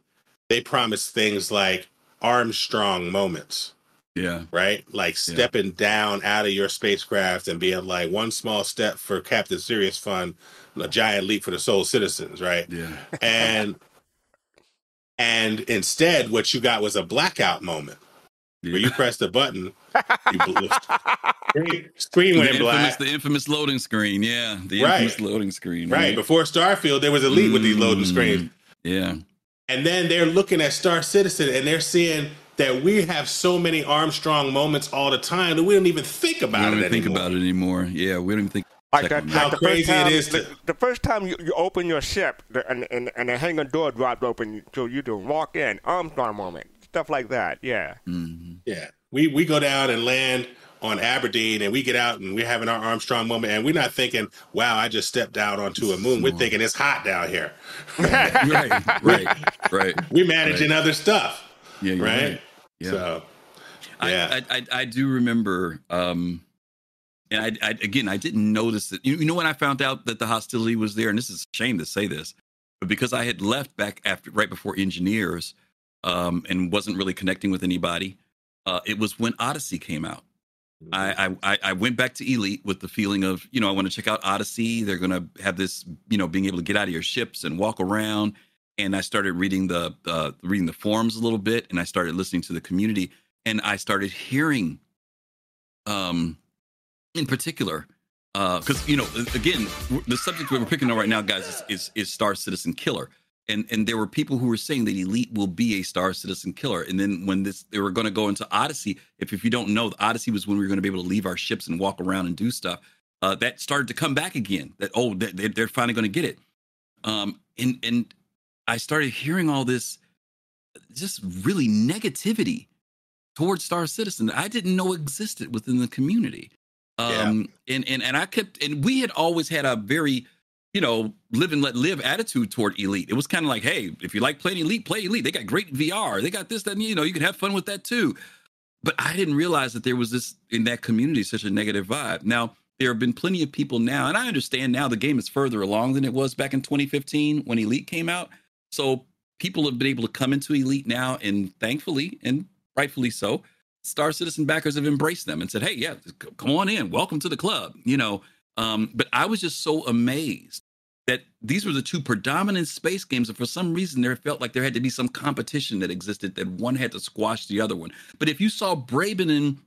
they promised things like Armstrong moments. Yeah. Right? Like stepping yeah. down out of your spacecraft and being like one small step for Captain Serious Fun, a giant leap for the SOL Citizens, right? Yeah. And and instead what you got was a blackout moment yeah. where you press the button, you blew, screen, screen went the black. Infamous, the infamous loading screen, yeah, the right. infamous loading screen. Right. right. Before Starfield, there was Elite mm, with these loading screens. Yeah. And then they're looking at Star Citizen and they're seeing that we have so many Armstrong moments all the time that we don't even think about we don't it think anymore. about it anymore. Yeah, we don't even think. Like that, how like crazy time, it is! To, the, the, first time you, you open your ship the, and, and and the hangar door dropped open, so you to walk in Armstrong moment, stuff like that. Yeah, mm-hmm. yeah. We we go down and land on Aberdeen and we get out and we're having our Armstrong moment and we're not thinking, wow, I just stepped out onto a moon. We're thinking it's hot down here. right, right, right. We're managing right. other stuff. Yeah, right? right. Yeah. So, yeah. I, I, I, do remember, um, and I, I, again, I didn't notice it. You, you know, when I found out that the hostility was there, and this is a shame to say this, but because I had left back after, right before engineers, um, and wasn't really connecting with anybody, uh, it was when Odyssey came out. I, mm-hmm. I I went back to Elite with the feeling of you know I want to check out Odyssey. They're gonna have this you know being able to get out of your ships and walk around. And I started reading the uh, reading the forums a little bit, and I started listening to the community, and I started hearing, um, in particular, uh because uh, you know again the subject we're picking on right now, guys, is, is is Star Citizen Killer and and there were people who were saying that elite will be a star citizen killer. And then when this they were going to go into odyssey if, if you don't know the odyssey was when we were going to be able to leave our ships and walk around and do stuff uh, that started to come back again that oh they're, they're finally going to get it. Um and and i started hearing all this just really negativity towards star citizen that i didn't know existed within the community. Um yeah. and and and i kept and we had always had a very you know, live and let live attitude toward Elite. It was kind of like, hey, if you like playing Elite, play Elite. They got great VR. They got this, that, and you know, you can have fun with that too. But I didn't realize that there was this in that community such a negative vibe. Now, there have been plenty of people now, and I understand now the game is further along than it was back in 2015 when Elite came out. So people have been able to come into Elite now, and thankfully and rightfully so, Star Citizen backers have embraced them and said, "Hey, yeah, come on in, welcome to the club." You know, um, but I was just so amazed that these were the two predominant space games, and for some reason, there felt like there had to be some competition that existed that one had to squash the other one. But if you saw Braben and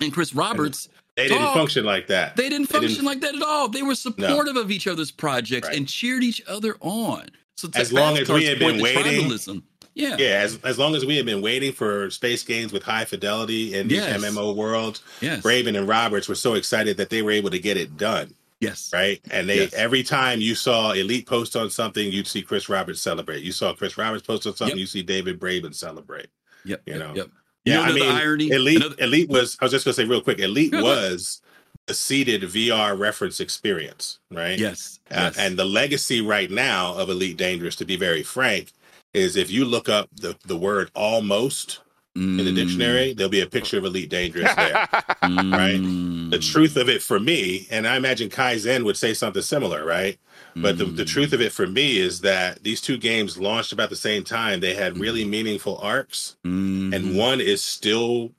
and Chris Roberts, they didn't function like that. They didn't function they didn't, like that at all. They were supportive no. of each other's projects right. and cheered each other on. So as long as we had been waiting, yeah, yeah, as as long as we had been waiting for space games with high fidelity in these yes. MMO worlds, yes. Braben and Roberts were so excited that they were able to get it done. Yes. Right. And they yes. every time you saw Elite post on something, you'd see Chris Roberts celebrate. You saw Chris Roberts post on something, yep. you see David Braben celebrate. Yep. You know. Yep. Yeah. You know I mean, irony? Elite. Another... Elite was. I was just gonna say real quick. Elite was a seeded VR reference experience, right? Yes. Uh, yes. And the legacy right now of Elite Dangerous, to be very frank, is if you look up the the word almost in the dictionary, mm. there'll be a picture of Elite Dangerous there. right? The mm. truth of it for me, and I imagine Kaizen would say something similar, right? But the, the truth of it for me is that these two games launched about the same time. They had really mm. meaningful arcs, and mm-hmm. one is still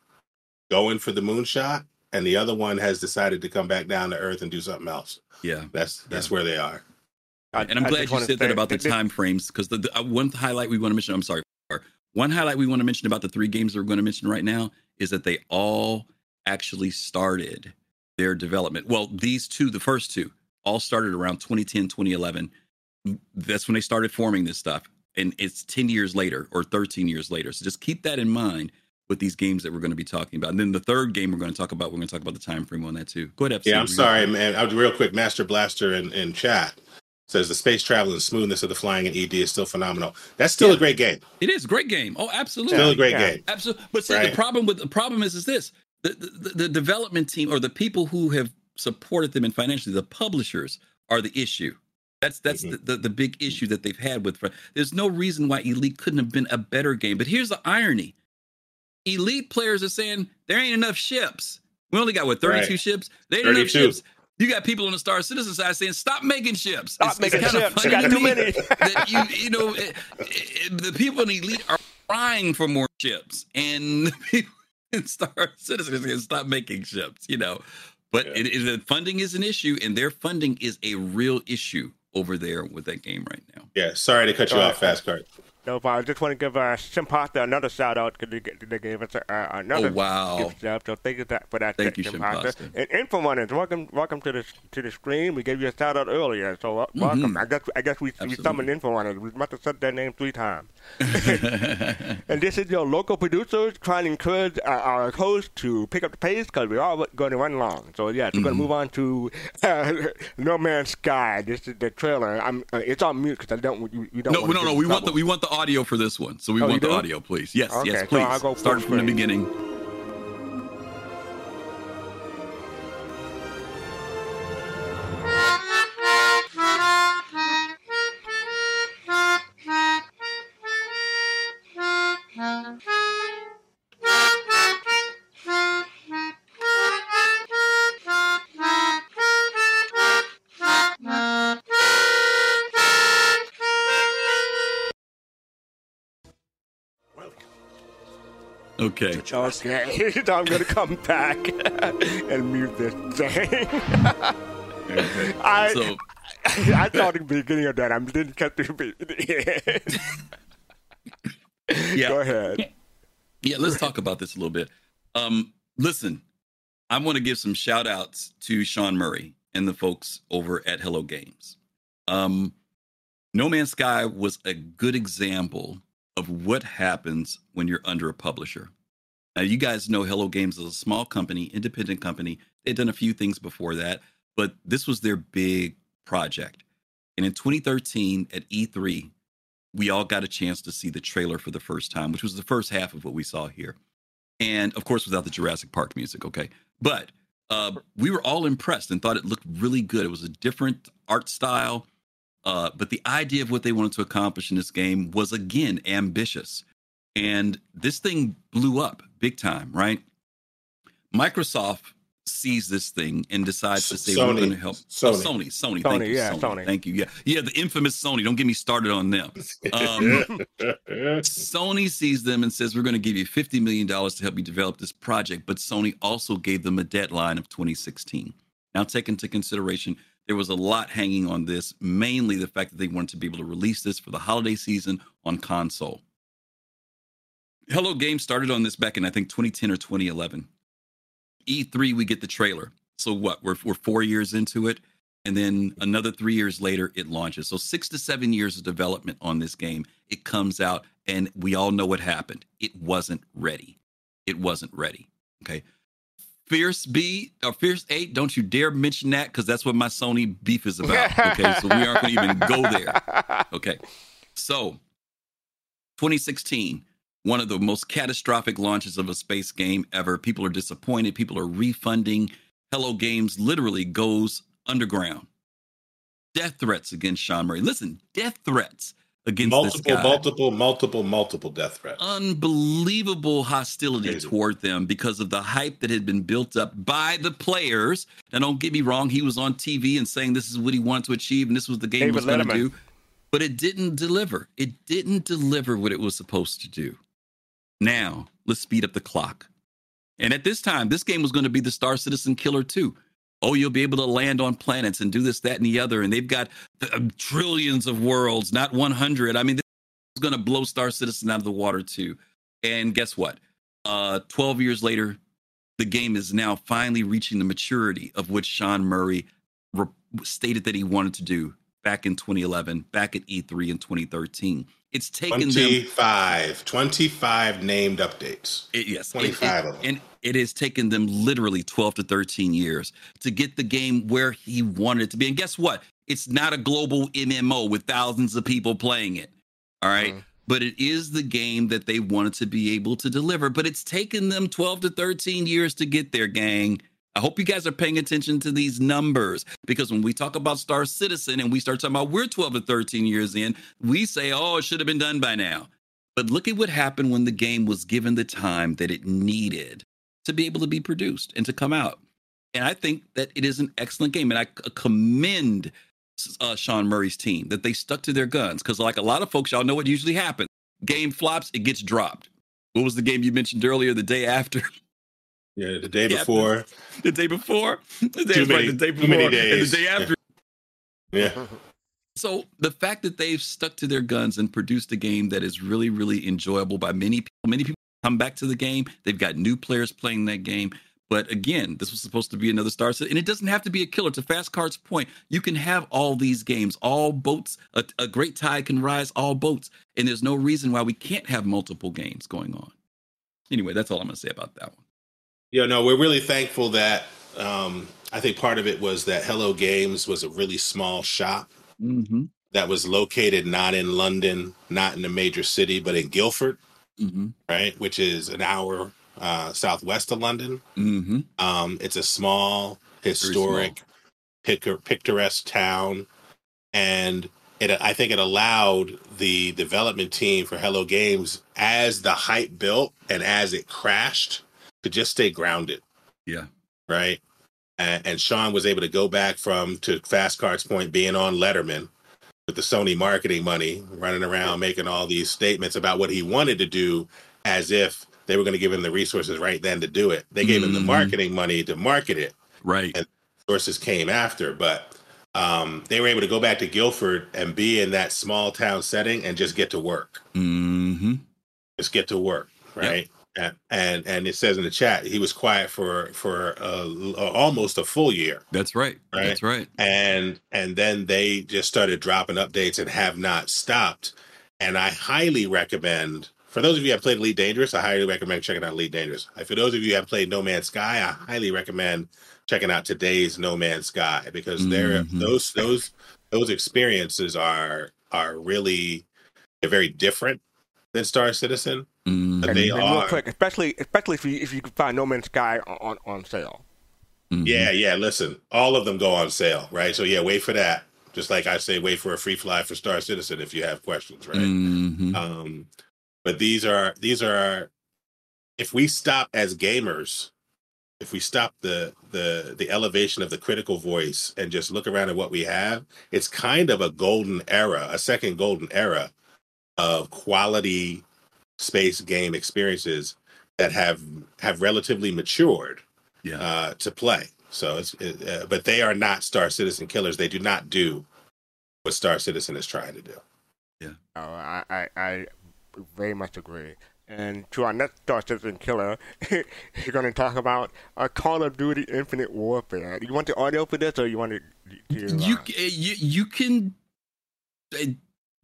going for the moonshot, and the other one has decided to come back down to Earth and do something else. Yeah, that's that's yeah. where they are. and I'm glad you said that about the time frames because the, the uh, one highlight we want to mention. I'm sorry, one highlight we want to mention about the three games that we're going to mention right now is that they all actually started their development. Well, these two, the first two, all started around 2010, 2011. Mm, that's when they started forming this stuff. And it's 10 years later or 13 years later. So just keep that in mind with these games that we're going to be talking about. And then the third game we're going to talk about, we're going to talk about the time frame on that too. Go ahead. Yeah, I'm sorry, man. I'll real quick. Master Blaster in, in chat says the space travel and smoothness of the flying in ED is still phenomenal. That's still yeah. a great game. It is a great game. Oh, absolutely. Still a great yeah. game. Absolutely. But see, right. the problem with the problem is is this: the, the, the development team or the people who have supported them and financially, the publishers are the issue. That's that's mm-hmm. the, the, the big issue that they've had with. There's no reason why Elite couldn't have been a better game. But here's the irony: Elite players are saying there ain't enough ships. We only got what 32 right. ships. They ain't 32. enough ships. You got people on the Star Citizen side saying, "Stop making ships." Stop it's, making it's kind ships. of You funny got to too me many. that you you know it, it, the people in the elite are crying for more ships, and the people in Star Citizen are saying, "Stop making ships." You know, but Yeah. it, it, the funding is an issue, and their funding is a real issue over there with that game right now. Yeah, sorry to cut you All off, right. Fast Cart. No, but I just want to give uh, Simpasta another shout out because they, they gave us uh, another Oh, wow. gift job. So thank you that, for that. Thank you, Simpasta. Simpasta. And Info Runners, welcome, welcome to the to the screen. We gave you a shout out earlier, so uh, welcome. I guess I guess we we Mm-hmm. Summoned Info Runners. We must have said their name three times. and this is your local producers trying to encourage our, our hosts to pick up the pace because we're all going to run long. So yes, we're going Mm-hmm. to move on to uh, No Man's Sky. This is the trailer. I'm, uh, it's on mute because I don't. You, you don't. No, no, no. We want the we want the audio for this one. So we Oh, want the audio, please. Yes, Okay, yes, so please. I'll go Start from the beginning. Okay. Okay, I'm gonna come back and mute this thing. okay. I So I saw the beginning of that. I didn't catch the beginning. yeah, Go ahead. yeah. Let's talk about this a little bit. Um, listen, I want to give some shout outs to Sean Murray and the folks over at Hello Games. Um, no Man's Sky was a good example of what happens when you're under a publisher. Now, you guys know Hello Games is a small company, independent company. They'd done a few things before that, but this was their big project. And in 2013 at E3, we all got a chance to see the trailer for the first time, which was the first half of what we saw here. And of course, without the Jurassic Park music, okay? But uh, we were all impressed and thought it looked really good. It was a different art style. Uh, but the idea of what they wanted to accomplish in this game was again ambitious. And this thing blew up big time, right? Microsoft sees this thing and decides to say we're going to help Sony. Oh, Sony, Sony, Sony, thank you, yeah, Sony, Sony. thank you, yeah, yeah, the infamous Sony. Don't get me started on them. Um, Sony sees them and says, We're going to give you $50 million to help you develop this project. But Sony also gave them a deadline of 2016. Now, take into consideration, there was a lot hanging on this, mainly the fact that they wanted to be able to release this for the holiday season on console. Hello Games started on this back in, I think, 2010 or 2011. E3, we get the trailer. So what? We're, we're four years into it. And then another three years later, it launches. So six to seven years of development on this game. It comes out, and we all know what happened. It wasn't ready. It wasn't ready. Okay. Fierce B or Fierce 8, don't you dare mention that because that's what my Sony beef is about. Okay. so we aren't going to even go there. Okay. So 2016, one of the most catastrophic launches of a space game ever. People are disappointed. People are refunding. Hello Games literally goes underground. Death threats against Sean Murray. Listen, death threats against this multiple, guy. multiple, multiple, multiple death threats. Unbelievable hostility Crazy. toward them because of the hype that had been built up by the players. Now, don't get me wrong, he was on TV and saying this is what he wanted to achieve and this was the game he David was going to do. But it didn't deliver. It didn't deliver what it was supposed to do. Now, let's speed up the clock. And at this time, this game was going to be the Star Citizen Killer 2. Oh, you'll be able to land on planets and do this, that, and the other. And they've got uh, trillions of worlds, not 100. I mean, this is going to blow Star Citizen out of the water, too. And guess what? Uh, 12 years later, the game is now finally reaching the maturity of which Sean Murray re- stated that he wanted to do back in 2011, back at E3 in 2013. It's taken them 25, 25 named updates. it, yes, 25 it, of them. and it has taken them literally 12 to 13 years to get the game where he wanted it to be. And guess what? It's not a global MMO with thousands of people playing it. All right? Mhm. But it is the game that they wanted to be able to deliver. But it's taken them 12 to 13 years to get there, gang. I hope you guys are paying attention to these numbers because when we talk about Star Citizen and we start talking about we're 12 to 13 years in, we say, oh, it should have been done by now. But look at what happened when the game was given the time that it needed to be able to be produced and to come out. And I think that it is an excellent game. And I commend uh, Sean Murray's team that they stuck to their guns. Because, like a lot of folks, y'all know what usually happens game flops, it gets dropped. What was the game you mentioned earlier the day after? Yeah, the day before. the day before. The day, too many, right, the day before. Too many days. And the day after. Yeah. yeah. So the fact that they've stuck to their guns and produced a game that is really, really enjoyable by many people, many people come back to the game. They've got new players playing that game. But again, this was supposed to be another star set, and it doesn't have to be a killer. To Fast Cart's point, you can have all these games, all boats. A, a, great tide can rise all boats, and there's no reason why we can't have multiple games going on. Anyway, that's all I'm going to say about that one. Yeah, no, we're really thankful that. Um, I think part of it was that Hello Games was a really small shop mm-hmm. that was located not in London, not in a major city, but in Guildford, mm-hmm. right, which is an hour uh, southwest of London. Mm-hmm. Um, it's a small, historic, small. picturesque town, and it. I think it allowed the development team for Hello Games, as the hype built and as it crashed, to just stay grounded. Yeah. Right. And, and Sean was able to go back from to Fast Cart's point, being on Letterman with the Sony marketing money, running around making all these statements about what he wanted to do, as if they were going to give him the resources right then to do it. They gave mm-hmm. him the mm-hmm. marketing money to market it. Right. And sources came after, but um, they were able to go back to Guildford and be in that small town setting and just get to work. Mm-hmm. Just get to work, right? Yep. And and it says in the chat he was quiet for for uh, almost a full year. That's right. right. That's right. And and then they just started dropping updates and have not stopped. And I highly recommend for those of you who have played Elite Dangerous, I highly recommend checking out Elite Dangerous. For those of you who have played No Man's Sky, I highly recommend checking out today's No Man's Sky because mm-hmm. those those those experiences are are really they're very different than Star Citizen. Mm-hmm. But they and, are real quick, especially especially if you if you can find No Man's Sky on on sale. Mm-hmm. Yeah, yeah. Listen, all of them go on sale, right? So yeah, wait for that. Just like I say, wait for a free fly for Star Citizen if you have questions, right? Mm-hmm. Um, but these are these are if we stop as gamers if we stop the the the elevation of the critical voice and just look around at what we have it's kind of a golden era a second golden era of quality space game experiences that have have relatively matured yeah. uh, to play so it's it, uh, but they are not star citizen killers they do not do what star citizen is trying to do yeah oh, I, I i very much agree. And to our next Star Citizen killer, you're going to talk about a uh, Call of Duty Infinite Warfare. You want the audio for this, or you want to? to uh... you, you you can uh,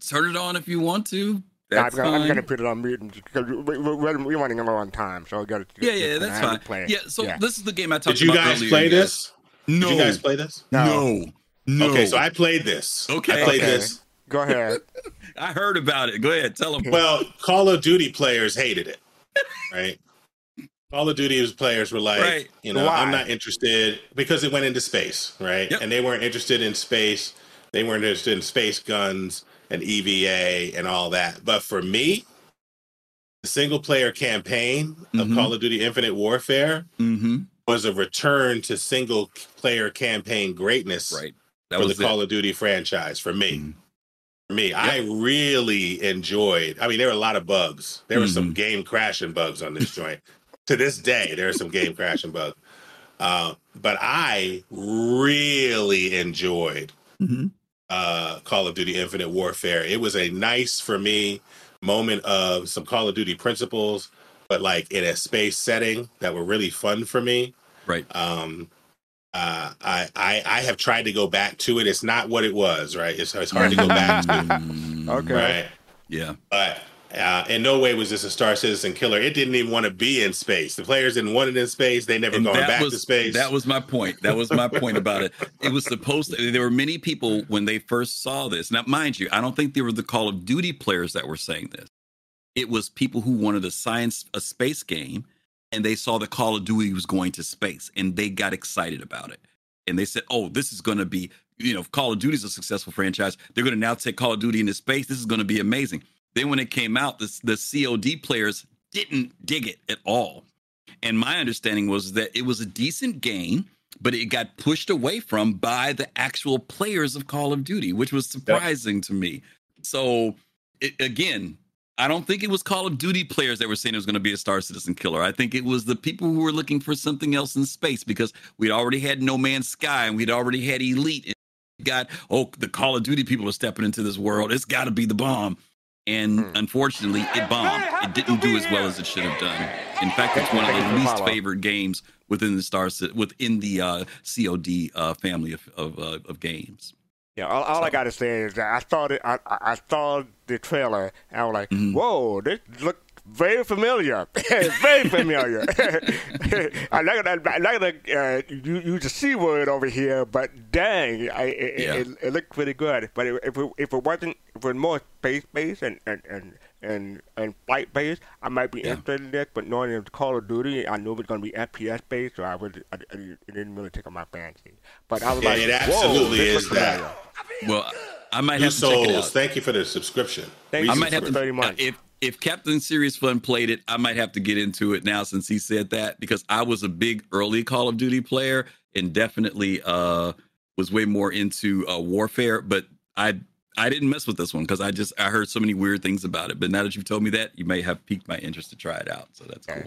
turn it on if you want to. That's I'm, I'm going to put it on mute because we're, we're, we're running low on time, so I got to. Yeah, yeah, that's fine. Play. Yeah, so yeah. this is the game I talked about. Did you about guys play this? No. Did you guys play this? No. no. No. Okay, so I played this. Okay. I played okay. this. Go ahead. I heard about it. Go ahead, tell them. Well, Call of Duty players hated it, right? Call of Duty players were like, right. you know, Why? I'm not interested because it went into space, right? Yep. And they weren't interested in space. They weren't interested in space guns and EVA and all that. But for me, the single player campaign mm-hmm. of Call of Duty Infinite Warfare mm-hmm. was a return to single player campaign greatness right. for the it. Call of Duty franchise for me. Mm-hmm me. Yep. I really enjoyed. I mean, there were a lot of bugs. There were mm-hmm. some game crashing bugs on this joint. to this day, there are some game crashing bugs. Uh, but I really enjoyed mm-hmm. Uh, Call of Duty Infinite Warfare. It was a nice for me moment of some Call of Duty principles, but like in a space setting that were really fun for me. Right. Um, uh, I, I I have tried to go back to it. It's not what it was, right? It's, it's hard to go back to. okay. Right. Yeah. But uh, in no way was this a Star Citizen killer. It didn't even want to be in space. The players didn't want it in space. They never and gone back was, to space. That was my point. That was my point about it. It was supposed to. There were many people when they first saw this. Now, mind you, I don't think they were the Call of Duty players that were saying this. It was people who wanted a science, a space game and they saw the Call of Duty was going to space and they got excited about it. And they said, oh, this is going to be, you know, Call of Duty is a successful franchise. They're going to now take Call of Duty into space. This is going to be amazing. Then when it came out, the, the COD players didn't dig it at all. And my understanding was that it was a decent game. but it got pushed away from by the actual players of Call of Duty, which was surprising yep. to me. So it, again, I don't think it was Call of Duty players that were saying it was going to be a Star Citizen killer. I think it was the people who were looking for something else in space because we'd already had No Man's Sky and we'd already had Elite. And got oh, the Call of Duty people are stepping into this world. It's got to be the bomb. And hmm. unfortunately, it bombed. It didn't do as well as it should have done. In fact, it's one of the least favored games within the Star within the uh, COD uh, family of of, uh, of games. Yeah, all, all so. I gotta say is that I saw it. I, I saw the trailer and I was like, mm-hmm. "Whoa, this look very familiar, very familiar." I like not gonna, I'm not gonna uh, use the c word over here, but dang, I, it, yeah. it, it, looked pretty good. But if it, if it wasn't, if it was more space based and and and and, and flight based, I might be yeah. interested in this. But knowing it was Call of Duty, I knew it was going to be FPS based, so I was I, I, it didn't really take on my fancy. But I was yeah, like, it absolutely is that. Well, I might have to souls, check it out. Thank you for the subscription. Thank I might have to. 30 months. If if Captain Serious Fun played it, I might have to get into it now since he said that because I was a big early Call of Duty player and definitely uh was way more into uh, warfare. But I I didn't mess with this one because I just I heard so many weird things about it. But now that you've told me that, you may have piqued my interest to try it out. So that's cool.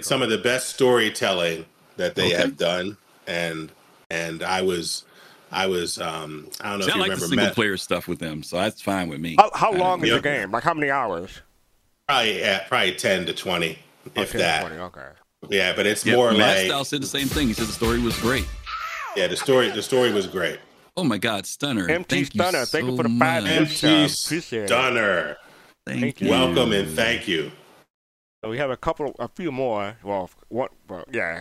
Some of the best storytelling that they okay. have done, and and I was I was um I don't know See, if you I like remember the single player stuff with them, so that's fine with me. How, how long is the game? Like how many hours? Probably yeah, probably ten to twenty, if that. 20, okay. Yeah, but it's more Matt like. Style said the same thing. He said the story was great. Yeah, the story the story was great. Oh my God, Stunner. MT thank Stunner. You thank so you for the five MT Stunner. Thank you. Welcome and thank you. So we have a couple, a few more. Well, one, well, yeah,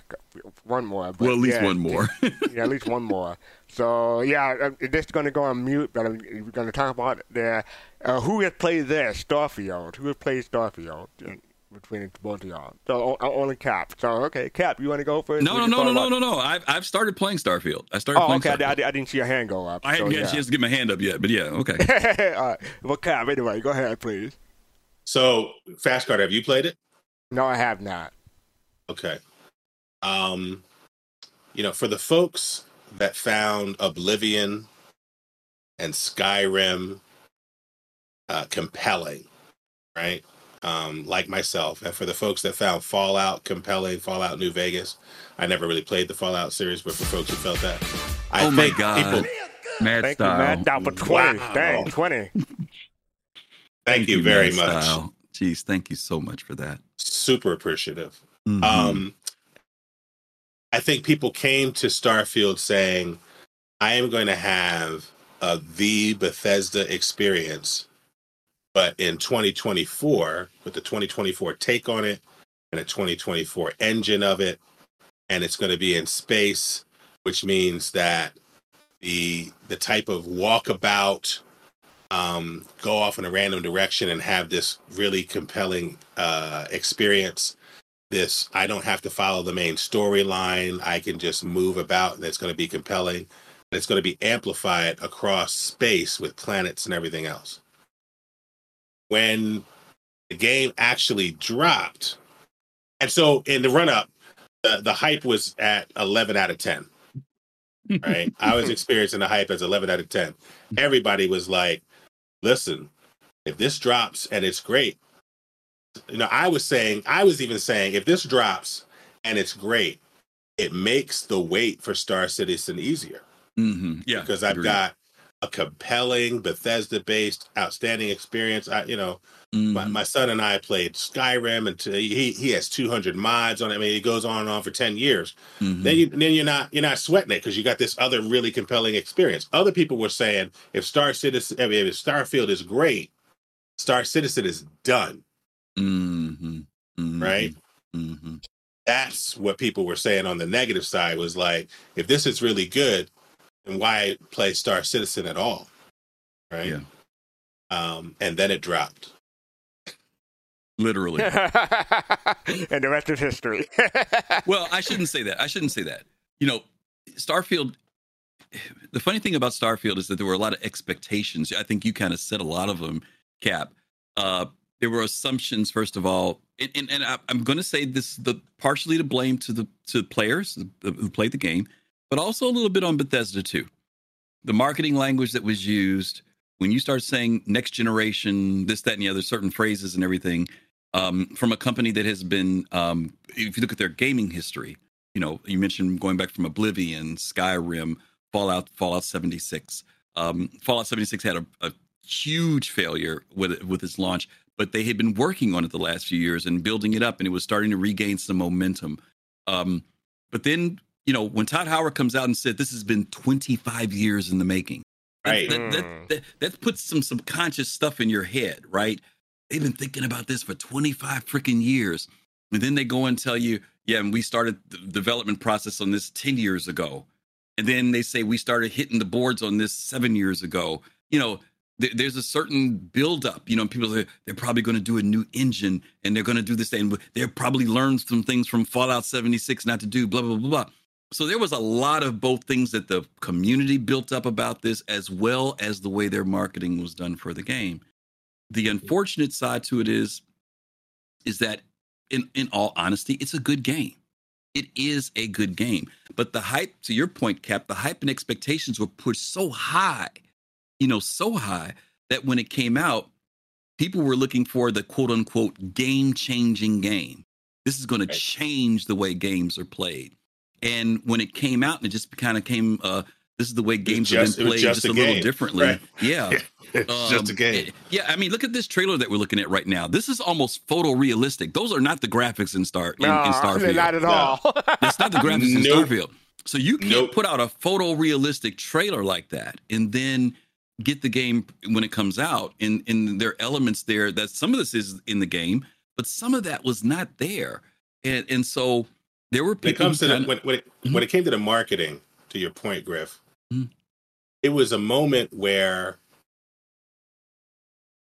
one more. well, at least yeah, one more. yeah, at least one more. So yeah, this is going to go on mute, but we're going to talk about the uh, who has played this Starfield. Who has played Starfield? between both of y'all. So only Cap. So okay, Cap, you want to go first? No, no, no, no, no, no, no. I've I've started playing Starfield. I started. Oh, playing okay. Starfield. I, I, didn't see your hand go up. I hadn't so, had a chance to get my hand up yet, but yeah, okay. All right. Well, Cap, anyway, go ahead, please. So, Fast Cart, have you played it? No, I have not. Okay. Um, you know, for the folks that found Oblivion and Skyrim uh, compelling, right? um, like myself. And for the folks that found Fallout compelling, Fallout New Vegas, I never really played the Fallout series, but for folks who felt that, I oh my god, people, Mad Thank style, you, Mad style for twenty, wow. dang twenty. Thank, thank you, you very much. Style. Jeez, thank you so much for that. Super appreciative. Mm-hmm. Um, I think people came to Starfield saying, "I am going to have a the Bethesda experience." But in 2024, with the 2024 take on it and a 2024 engine of it, and it's going to be in space, which means that the the type of walkabout, um, go off in a random direction and have this really compelling uh, experience. This I don't have to follow the main storyline. I can just move about, and it's going to be compelling. And it's going to be amplified across space with planets and everything else when the game actually dropped. And so in the run up, the, the hype was at 11 out of 10. Right. I was experiencing the hype as 11 out of 10. Everybody was like, listen, if this drops and it's great, you know, I was saying, I was even saying, if this drops and it's great, it makes the wait for Star Citizen easier. Mm-hmm. Yeah. Because I've got a compelling Bethesda based outstanding experience. I, you know, mm-hmm. my, my son and I played Skyrim and he he has 200 mods on it. I mean, it goes on and on for 10 years. Mm-hmm. Then you then you're not you're not sweating it because you got this other really compelling experience. Other people were saying if Star Citizen, I mean, if Starfield is great, Star Citizen is done. Mm-hmm. mm-hmm. Right. Mm-hmm. That's what people were saying on the negative side was like, if this is really good, and why play Star Citizen at all, right? Yeah. Um, and then it dropped. Literally. and the rest is history. well, I shouldn't say that. I shouldn't say that. You know, Starfield. The funny thing about Starfield is that there were a lot of expectations. I think you kind of said a lot of them, Cap. Uh, there were assumptions, first of all, and, and, and I, am going to say this: the partially to blame to the to players who played the game, but also a little bit on Bethesda too. The marketing language that was used when you start saying next generation, this, that, and the other, certain phrases and everything, um, from a company that has been, um, if you look at their gaming history, you know, you mentioned going back from Oblivion, Skyrim, Fallout, Fallout 76. Um, Fallout 76 had a, a huge failure with with its launch, but they had been working on it the last few years and building it up, and it was starting to regain some momentum. Um, but then, you know, when Todd Howard comes out and said this has been 25 years in the making, Right. that, that, Mm. that, that puts some subconscious stuff in your head, right? They've been thinking about this for 25 freaking years. And then they go and tell you, yeah, and we started the development process on this 10 years ago. And then they say we started hitting the boards on this seven years ago. You know, there, there's a certain buildup. You know, people say they're probably going to do a new engine and they're going to do this thing. They'll probably learn some things from Fallout 76 not to do, blah, blah, blah, blah. So there was a lot of both things that the community built up about this, as well as the way their marketing was done for the game. The unfortunate side to it is, is that in in all honesty, it's a good game. It is a good game. But the hype, to your point, Cap, the hype and expectations were pushed so high, you know, so high that when it came out, people were looking for the quote unquote game changing game. This is going to change the way games are played. And when it came out, it just kind of came. Uh, this is the way games just- have been played, just just, a a little game. differently. Right. Yeah, it's just a Um, game. Yeah, I mean, look at this trailer that we're looking at right now. This is almost photorealistic. Those are not the graphics in Star in, in No, Starfield. not at No. all. That's not the graphics in Nope. Starfield. So you can't Nope. put out a photorealistic trailer like that and then get the game when it comes out. And and there are elements there that some of this is in the game, but some of that was not there. And and so there were When it comes to the, when, when, it, Mhm. when it came to the marketing, to your point, Griff, Mhm. it was a moment where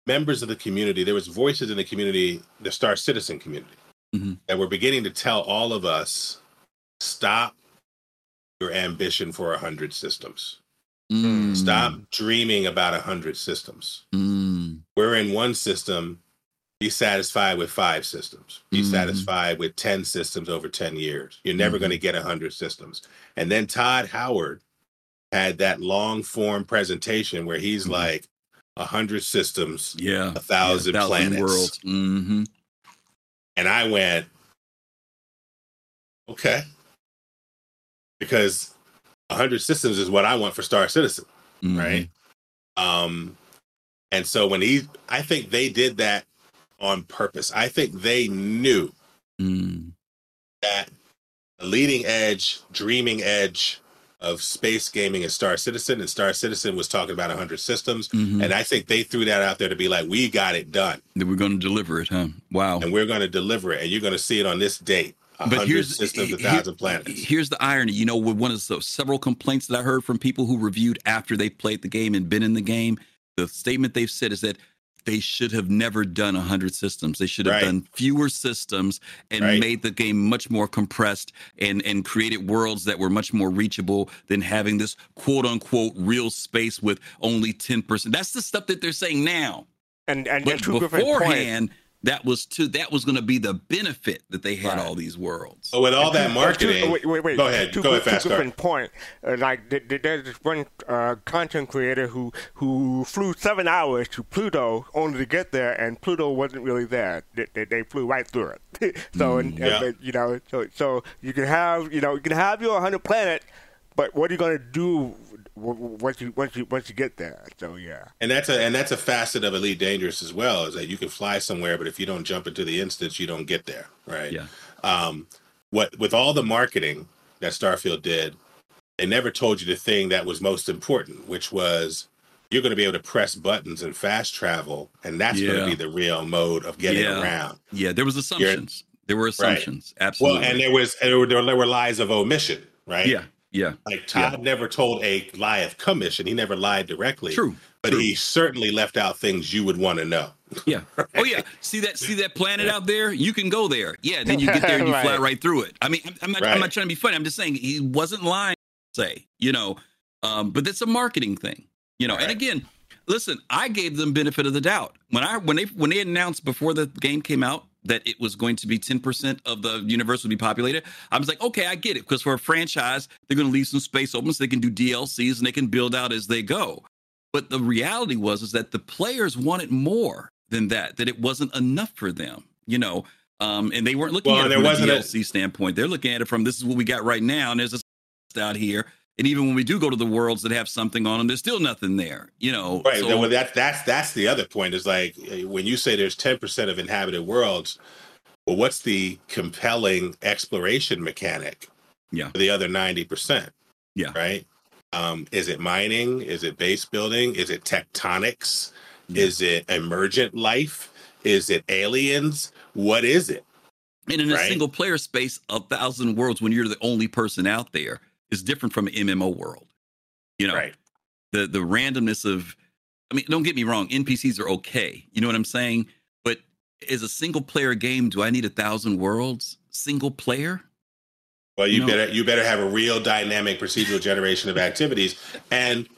members of the community, there was voices in the community, the Star Citizen community, Mhm. that were beginning to tell all of us, stop your ambition for a hundred systems. Mm, Stop dreaming about a hundred systems. mm, We're in one system. Be satisfied with five systems. Be Mhm. satisfied with 10 systems over 10 years. You're never Mhm. going to get 100 systems. And then Todd Howard had that long form presentation where he's Mhm. like, 100 systems, yeah. a thousand, yeah, planets. worlds. hmm And I went, okay. Because a 100 systems is what I want for Star Citizen. Mm-hmm. right? Um, and so when he, I think they did that on purpose. I think they knew Mm, that leading edge, dreaming edge of space gaming and Star Citizen, and Star Citizen was talking about 100 systems. mhm. And I think they threw that out there to be like, we got it done, we're going to deliver it, huh? Wow. and we're going to deliver it, and you're going to see it on this date. But here's systems, a here- planets. Here's the irony. You know, with one of the several complaints that I heard from people who reviewed after they played the game and been in the game, the statement they've said is that they should have never done 100 systems. They should have Right. done fewer systems and Right. made the game much more compressed and, and created worlds that were much more reachable than having this quote unquote real space with only 10%. That's the stuff that they're saying now. and and, But and beforehand, that was to that was going to be the benefit that they had Right. all these worlds. Oh, with all that to- marketing, wait, wait, wait. go ahead, To, go ahead, to fast cart. Griffin's point, uh, like th- th- there's this one uh, content creator who who flew seven hours to Pluto only to get there, and Pluto wasn't really there. They, they, they flew right through it. so and, Mm, yeah. and, you know, so so you can have you know you can have your 100 planet, but what are you going to do w- w- once you once you once you get there? So yeah. And that's a and that's a facet of Elite Dangerous as well, is that you can fly somewhere, but if you don't jump into the instance, you don't get there, right? Yeah. Um, what with all the marketing that Starfield did, they never told you the thing that was most important, which was you're going to be able to press buttons and fast travel, and that's going to be the real mode of getting Yeah. around. Yeah, there was assumptions. There were assumptions. Absolutely. Well, and there was there were, there were lies of omission, right? yeah, yeah, Like Todd never told a lie of commission. He never lied directly. true. But true. he certainly left out things you would want to know. yeah. Oh yeah. See that? See that planet out there? You can go there. Yeah. Then you get there and you fly Right. right through it. I mean, I'm, I'm not. I'm not trying to be funny. I'm just saying he wasn't lying. Say, you know, um, but it's a marketing thing, you know. And again, listen, I gave them benefit of the doubt when I when they when they announced before the game came out that it was going to be 10% of the universe would be populated. I was like, okay, I get it. Because for a franchise, they're going to leave some space open so they can do DLCs and they can build out as they go. But the reality was is that the players wanted more than that, that it wasn't enough for them, you know. Um, and they weren't looking Well, at it there from a wasn't a- DLC standpoint. They're looking at it from this is what we got right now, and there's a out here. And even when we do go to the worlds that have something on them, there's still nothing there, you know. Right. So- well, that, that's that's the other point. Is like uh, when you say there's 10% of inhabited worlds. Well, what's the compelling exploration mechanic? Yeah. For the other 90%. Yeah. Right. Um, is it mining? Is it base building? Is it tectonics? Yeah. Is it emergent life? Is it aliens? What is it? And in a Right. single player space, a thousand worlds when you're the only person out there is different from an MMO world. You know, Right. the the randomness of I mean, don't get me wrong, NPCs are okay. You know what I'm saying? But as a single player game, do I need a thousand worlds? Single player? Well, you No. better you better have a real dynamic procedural generation of activities. And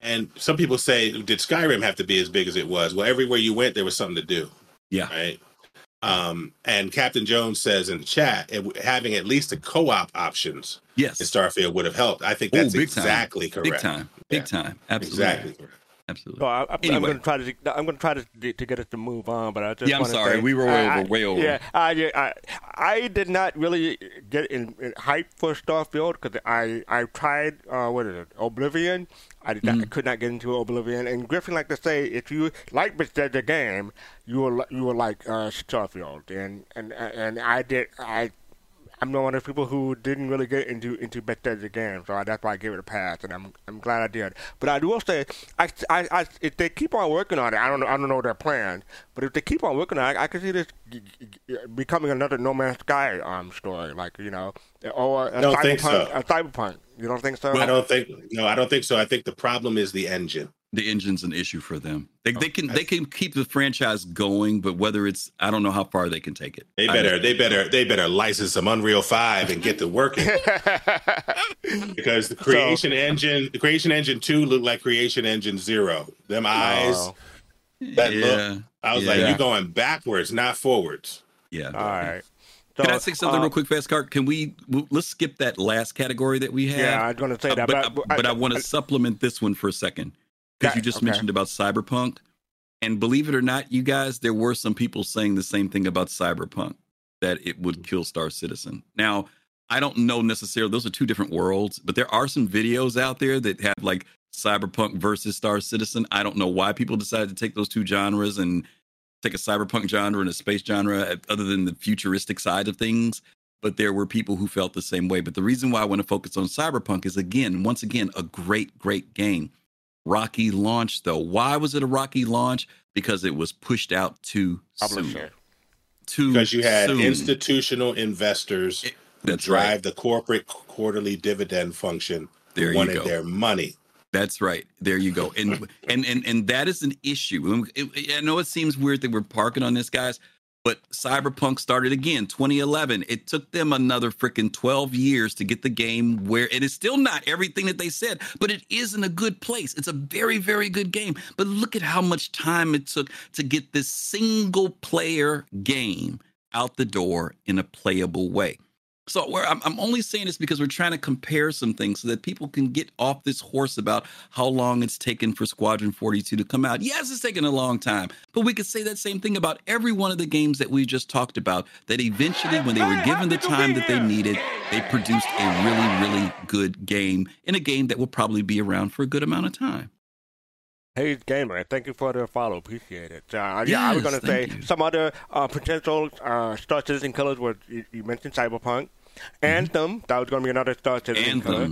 and some people say, did Skyrim have to be as big as it was? Well, everywhere you went, there was something to do. Yeah. Right. Um, and Captain Jones says in the chat, it, having at least a co-op options Yes. in Starfield would have helped. I think that's big time. exactly correct. Big time. Big Yeah. time. Absolutely. Exactly. Absolutely. So I, I, I'm Anyway. going to try to I'm going to try to to get us to move on, but I just Yeah, I'm sorry. say- We were way I- over, way over. Yeah, I, I I did not really get in, in hype for Starfield because I I tried uh, what is it Oblivion. I did not, Mm-hmm. I could not get into Oblivion. And Griffin like to say, if you like Bethesda game, you will you will like uh, Starfield. And and and I did I. I'm one of those people who didn't really get into into Bethesda games, so I, that's why I gave it a pass, and I'm I'm glad I did. But I will say, I, I, I if they keep on working on it, I don't know I don't know their plans, but if they keep on working on it, I, I can see this becoming another No Man's Sky um story, like you know, or a cyberpunk, think so. a cyberpunk. You don't think so? I don't think no, I don't think so. I think the problem is the engine. The engine's an issue for them. They, they can I- they can keep the franchise going, but whether it's I don't know how far they can take it. They I- better they better they better license some Unreal 5 and get to working. because the creation engine the creation engine 2 looked like creation engine 0 them eyes Oh, that yeah, look i was like you're going backwards not forwards yeah. all right. Can I say something uh, real quick, fast cart? Can we w- let's skip that last category that we had? Yeah, I was going to say Uh, that, but, but, but I, want to supplement this one for a second because you just okay. mentioned about cyberpunk, and believe it or not, you guys, there were some people saying the same thing about cyberpunk that it would kill Star Citizen. Now, I don't know necessarily; those are two different worlds, but there are some videos out there that have like cyberpunk versus Star Citizen. I don't know why people decided to take those two genres and take a cyberpunk genre and a space genre, uh, other than the futuristic side of things but there were people who felt the same way. But the reason why I want to focus on Cyberpunk is again, once again, a great, great game. Rocky launch, though. Why was it a rocky launch? Because it was pushed out too soon. publisher. Too because you had soon. institutional investors who That's drive right. the corporate quarterly dividend function There who you wanted go. their money That's right. There you go. And and and and that is an issue. It- I know it seems weird that we're parking on this, guys, but Cyberpunk started again 2011. It took them another freaking 12 years to get the game where it is still not everything that they said, but it is in a good place. It's a very very good game. But look at how much time it took to get this single player game out the door in a playable way. So I'm, I'm only saying this because we're trying to compare some things so that people can get off this horse about how long it's taken for Squadron 42 to come out. Yes, it's taken a long time, but we could say that same thing about every one of the games that we just talked about. That eventually, when they were given the time that they needed, they produced a really, really good game and a game that will probably be around for a good amount of time. Hey, gamer, thank you for the follow. Appreciate it. Uh, yeah, I was going to say you. some other uh, potential uh, Star Citizen killers were you, you mentioned Cyberpunk, Mm-hmm. Anthem. That was going to be another Star Citizen killer.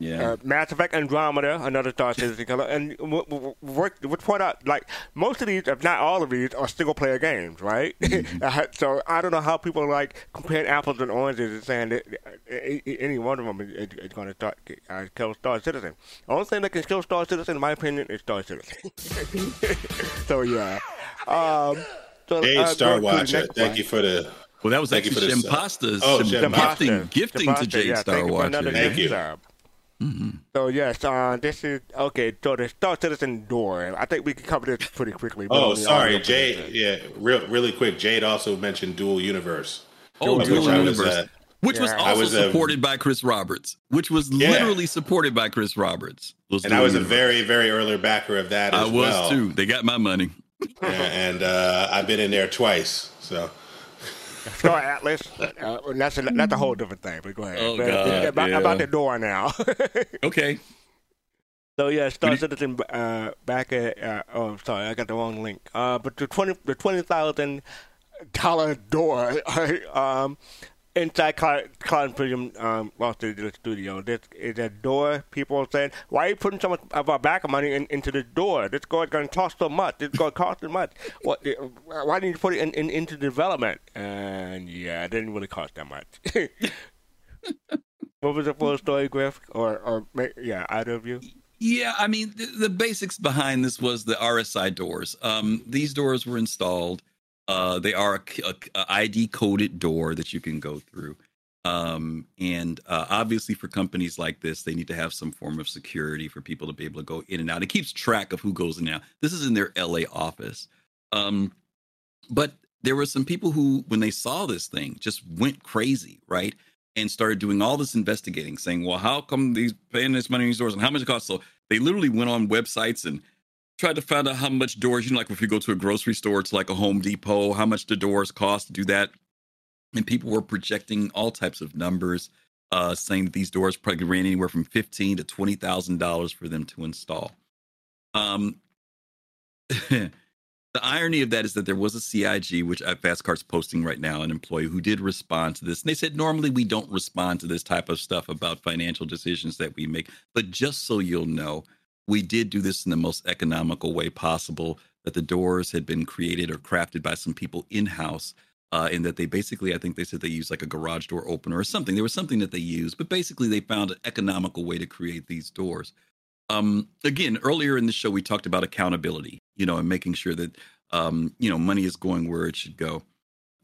Anthem, yeah, Uh, Mass Effect Andromeda, another Star Citizen killer, and w- w- work, would point out like most of these, if not all of these, are single player games, right? Mm-hmm. Uh, so I don't know how people like comparing apples and oranges and saying that uh, a- a- any one of them is, is, is going to start, uh, kill Star Citizen. The only thing that can kill Star Citizen, in my opinion, is Star Citizen. so yeah. Um, so, hey uh, star going watcher thank one. you for the well, that was Thank you actually for this, Shimpasta's oh, some Shimpasta. gifting, gifting to Shimpasta, Jade yeah, Star thank Watcher. Thank you. sub. Hmm So yes, uh, this is okay. So the Star Citizen door. I think we can cover this pretty quickly. Oh, sorry, Jade. version. Yeah, real, really quick. Jade also mentioned dual universe. Oh, Dual which I was, Universe, uh, which was Yeah. I also was, uh, supported by Chris Roberts, which was Yeah. literally supported by Chris Roberts. was and I was a very, very early backer of that I was well. too. They got my money. Yeah, and uh, I've been in there twice. So Star Atlas. Uh, that's a, that's a whole different thing. But go ahead. Oh, But God, about, yeah. about the door now. Okay. So yeah, Star Citizen uh, back at uh, oh sorry, I got the wrong link. Uh, but the twenty the twenty thousand dollar door um, inside Car- Confusion um, Los Angeles studio. This is a door. People are saying, "Why are you putting so much of our back money in, into the door? This door is going to cost so much. It's going to cost so much. What? uh, Why didn't you put it in, in, into development?" And yeah, it didn't really cost that much. what was the full story, Griff? Or or yeah, either of you? Yeah, I mean, the, the basics behind this was the RSI doors. Um, these doors were installed. Uh, they are a, a- a ID coded door that you can go through. Um, and uh, obviously, for companies like this, they need to have some form of security for people to be able to go in and out. It keeps track of who goes in and out. This is in their LA office. Um, but there were some people who, when they saw this thing, just went crazy, right? And started doing all this investigating, saying, "Well, how come these paying this money in these doors and how much it costs?" So they literally went on websites and tried to find out how much doors. You know, like if you go to a grocery store, it's like a Home Depot, how much the doors cost to do that. And people were projecting all types of numbers, uh, saying that these doors probably ran anywhere from fifteen to twenty thousand dollars for them to install. Um, the irony of that is that there was a CIG, which uh, Fastcart's posting right now, an employee who did respond to this. And they said, normally we don't respond to this type of stuff about financial decisions that we make. But just so you'll know, we did do this in the most economical way possible, that the doors had been created or crafted by some people in house. Uh, and that they basically, I think they said they used like a garage door opener or something. There was something that they used, but basically they found an economical way to create these doors. Um, again, earlier in the show, we talked about accountability, you know, and making sure that, um, you know, money is going where it should go.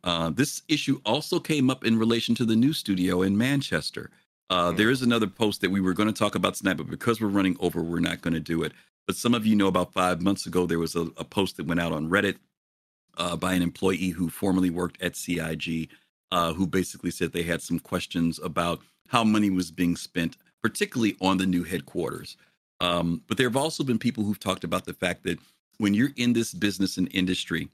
Uh, this issue also came up in relation to the new studio in Manchester. Uh, There is another post that we were going to talk about tonight, but because we're running over, we're not going to do it. But some of you know about five months ago, there was a, a post that went out on Reddit uh, by an employee who formerly worked at CIG, uh, who basically said they had some questions about how money was being spent, particularly on the new headquarters. Um, but there have also been people who've talked about the fact that when you're in this business and industry,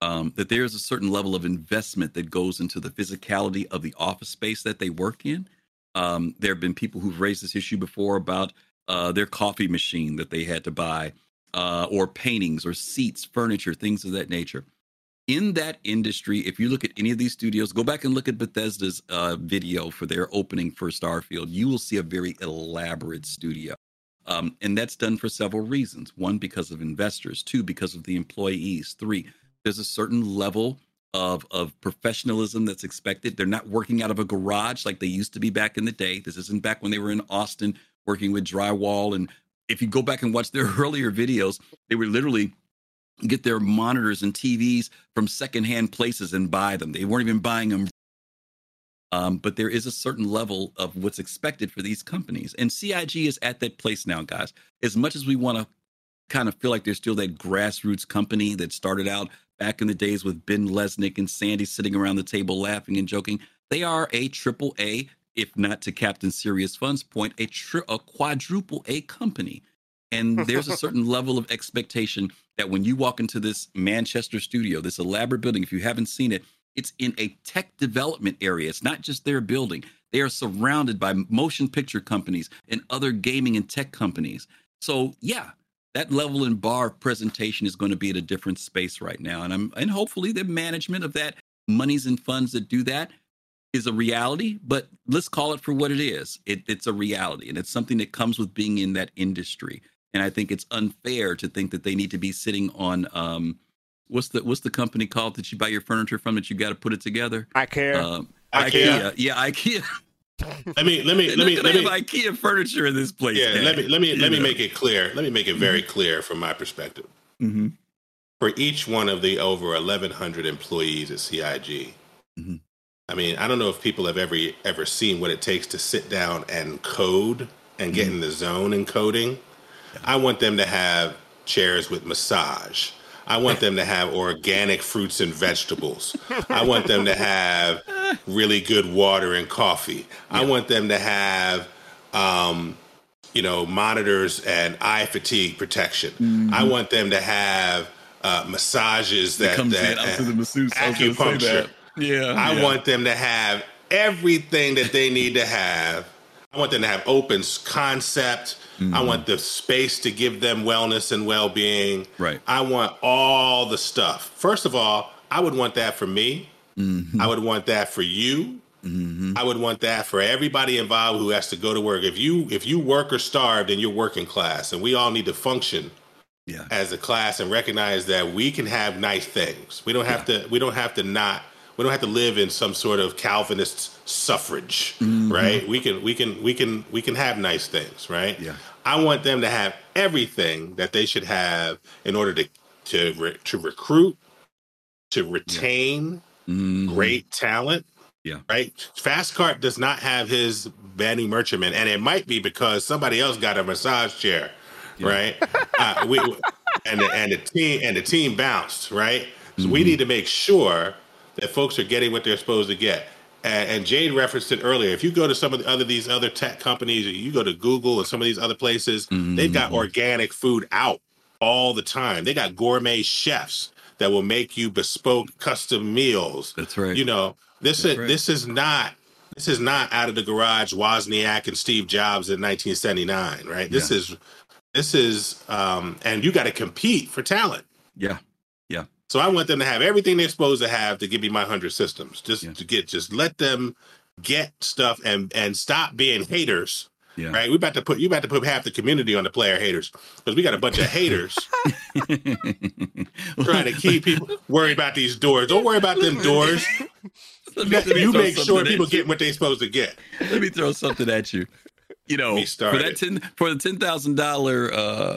um, that there's a certain level of investment that goes into the physicality of the office space that they work in. Um, there have been people who've raised this issue before about uh, their coffee machine that they had to buy, uh, or paintings, or seats, furniture, things of that nature. In that industry, if you look at any of these studios, go back and look at Bethesda's uh, video for their opening for Starfield. You will see a very elaborate studio. Um, and that's done for several reasons. One, because of investors. Two, because of the employees. Three, there's a certain level of of professionalism that's expected. They're not working out of a garage like they used to be back in the day. This isn't back when they were in Austin working with drywall. And if you go back and watch their earlier videos, they were literally get their monitors and TVs from secondhand places and buy them. They weren't even buying them. Um, but there is a certain level of what's expected for these companies. And CIG is at that place now, guys. As much as we want to kind of feel like there's still that grassroots company that started out back in the days with Ben Lesnick and Sandy sitting around the table laughing and joking, they are a triple A, if not to Captain Serious Fun's point, a, tri- a quadruple A company. And there's a certain level of expectation that when you walk into this Manchester studio, this elaborate building, if you haven't seen it, it's in a tech development area. It's not just their building. They are surrounded by motion picture companies and other gaming and tech companies. So yeah, that level and bar of presentation is going to be at a different space right now. And I'm and hopefully the management of that monies and funds that do that is a reality, but let's call it for what it is. It, it's a reality and it's something that comes with being in that industry. And I think it's unfair to think that they need to be sitting on um, what's the what's the company called that you buy your furniture from that you got to put it together? I care. Um, IKEA. IKEA. Yeah, IKEA. let me let me let me let me have IKEA furniture in this place. yeah man. let me let me You let me know. make it clear. Let me make it very clear from my perspective. Mhm. For each one of the over 1,100 employees at CIG, Mhm. I mean, I don't know if people have ever ever seen what it takes to sit down and code and get in the zone and coding. I want them to have chairs with massage. I want them to have organic fruits and vegetables. I want them to have really good water and coffee. I want them to have, um, you know, monitors and eye fatigue protection. I want them to have uh, massages that, that in out to the masseuse. I was gonna acupuncture. that. Yeah. I yeah. want them to have everything that they need to have. I want them to have open concept. Mm-hmm. I want the space to give them wellness and well being. Right. I want all the stuff. First of all, I would want that for me. Mm-hmm. I would want that for you. I would want that for everybody involved who has to go to work. If you if you work or starved and you're working class, and we all need to function Yeah. as a class and recognize that we can have nice things. We don't have to. We don't have to not. We don't have to live in some sort of Calvinist suffrage, Mm-hmm. right? We can. We can. We can. We can have nice things, right? Yeah. I want them to have everything that they should have in order to to re, to recruit, to retain Mhm. great talent. Yeah. Right. Fastcart does not have his Banu Merchantman, and it might be because somebody else got a massage chair. Right. uh, we and the, and the team and the team bounced. Right. So we need to make sure that folks are getting what they're supposed to get. And, and Jade referenced it earlier. If you go to some of the other these other tech companies, or you go to Google and some of these other places, they've got organic food out all the time. They got gourmet chefs that will make you bespoke custom meals. That's right. You know, this is right. this is not this is not out of the garage Wozniak and Steve Jobs in 1979, right? This Yeah. is this is um and you got to compete for talent. Yeah. So I want them to have everything they're supposed to have to give me my 100 systems. Just Yeah. to get just let them get stuff and and stop being haters. Yeah. Right? We about to put you about to put half the community on the player haters because we got a bunch of haters trying to keep people worried about these doors. Don't worry about them doors. Let me- let me You make sure people get what they're supposed to get. Let me throw something at you. You know, for that ten for the ten thousand dollar uh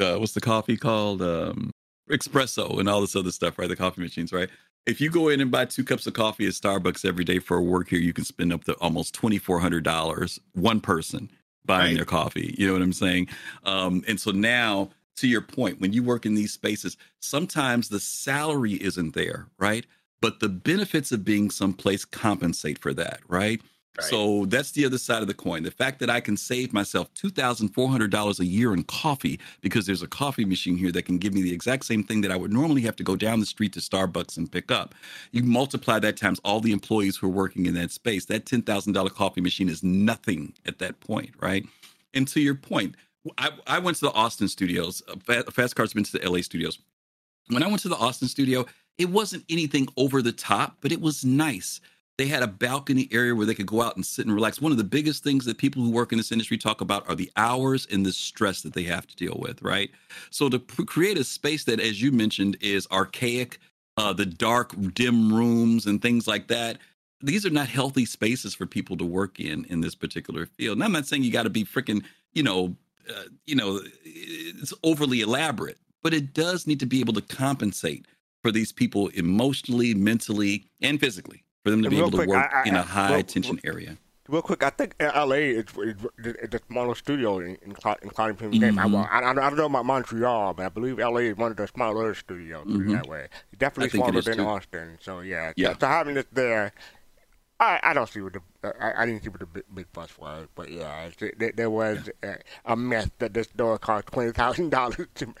uh what's the coffee called? Um espresso and all this other stuff, right? The coffee machines, right? If you go in and buy two cups of coffee at Starbucks every day for a work here, you can spend up to almost twenty four hundred dollars one person buying Right. their coffee. You know what I'm saying? Um, and so now, to your point, when you work in these spaces, sometimes the salary isn't there, right? But the benefits of being someplace compensate for that, right? Right. So that's the other side of the coin. The fact that I can save myself $2,400 a year in coffee because there's a coffee machine here that can give me the exact same thing that I would normally have to go down the street to Starbucks and pick up. You multiply that times all the employees who are working in that space. That $10,000 coffee machine is nothing at that point, right? And to your point, I, I went to the Austin studios. Uh, Fast Cart's been to the LA studios. When I went to the Austin studio, it wasn't anything over the top, but it was nice. They had a balcony area where they could go out and sit and relax. One of the biggest things that people who work in this industry talk about are the hours and the stress that they have to deal with, right? So to create a space that, as you mentioned, is archaic, uh, the dark, dim rooms and things like that. These are not healthy spaces for people to work in in this particular field. And I'm not saying you got to be freaking, you know, uh, you know, it's overly elaborate, but it does need to be able to compensate for these people emotionally, mentally, and physically for them to be Real able to work I- I- in a high real- tension area. Real quick, I think in LA is the smaller studio in in, in Cloud Imperium Game. I, well, I, I don't know about Montreal, but I believe LA is one of the smaller studios Mhm. that way. Definitely I think it smaller than too. Austin. So yeah, Yeah. So, having it there, I, I don't see what the I, I didn't see what the big, big fuss was, but yeah, there, there was a, a mess that this door cost twenty thousand dollars to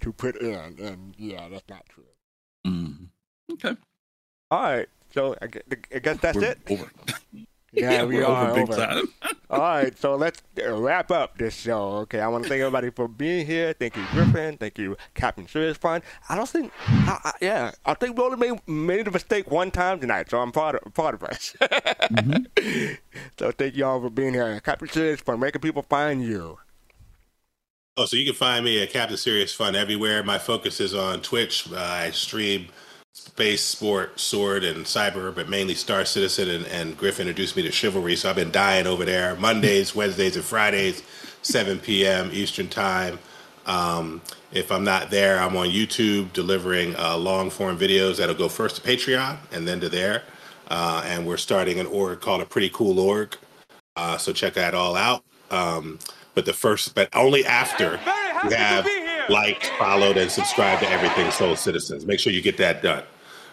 to put in, and yeah, that's not true. Mm. Okay. All right, so I guess, I guess that's we're it. Over. Yeah, we we're are over big over. time. All right, so let's uh, wrap up this show. Okay, I want to thank everybody for being here. Thank you, Griffin. Thank you, Captain Serious Fun. I don't think, I, I, yeah, I think we only made, made a mistake one time tonight, so I'm proud of, proud of us. So thank y'all for being here. Captain Serious Fun, where can people find you? Oh, so you can find me at Captain Serious Fun everywhere. My focus is on Twitch. Uh, I stream space, sport, sword, and cyber, but mainly Star Citizen and, and Griff introduced me to Chivalry, so I've been dying over there. Mondays, Wednesdays, and Fridays, 7 p.m. Eastern Time. Um, if I'm not there, I'm on YouTube delivering uh, long form videos that'll go first to Patreon and then to there. Uh, and we're starting an org called a Pretty Cool Org. Uh, so check that all out. Um, but the first, but only after you have liked, followed, and subscribed to everything SOL Citizens. Make sure you get that done,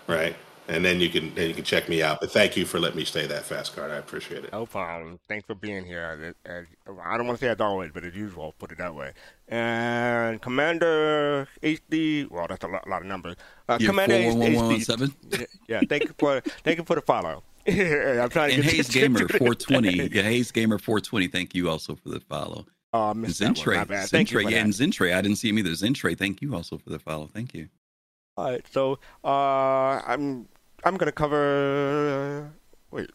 right? And then you can then you can check me out. But thank you for letting me say that fast cart. I appreciate it. No problem. Thanks for being here. As, I don't want to say as always, but as usual, put it that way. And Commander HD, well, that's a lot, a lot of numbers. Uh, yeah, Commander HD. Yeah, yeah, thank you for thank you for the follow. I'm trying to and Hayes Gamer 420. Yeah, Hayes Gamer 420. Thank you also for the follow. Oh, uh, Zentre. Zentre. Yeah, and Zentre. I didn't see him either. Zentre. Thank you also for the follow. Thank you. All right. So uh, I'm I'm gonna cover. Wait.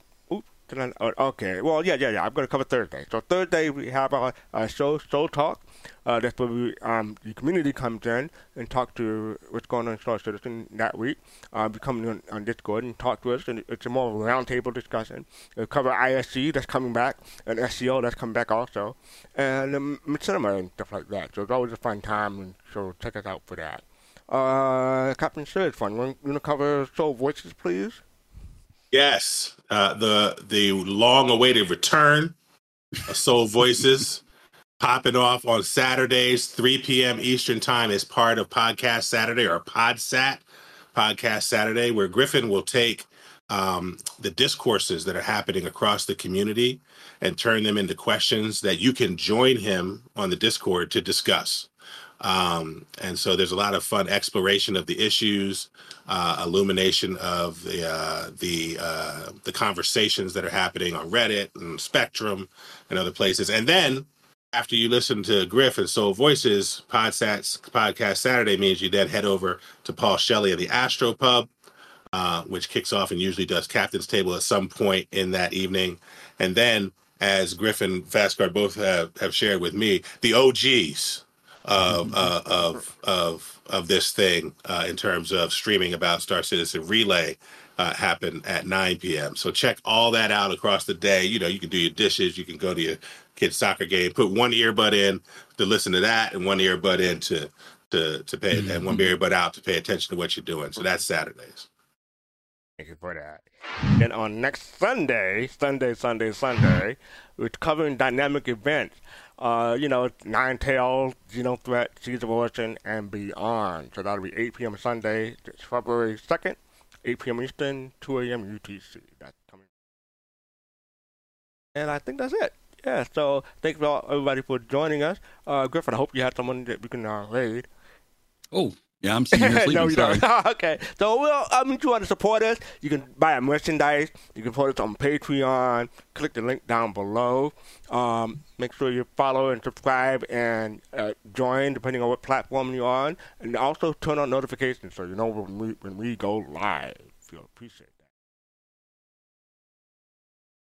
I, oh, okay. Well, yeah, yeah, yeah. I'm gonna cover Thursday. So Thursday we have a, our show, SOL Talk. Uh, that's where we, um, the community comes in and talk to what's going on in Star Citizen that week. Uh, we come on, on Discord and talk to us, and it's a more roundtable discussion. We cover ISC that's coming back, and SCO that's coming back also, and um, cinema and stuff like that. So it's always a fun time, and so check us out for that. Uh, Captain Sir, fun. You want to cover SOL Voices, please? Yes, uh, the the long-awaited return of SOL Voices popping off on Saturdays, 3 p.m. Eastern Time, as part of Podcast Saturday or PodSat Podcast Saturday, where Griffin will take um, the discourses that are happening across the community and turn them into questions that you can join him on the Discord to discuss. Um, and so there's a lot of fun exploration of the issues, uh, illumination of the uh, the uh, the conversations that are happening on Reddit and Spectrum and other places. And then after you listen to Griff and SOL Voices Podsats podcast Saturday means you then head over to Paul Shelley of the Astro Pub, uh, which kicks off and usually does Captain's Table at some point in that evening. And then, as Griff and Fastcart both have, have shared with me, the OGs of uh, of of of this thing uh, in terms of streaming about Star Citizen Relay uh, happen at 9 p.m. So check all that out across the day. You know, you can do your dishes, you can go to your kid's soccer game, put one earbud in to listen to that, and one earbud in to to to pay, and one mm-hmm. earbud out to pay attention to what you're doing. So that's Saturdays. Thank you for that. Then on next Sunday, Sunday, Sunday, Sunday, we're covering dynamic events uh, you know, Nine Tails, Xeno Threat, Seeds of Origin, and beyond. So that'll be 8 p.m. Sunday, February 2nd, 8 p.m. Eastern, 2 a.m. UTC. That's coming. And I think that's it. Yeah, so thank you everybody for joining us. Uh, Griffin, I hope you had someone that we can uh, raid. Oh, yeah, I'm seeing here no, you sorry. don't. okay. So, well, um, if you want to support us, you can buy our merchandise. You can support us on Patreon. Click the link down below. Um, make sure you follow and subscribe and uh, join, depending on what platform you're on. And also turn on notifications so you know when we, when we go live. You'll appreciate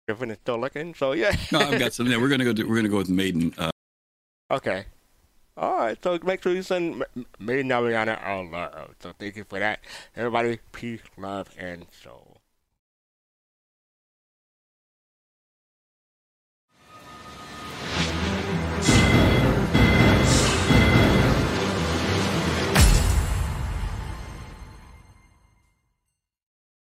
is still looking, so yeah. no, I've got some. something. We're gonna go. Do, we're gonna go with Maiden. Uh, okay. All right, so make sure you send me Nariana our love. So thank you for that. Everybody, peace, love, and soul.